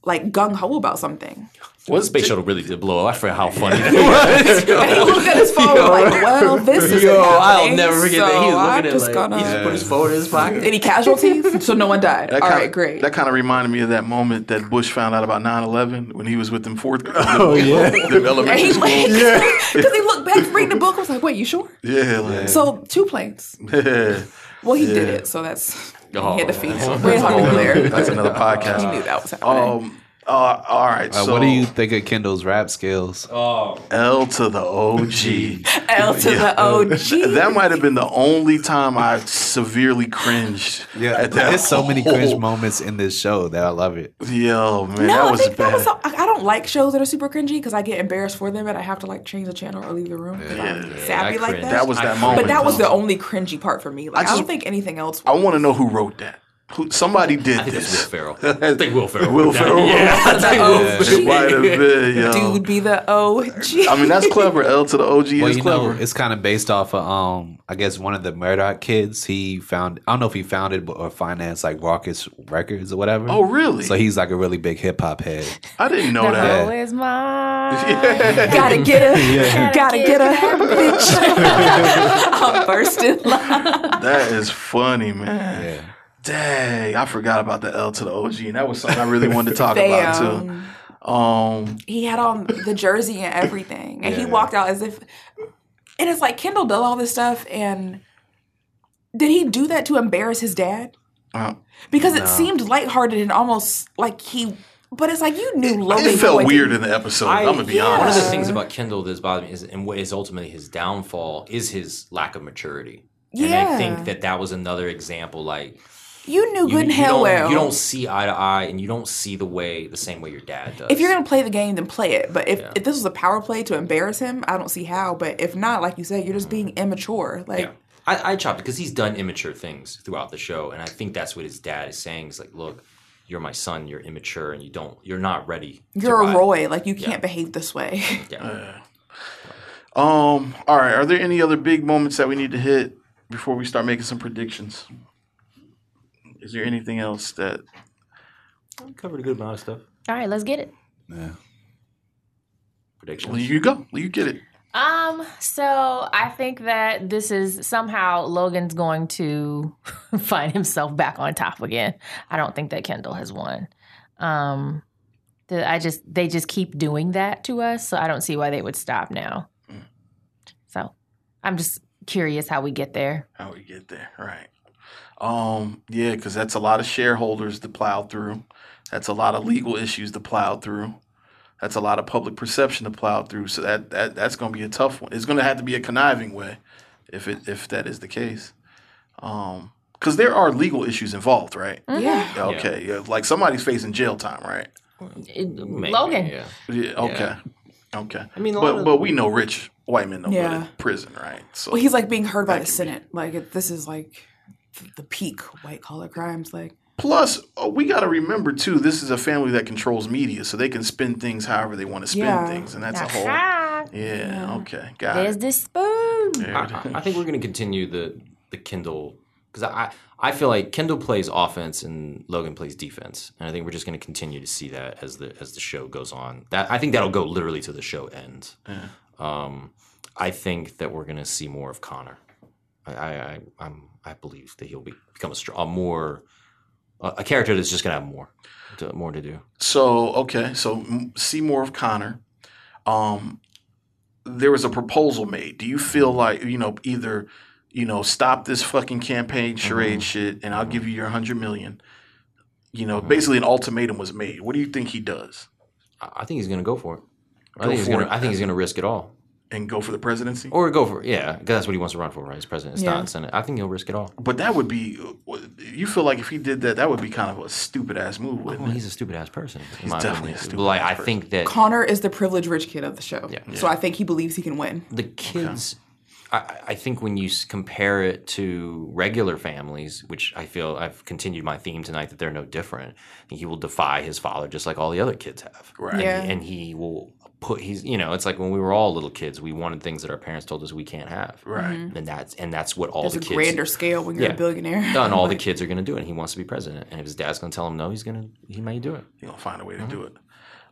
like gung ho about something. Well, the space shuttle really did blow up. I forgot how funny that was. And he looked at his phone like, "Well, this is Yo, I'll never forget that. He was looking at it just like gonna he just put his phone in his pocket. any casualties, so no one died. That All kinda, right, great. That kind of reminded me of that moment that Bush found out about 9-11 when he was with them fourth grade. Oh, yeah. the And elementary he school. went because he looked back reading the book. I was like, "Wait, you sure?" Yeah, like, So two planes. yeah. Well, he did it, so that's Oh. he had to feed. So we don't have to go. That's another podcast. He knew that was happening. Um, uh, all right. Uh, so what do you think of Kendall's rap skills? Oh. L to the OG. L to the OG. That might have been the only time I severely cringed. at that there's so many cringe moments in this show that I love it. Yo, man, no, that I was think bad. that was. So, I, I don't like shows that are super cringy because I get embarrassed for them and I have to like change the channel or leave the room. 'cause I'm savvy I like that. that was that I- moment. but that was though. the only cringy part for me. Like I, just- don't think anything else. I want to know who wrote that. Who, somebody did I think this. Will Ferrell. I think Will Ferrell. Will Ferrell. Yeah. It might have been, yo. Dude be the OG. I mean, that's clever. L to the OG Well, is you clever. know, it's kind of based off of um, I guess one of the Murdoch kids. He found I don't know if he founded or financed like Rawkus Records or whatever. oh, really? So he's like a really big hip hop head. I didn't know The that. hoe is mine. Gotta get her. Gotta get her, bitch. I'm bursting. That is funny, man. Yeah. Dang, I forgot about the L to the OG, and that was something I really wanted to talk about too. Um, He had on the jersey and everything, and he Yeah. walked out as if. And it's like Kendall did all this stuff, and did he do that to embarrass his dad? uh, Because it seemed lighthearted and almost like he. But it's like you knew Logan. it felt weird in the episode. I- I, am gonna be yeah. One of the things about Kendall that's bothered me is, and what is ultimately his downfall, is his lack of maturity. And I think that that was another example. Like you knew you, good and you hell don't, well. you don't see eye to eye, and you don't see the way the same way your dad does. if you're gonna play the game, then play it. But if, Yeah. if this was a power play to embarrass him, I don't see how. But if not, like you said, you're just being immature. Like Yeah. I, I chopped it because he's done immature things throughout the show, and I think that's what his dad is saying. Is like, look, you're my son. You're immature, and you don't. You're not ready. you're a ride." Roy. Like you can't Yeah. behave this way. Yeah. Um, all right. Are there any other big moments that we need to hit before we start making some predictions? Is there anything else that? We covered a good amount of stuff. All right, let's get it. Yeah. Predictions. Well, you go. You get it. Um, so I think that this is somehow Logan's going to find himself back on top again. I don't think that Kendall has won. Um, the, I just they just keep doing that to us, so I don't see why they would stop now. So I'm just curious how we get there. How we get there, right? Um, yeah, because that's a lot of shareholders to plow through. That's a lot of legal issues to plow through. That's a lot of public perception to plow through. So that, that that's going to be a tough one. It's going to have to be a conniving way, if it if that is the case. Um, because there are legal issues involved, right? yeah. Yeah, Okay, yeah. like somebody's facing jail time, right? It- Maybe, Logan, Yeah. Yeah. Okay. Okay. I mean, but of- but we know rich white men don't go to prison, right? So Well, he's like being heard by the can be- Senate. Like it, this is like the peak white collar crimes. Like Plus, uh, we got to remember too. This is a family that controls media, so they can spin things however they want to spin Yeah. things, and that's a whole. Ah, Yeah. Okay. Got there's it. this spoon. I, I- think we're going to continue the the Kendall because I I feel like Kendall plays offense and Logan plays defense, and I think we're just going to continue to see that as the as the show goes on. That I think that'll go literally to the show ends. Um, I think that we're going to see more of Connor. I I, I I'm I believe that he'll be, become a, a more a, a character that's just going to have more to, more to do. So okay, so see more of Connor. Um, there was a proposal made. Do you feel mm-hmm. like you know either you know stop this fucking campaign charade mm-hmm. shit, and I'll give you your hundred million. You know, mm-hmm. basically an ultimatum was made. What do you think he does? I, think he's going to go for it. I Go think he's going I think he's going to risk it all. And go for the presidency? Or go for yeah, because that's what he wants to run for, right? As president, it's Yeah. not Senate. I think he'll risk it all. But that would be. Uh, you feel like if he did that, that would be kind of a stupid ass move, wouldn't Well, it? he's a stupid ass person. in He's my definitely opinion. a stupid But, Like ass I think that Connor is the privileged rich kid of the show. Yeah. So I think he believes he can win. the kids. I, I think when you compare it to regular families, which I feel I've continued my theme tonight that they're no different. He will defy his father just like all the other kids have. Right. And, he, and he will put he's you know it's like when we were all little kids we wanted things that our parents told us we can't have. Right. And that's and that's what all There's the a kids. grander scale when you're Yeah. a billionaire. No, and all the kids are going to do it. And he wants to be president, and if his dad's going to tell him no, he's going to he may do it. He's gonna find a way to Mm-hmm. do it.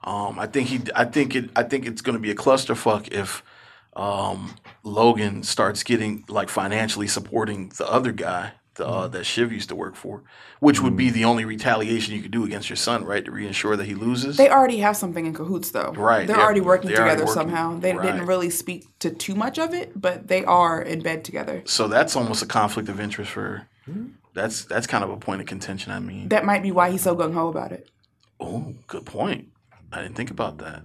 Um, I think he. I think it. I think it's gonna be a clusterfuck if um, Logan starts getting like financially supporting the other guy the, Mm-hmm. Uh, that Shiv used to work for, which would be the only retaliation you could do against your son, right? To reassure that he loses. They already have something in cahoots, though. Right, They're they're- already working they're already together working. somehow. They Right. didn't really speak to too much of it, but they are in bed together. so that's almost a conflict of interest for. Mm-hmm. That's that's kind of a point of contention. I mean, That might be why he's so gung ho about it. oh, good point. I didn't think about that.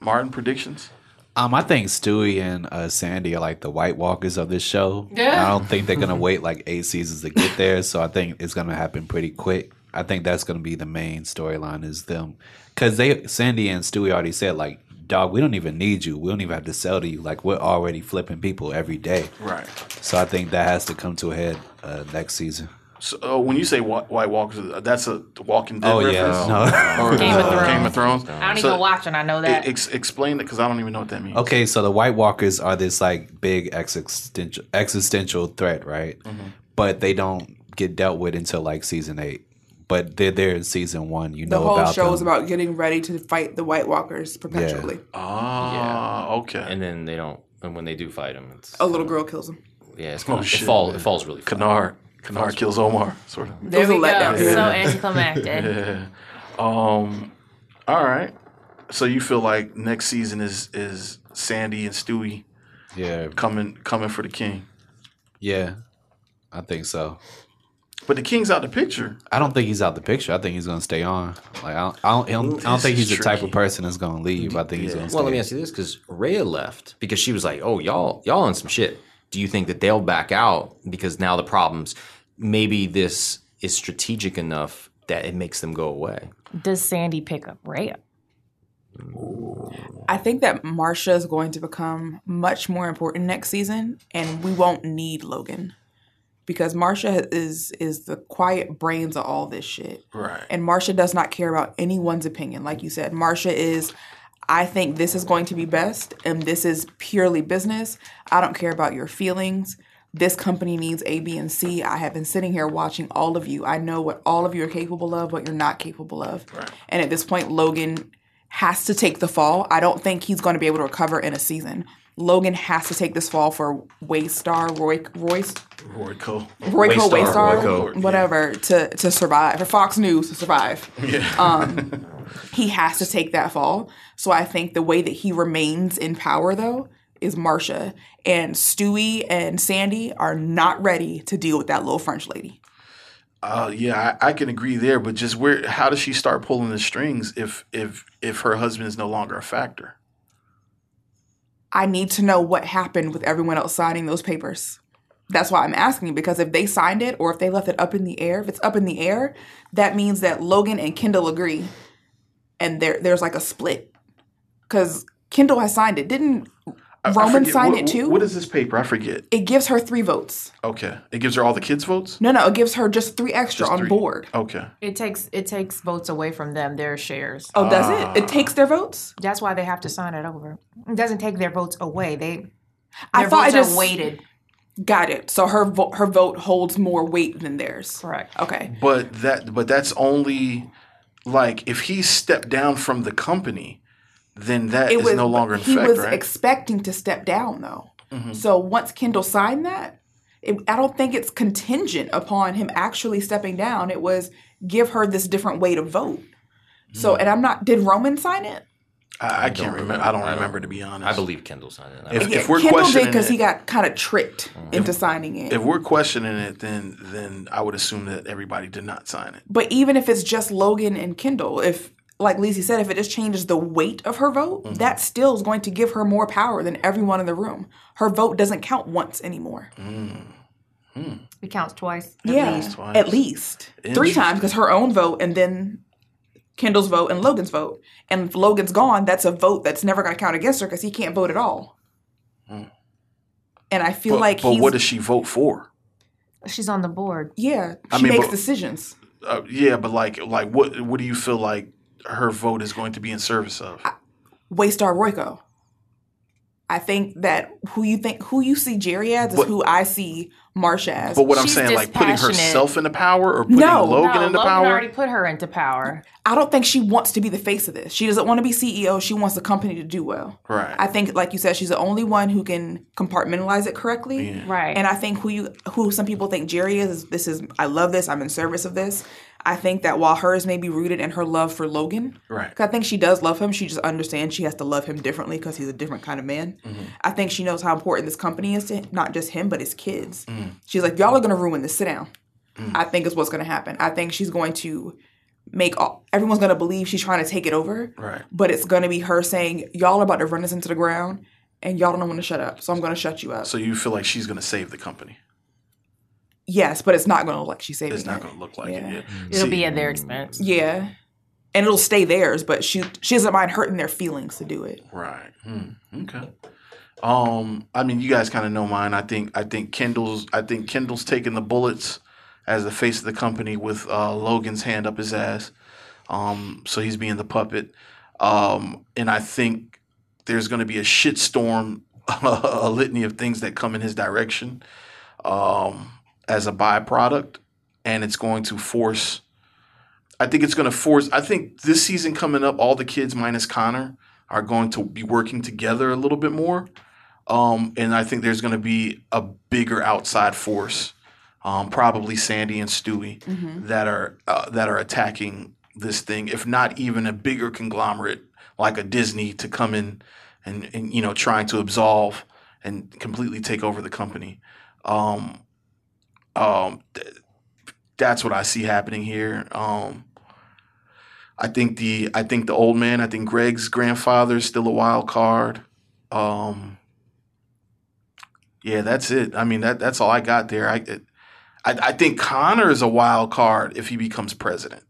Martin predictions. Um, I think Stewie and uh, Sandy are like the White Walkers of this show. Yeah. I don't think they're gonna wait like eight seasons to get there. So I think it's gonna happen pretty quick. I think that's gonna be the main storyline is them, because they Sandy and Stewie already said like, dog, we don't even need you. We don't even have to sell to you. Like we're already flipping people every day. Right. So I think that has to come to a head uh, next season. So, uh, when you say White Walkers, uh, that's a Walking Dead Oh, yeah. No. Or, Game of uh, Thrones. Game of Thrones. I don't So, even watch it. I know that. ex- explain it because I don't even know what that means. Okay, so the White Walkers are this like big existential existential threat, right? Mm-hmm. But they don't get dealt with until like season eight. But they're there in season one. You know, The whole about show them. is about getting ready to fight the White Walkers perpetually. Ah, okay. And then they don't. And when they do fight them, it's A little girl kills them. yeah, it's kind Oh, of, shit, it falls. It falls really. fast. Kenard. Kenard kills Omar, sort of. there a we go. letdown. So Yeah. anticlimactic. Um, all right. So you feel like next season is is Sandy and Stewie yeah, coming coming for the king, yeah, I think so. but the king's out the picture. I don't think he's out the picture. I think he's gonna stay on. Like I don't, I don't, I don't, I don't think he's the type of person that's gonna leave. I think he's gonna. Stay. Well, let me ask you this: because Rhea left because she was like, "Oh, y'all, y'all on some shit." Do you think that they'll back out because now the problems? Maybe this is strategic enough that it makes them go away. Does Sandy pick up Rhea? I think that Marcia is going to become much more important next season, and we won't need Logan because Marcia is is the quiet brains of all this shit. Right. And Marcia does not care about anyone's opinion. Like you said, Marcia is, I think this is going to be best, and this is purely business. I don't care about your feelings. This company needs A, B, and C. I have been sitting here watching all of you. I know what all of you are capable of, what you're not capable of. And at this point, Logan has to take the fall. I don't think he's going to be able to recover in a season. Logan has to take this fall for Waystar, Roy, Royce, Royco. Royco, Waystar, Waystar, Royco, whatever, to to survive for Fox News to survive. Um, he has to take that fall. So I think the way that he remains in power, though, is Marcia and Stewie and Sandy are not ready to deal with that little French lady. Uh, yeah, I, I can agree there, but just where? How does she start pulling the strings if if if her husband is no longer a factor? I need to know what happened with everyone else signing those papers. That's why I'm asking because if they signed it or if they left it up in the air, if it's up in the air, that means that Logan and Kendall agree, and there there's like a split. Because Kendall has signed it, didn't I- I Roman forget. sign What- it too? What is this paper? I forget. It gives her three votes. Okay, it gives her all the kids' votes. No, no, it gives her just three extra Just on three. board. Okay, It takes it takes votes away from them, their shares. Oh, does it? It ah. takes their votes. That's why they have to sign it over. It doesn't take their votes away. They I thought votes it just are weighted. Got it. So her vo- her vote holds more weight than theirs. Correct. Okay. but that but that's only like if he stepped down from the company, then that is no longer in he effect, was right? Mm-hmm. expecting to step down though. So once Kendall signed that, it, I don't think it's contingent upon him actually stepping down. It was give her this different way to vote. So Mm. and I'm not. Did Roman sign it? I, I can't remember. I don't I don't- remember to be honest. I believe Kendall signed it. I If- we're Kendall did questioning because he got kind of tricked into signing it. if we're questioning it, then then I would assume that everybody did not sign it. But even if it's just Logan and Kendall, if like Leezy said, if it just changes the weight of her vote, Mm-hmm. that still is going to give her more power than everyone in the room. Her vote doesn't count once anymore. It counts twice. At yeah, least. twice. at least three times because her own vote and then Kendall's vote and Logan's vote. And if Logan's gone, that's a vote that's never going to count against her because he can't vote at all. And I feel. But, like but he's what does she vote for? She's on the board. yeah, she I mean, makes but- decisions. Uh, yeah, but like like what what do you feel like her vote is going to be in service of? Waystar Royco. I think that who you think who you see Gerri as is who I see Marcia as. But what I'm saying, like putting dispassionate. herself into power or putting No. Logan no, into Logan power? already put her into power. I don't think she wants to be the face of this. She doesn't want to be CEO. She wants the company to do well. Right. I think, like you said, she's the only one who can compartmentalize it correctly. Right. And I think who you who some people think Gerri is, is this is I love this. I'm in service of this. I think that while hers may be rooted in her love for Logan, Right. I think she does love him. She just understands she has to love him differently because he's a different kind of man. Mm-hmm. I think she knows how important this company is to not just him but his kids. Mm. She's like, y'all are gonna ruin this. Sit down. Mm. I think is what's gonna happen. I think she's going to make all everyone's gonna believe she's trying to take it over. Right. But it's gonna be her saying, y'all are about to run us into the ground. And y'all don't know when to shut up, so I'm gonna shut you up. So you feel like she's going to save the company? Yes, but it's not going to look like she's saving It's not it. going to look like Yeah. it. Yet. It'll See, be at their expense. Yeah, and it'll stay theirs, but she she doesn't mind hurting their feelings to do it. Right. Hmm. Okay. Um, I mean, you guys kind of know mine. I think I think Kendall's I think Kendall's taking the bullets as the face of the company with uh, Logan's hand up his ass. Um, so he's being the puppet. Um, and I think there's going to be a shitstorm, a litany of things that come in his direction um, as a byproduct. And it's going to force, I think it's going to force, I think this season coming up, all the kids minus Connor are going to be working together a little bit more. Um, and I think there's going to be a bigger outside force, um, probably Sandy and Stewie, that are uh, that are attacking this thing. If not even a bigger conglomerate like a Disney to come in and, and you know trying to absolve and completely take over the company. Um, um, th- that's what I see happening here. Um, I think the I think the old man. I think Greg's grandfather is still a wild card. Um, yeah, that's it. I mean that that's all I got there. I it, I, I think Connor is a wild card if he becomes president.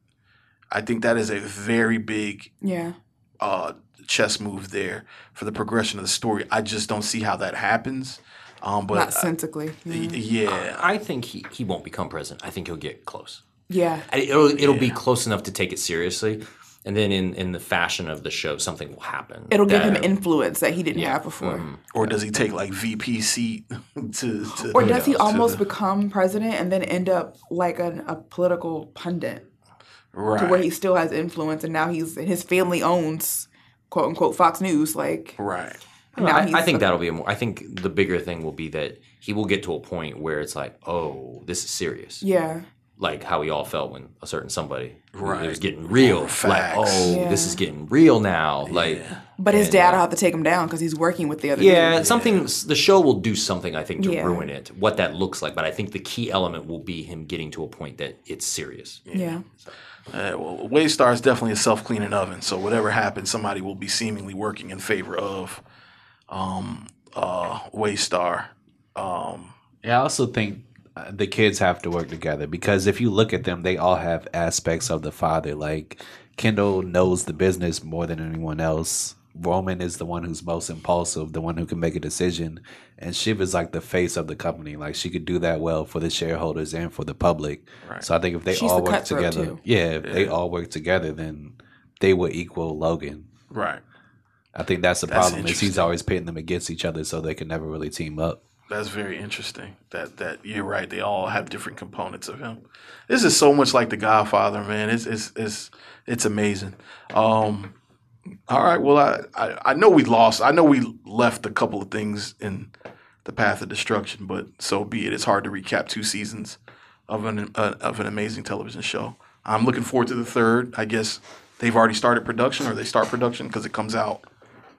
I think that is a very big Yeah. uh, chess move there for the progression of the story. I just don't see how that happens. Um, but Not uh, sensically. Yeah. yeah, I think he, he won't become president. I think he'll get close. yeah. I- It'll it'll be close enough to take it seriously, and then in in the fashion of the show, something will happen. It'll give him influence that he didn't have before. Mm-hmm. or does he take like VP seat to, to Or does he to almost the- become president and then end up like an, a political pundit right? to where he still has influence and now he's and his family owns quote unquote Fox News like right. And now I, I think that'll be a more. I think the bigger thing will be that he will get to a point where it's like, oh, this is serious. yeah Like how we all felt when a certain somebody Right. it was getting real. Like, oh, Yeah. this is getting real now. Like, but his And, dad uh, will have to take him down because he's working with the other yeah, dude. something. The show will do something. I think to Yeah. ruin it. What that looks like, but I think the key element will be him getting to a point that it's serious. yeah Uh, well, Waystar is definitely a self cleaning oven. So whatever happens, somebody will be seemingly working in favor of um, uh, Waystar. Um, Yeah, I also think uh, the kids have to work together because if you look at them, they all have aspects of the father. Like Kendall knows the business more than anyone else. Roman is the one who's most impulsive, the one who can make a decision, and Shiv is like the face of the company. Like she could do that well for the shareholders and for the public. Right. So I think if they She's all the work together, yeah, if they all work together, then they will equal Logan. right. I think that's the That's problem is he's always pitting them against each other, so they can never really team up. That's very interesting. That that you're right. They all have different components of him. This is so much like The Godfather, man. It's it's it's it's amazing. Um, all right. Well, I, I I know we lost. I know we left a couple of things in the path of destruction, but so be it. It's hard to recap two seasons of an uh, of an amazing television show. I'm looking forward to the third. I guess they've already started production, or they start production because it comes out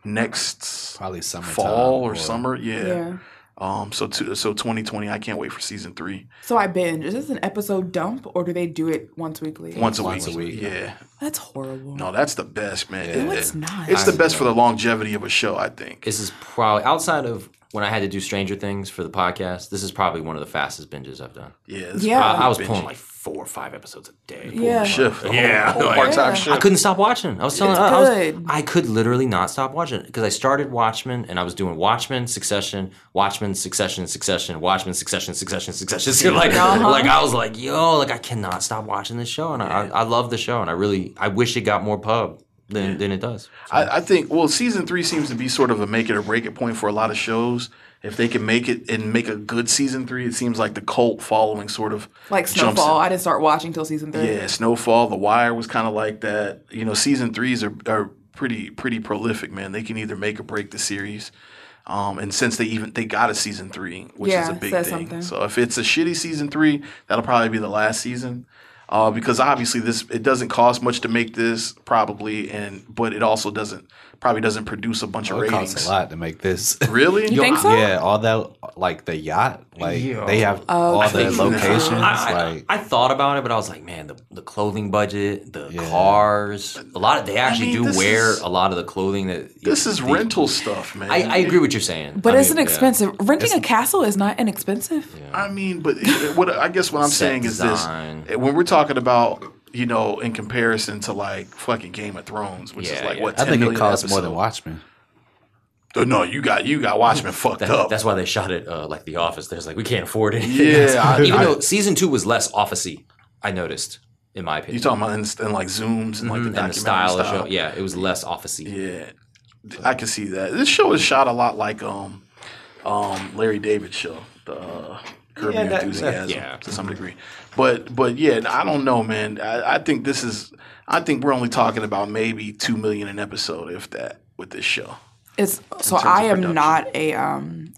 next Probably summer fall or, or- summer. Yeah. yeah Um. So to, so 2020. I can't wait for season three. so I binge is this an episode dump or do they do it once weekly Once a Once week. a week, Yeah. that's horrible No, that's the best, man. No, It- it's it- not. It's the best for the longevity of a show. I think. This is probably outside of when I had to do Stranger Things for the podcast. This is probably one of the fastest binges I've done. Yeah. it's Yeah. I, I was binging. pulling like four or five episodes a day. yeah shift. Yeah, Whole like- part-time Yeah. shift. I couldn't stop watching. I was telling It's I, was, good. I could literally not stop watching because I started Watchmen and I was doing Watchmen, Succession, Watchmen, Succession, Succession, Watchmen, Succession, Succession, Succession. So like, Uh-huh. like I was like, yo, like I cannot stop watching this show, and I, I love the show, and I really, I wish it got more pub than than it does. I, I think. Well, season three seems to be sort of a make it or break it point for a lot of shows. If they can make it and make a good season three, it seems like the cult following sort of like jumps Snowfall in. I didn't start watching till season three Yeah, Snowfall, The Wire was kind of like that. You know, season threes are, are pretty pretty prolific, man. They can either make or break the series. Um, and since they even they got a season three, which is a big thing. something. So if it's a shitty season three, that'll probably be the last season. Uh, because obviously this it doesn't cost much to make this probably, and but it also doesn't probably doesn't produce a bunch of Oh, it ratings. costs a lot to make this. Really? you think so Yeah, all that like the yacht, like they have Oh, all I the locations. I, I- like I thought about it, but I was like, man, the, the clothing budget, the Yeah. cars, a lot of they actually mean, do wear is- a lot of the clothing that This is they- rental stuff, man. I, I agree what you're saying, but it's mean, an yeah. expensive renting a castle is not inexpensive I mean, but what I guess what I'm Set saying is design. this: when we're talking about, you know, in comparison to like fucking Game of Thrones, which is like yeah. what I think it million costs more than. Watchmen. Oh, no, you got you got Watchmen fucked That- up. That's why they shot it uh, like The Office. There's like we can't afford it. Yeah, I- even I- though season two was less officey, I noticed in my opinion. you opinion. talking about in, in like zooms and like the Mhm, and the documentary style, of show. Yeah, it was less officey. Yeah, I can see that. This show is shot a lot like um, um, Larry David show, the uh, Curb Yeah, Your that- Enthusiasm, yeah. to some degree. But but yeah, I don't know, man. I, I think this is. I think we're only talking about maybe two million an episode, if that, with this show. It's so I am not a um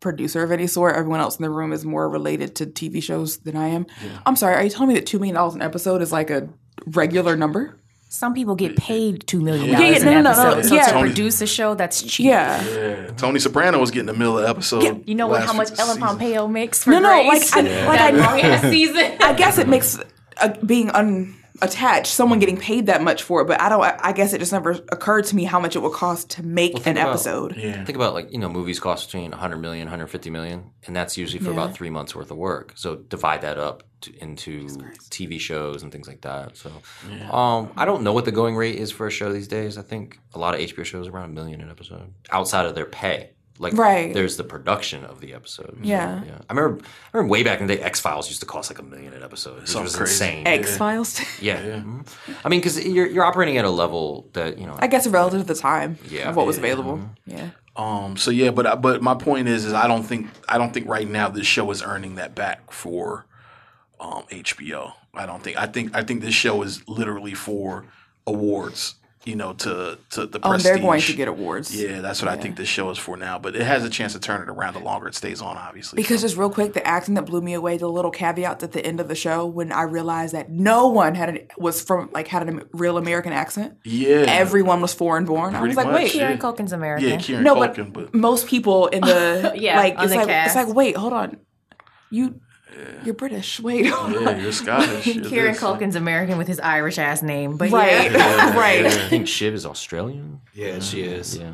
producer of any sort. Everyone else in the room is more related to TV shows than I am. I'm sorry, are you telling me that two million dollars an episode is like a regular number? Some people get paid two million Yeah, dollars yeah, an no, no, no, episode. So yeah. to Tony- produce a show, that's cheap. Yeah. Yeah, Tony Soprano was getting a middle episode. Yeah, you know what? last How much few Ellen seasons. Pompeo makes for No, no, Grace? like I, like I long ass season. I guess it makes uh, being unattached, someone getting paid that much for it, but I don't. I I guess it just never occurred to me how much it would cost to make an think about- episode. Yeah. Think about like, you know, movies cost between 100 million, 150 million, and that's usually for about three months worth of work. So divide that up to, into TV shows and things like that. So um, I don't know what the going rate is for a show these days. I think a lot of HBO shows are around a million an episode outside of their pay. Like, Right. there's the production of the episode. So, Yeah. yeah. I remember, I remember way back in the day, X Files used to cost like a million an episode. Which Something was crazy. insane. X Files. Yeah. Mhm. I mean, because you're, you're operating at a level that, you know, I guess relative to the time Yeah. of what was Yeah. available. Yeah. Um. So yeah, but but my point is, is I don't think I don't think right now this show is earning that back for um HBO. I don't think. I think I think this show is literally for awards. You know, to to the prestige. Oh, they're going to get awards. Yeah, that's what I think this show is for now. But it has a chance to turn it around the longer it stays on. Obviously, Because just real quick, the acting that blew me away, the little caveats at the end of the show when I realized that no one had an, was from like had a real American accent. yeah, Everyone was foreign born. I was like, much, wait, yeah. Kieran Culkin's American. yeah, Kieran no, Culkin, but, but, most people in the Yeah, like it's the like it's like wait, hold on, you you're British. Wait, yeah, you're Scottish. you're Kieran this. Culkin's American with his Irish ass name, but right, yeah. right. I think Shiv is Australian. Yeah, she is. Yeah.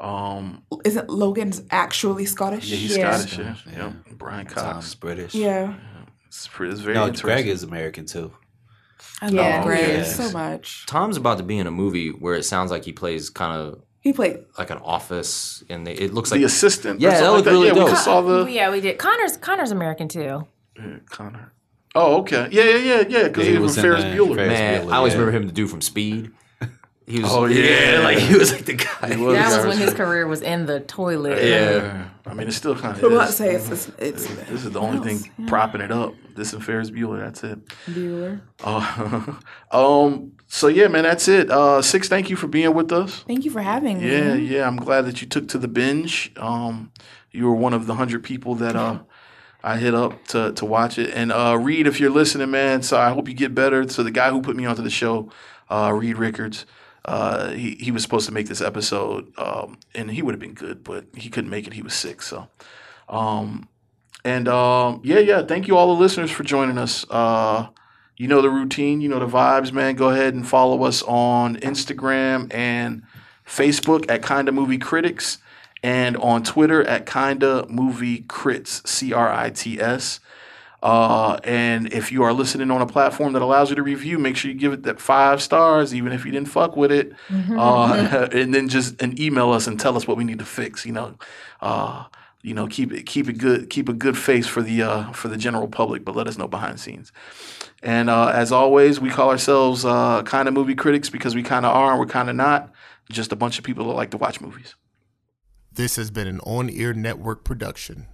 Um, Isn't Logan's actually Scottish? yeah, he's Yeah. Scottish. Yeah, yeah. Brian Tom's Cox. British. Yeah. It's, pretty, it's very No, interesting. Greg is American too. I Yeah. love Greg yeah. so much. Tom's about to be in a movie where it sounds like he plays kind of He played. like an office, and they, it looks like the assistant. Yeah, that something like looked really Yeah, we dope. just saw the yeah, we did. Connor's Connor's American too. Yeah, Connor. Oh, okay. Yeah, yeah, yeah, yeah. Because Yeah, he he was was from in Ferris the Bueller. Ferris man. Bueller, I always yeah. remember him the dude from Speed. He was Oh, yeah. like he was like the guy. was. That was Ferris when his career was in the toilet. Yeah, I mean, it's still kind of. I'm about to say it's it's, it's This is the only thing propping it up. This and Ferris Bueller. That's it. Bueller. Uh, um. So yeah, man. That's it. Uh, six. Thank you for being with us. Thank you for having me. Yeah, yeah. I'm glad that you took to the binge. Um, you were one of the hundred people that uh I hit up to to watch it. And uh, Reed, if you're listening, man. So I hope you get better. So the guy who put me onto the show, uh, Reed Rickards. Uh, he he was supposed to make this episode, um, and he would have been good, but he couldn't make it. He was sick, so. Um, and um, yeah, yeah. Thank you all the listeners for joining us. Uh, you know the routine, you know the vibes, man. Go ahead and follow us on Instagram and Facebook at Kinda Movie Critics, and on Twitter at Kinda Movie Crits, C R I T S. Uh, and if you are listening on a platform that allows you to review, make sure you give it that five stars, even if you didn't fuck with it. Uh, and then just and email us and tell us what we need to fix. You know, uh, you know, keep it keep it good, keep a good face for the uh, for the general public, but let us know behind the scenes. And uh, as always, we call ourselves uh, kind of movie critics because we kind of are and we're kind of not. Just a bunch of people that like to watch movies. This has been an on air network production.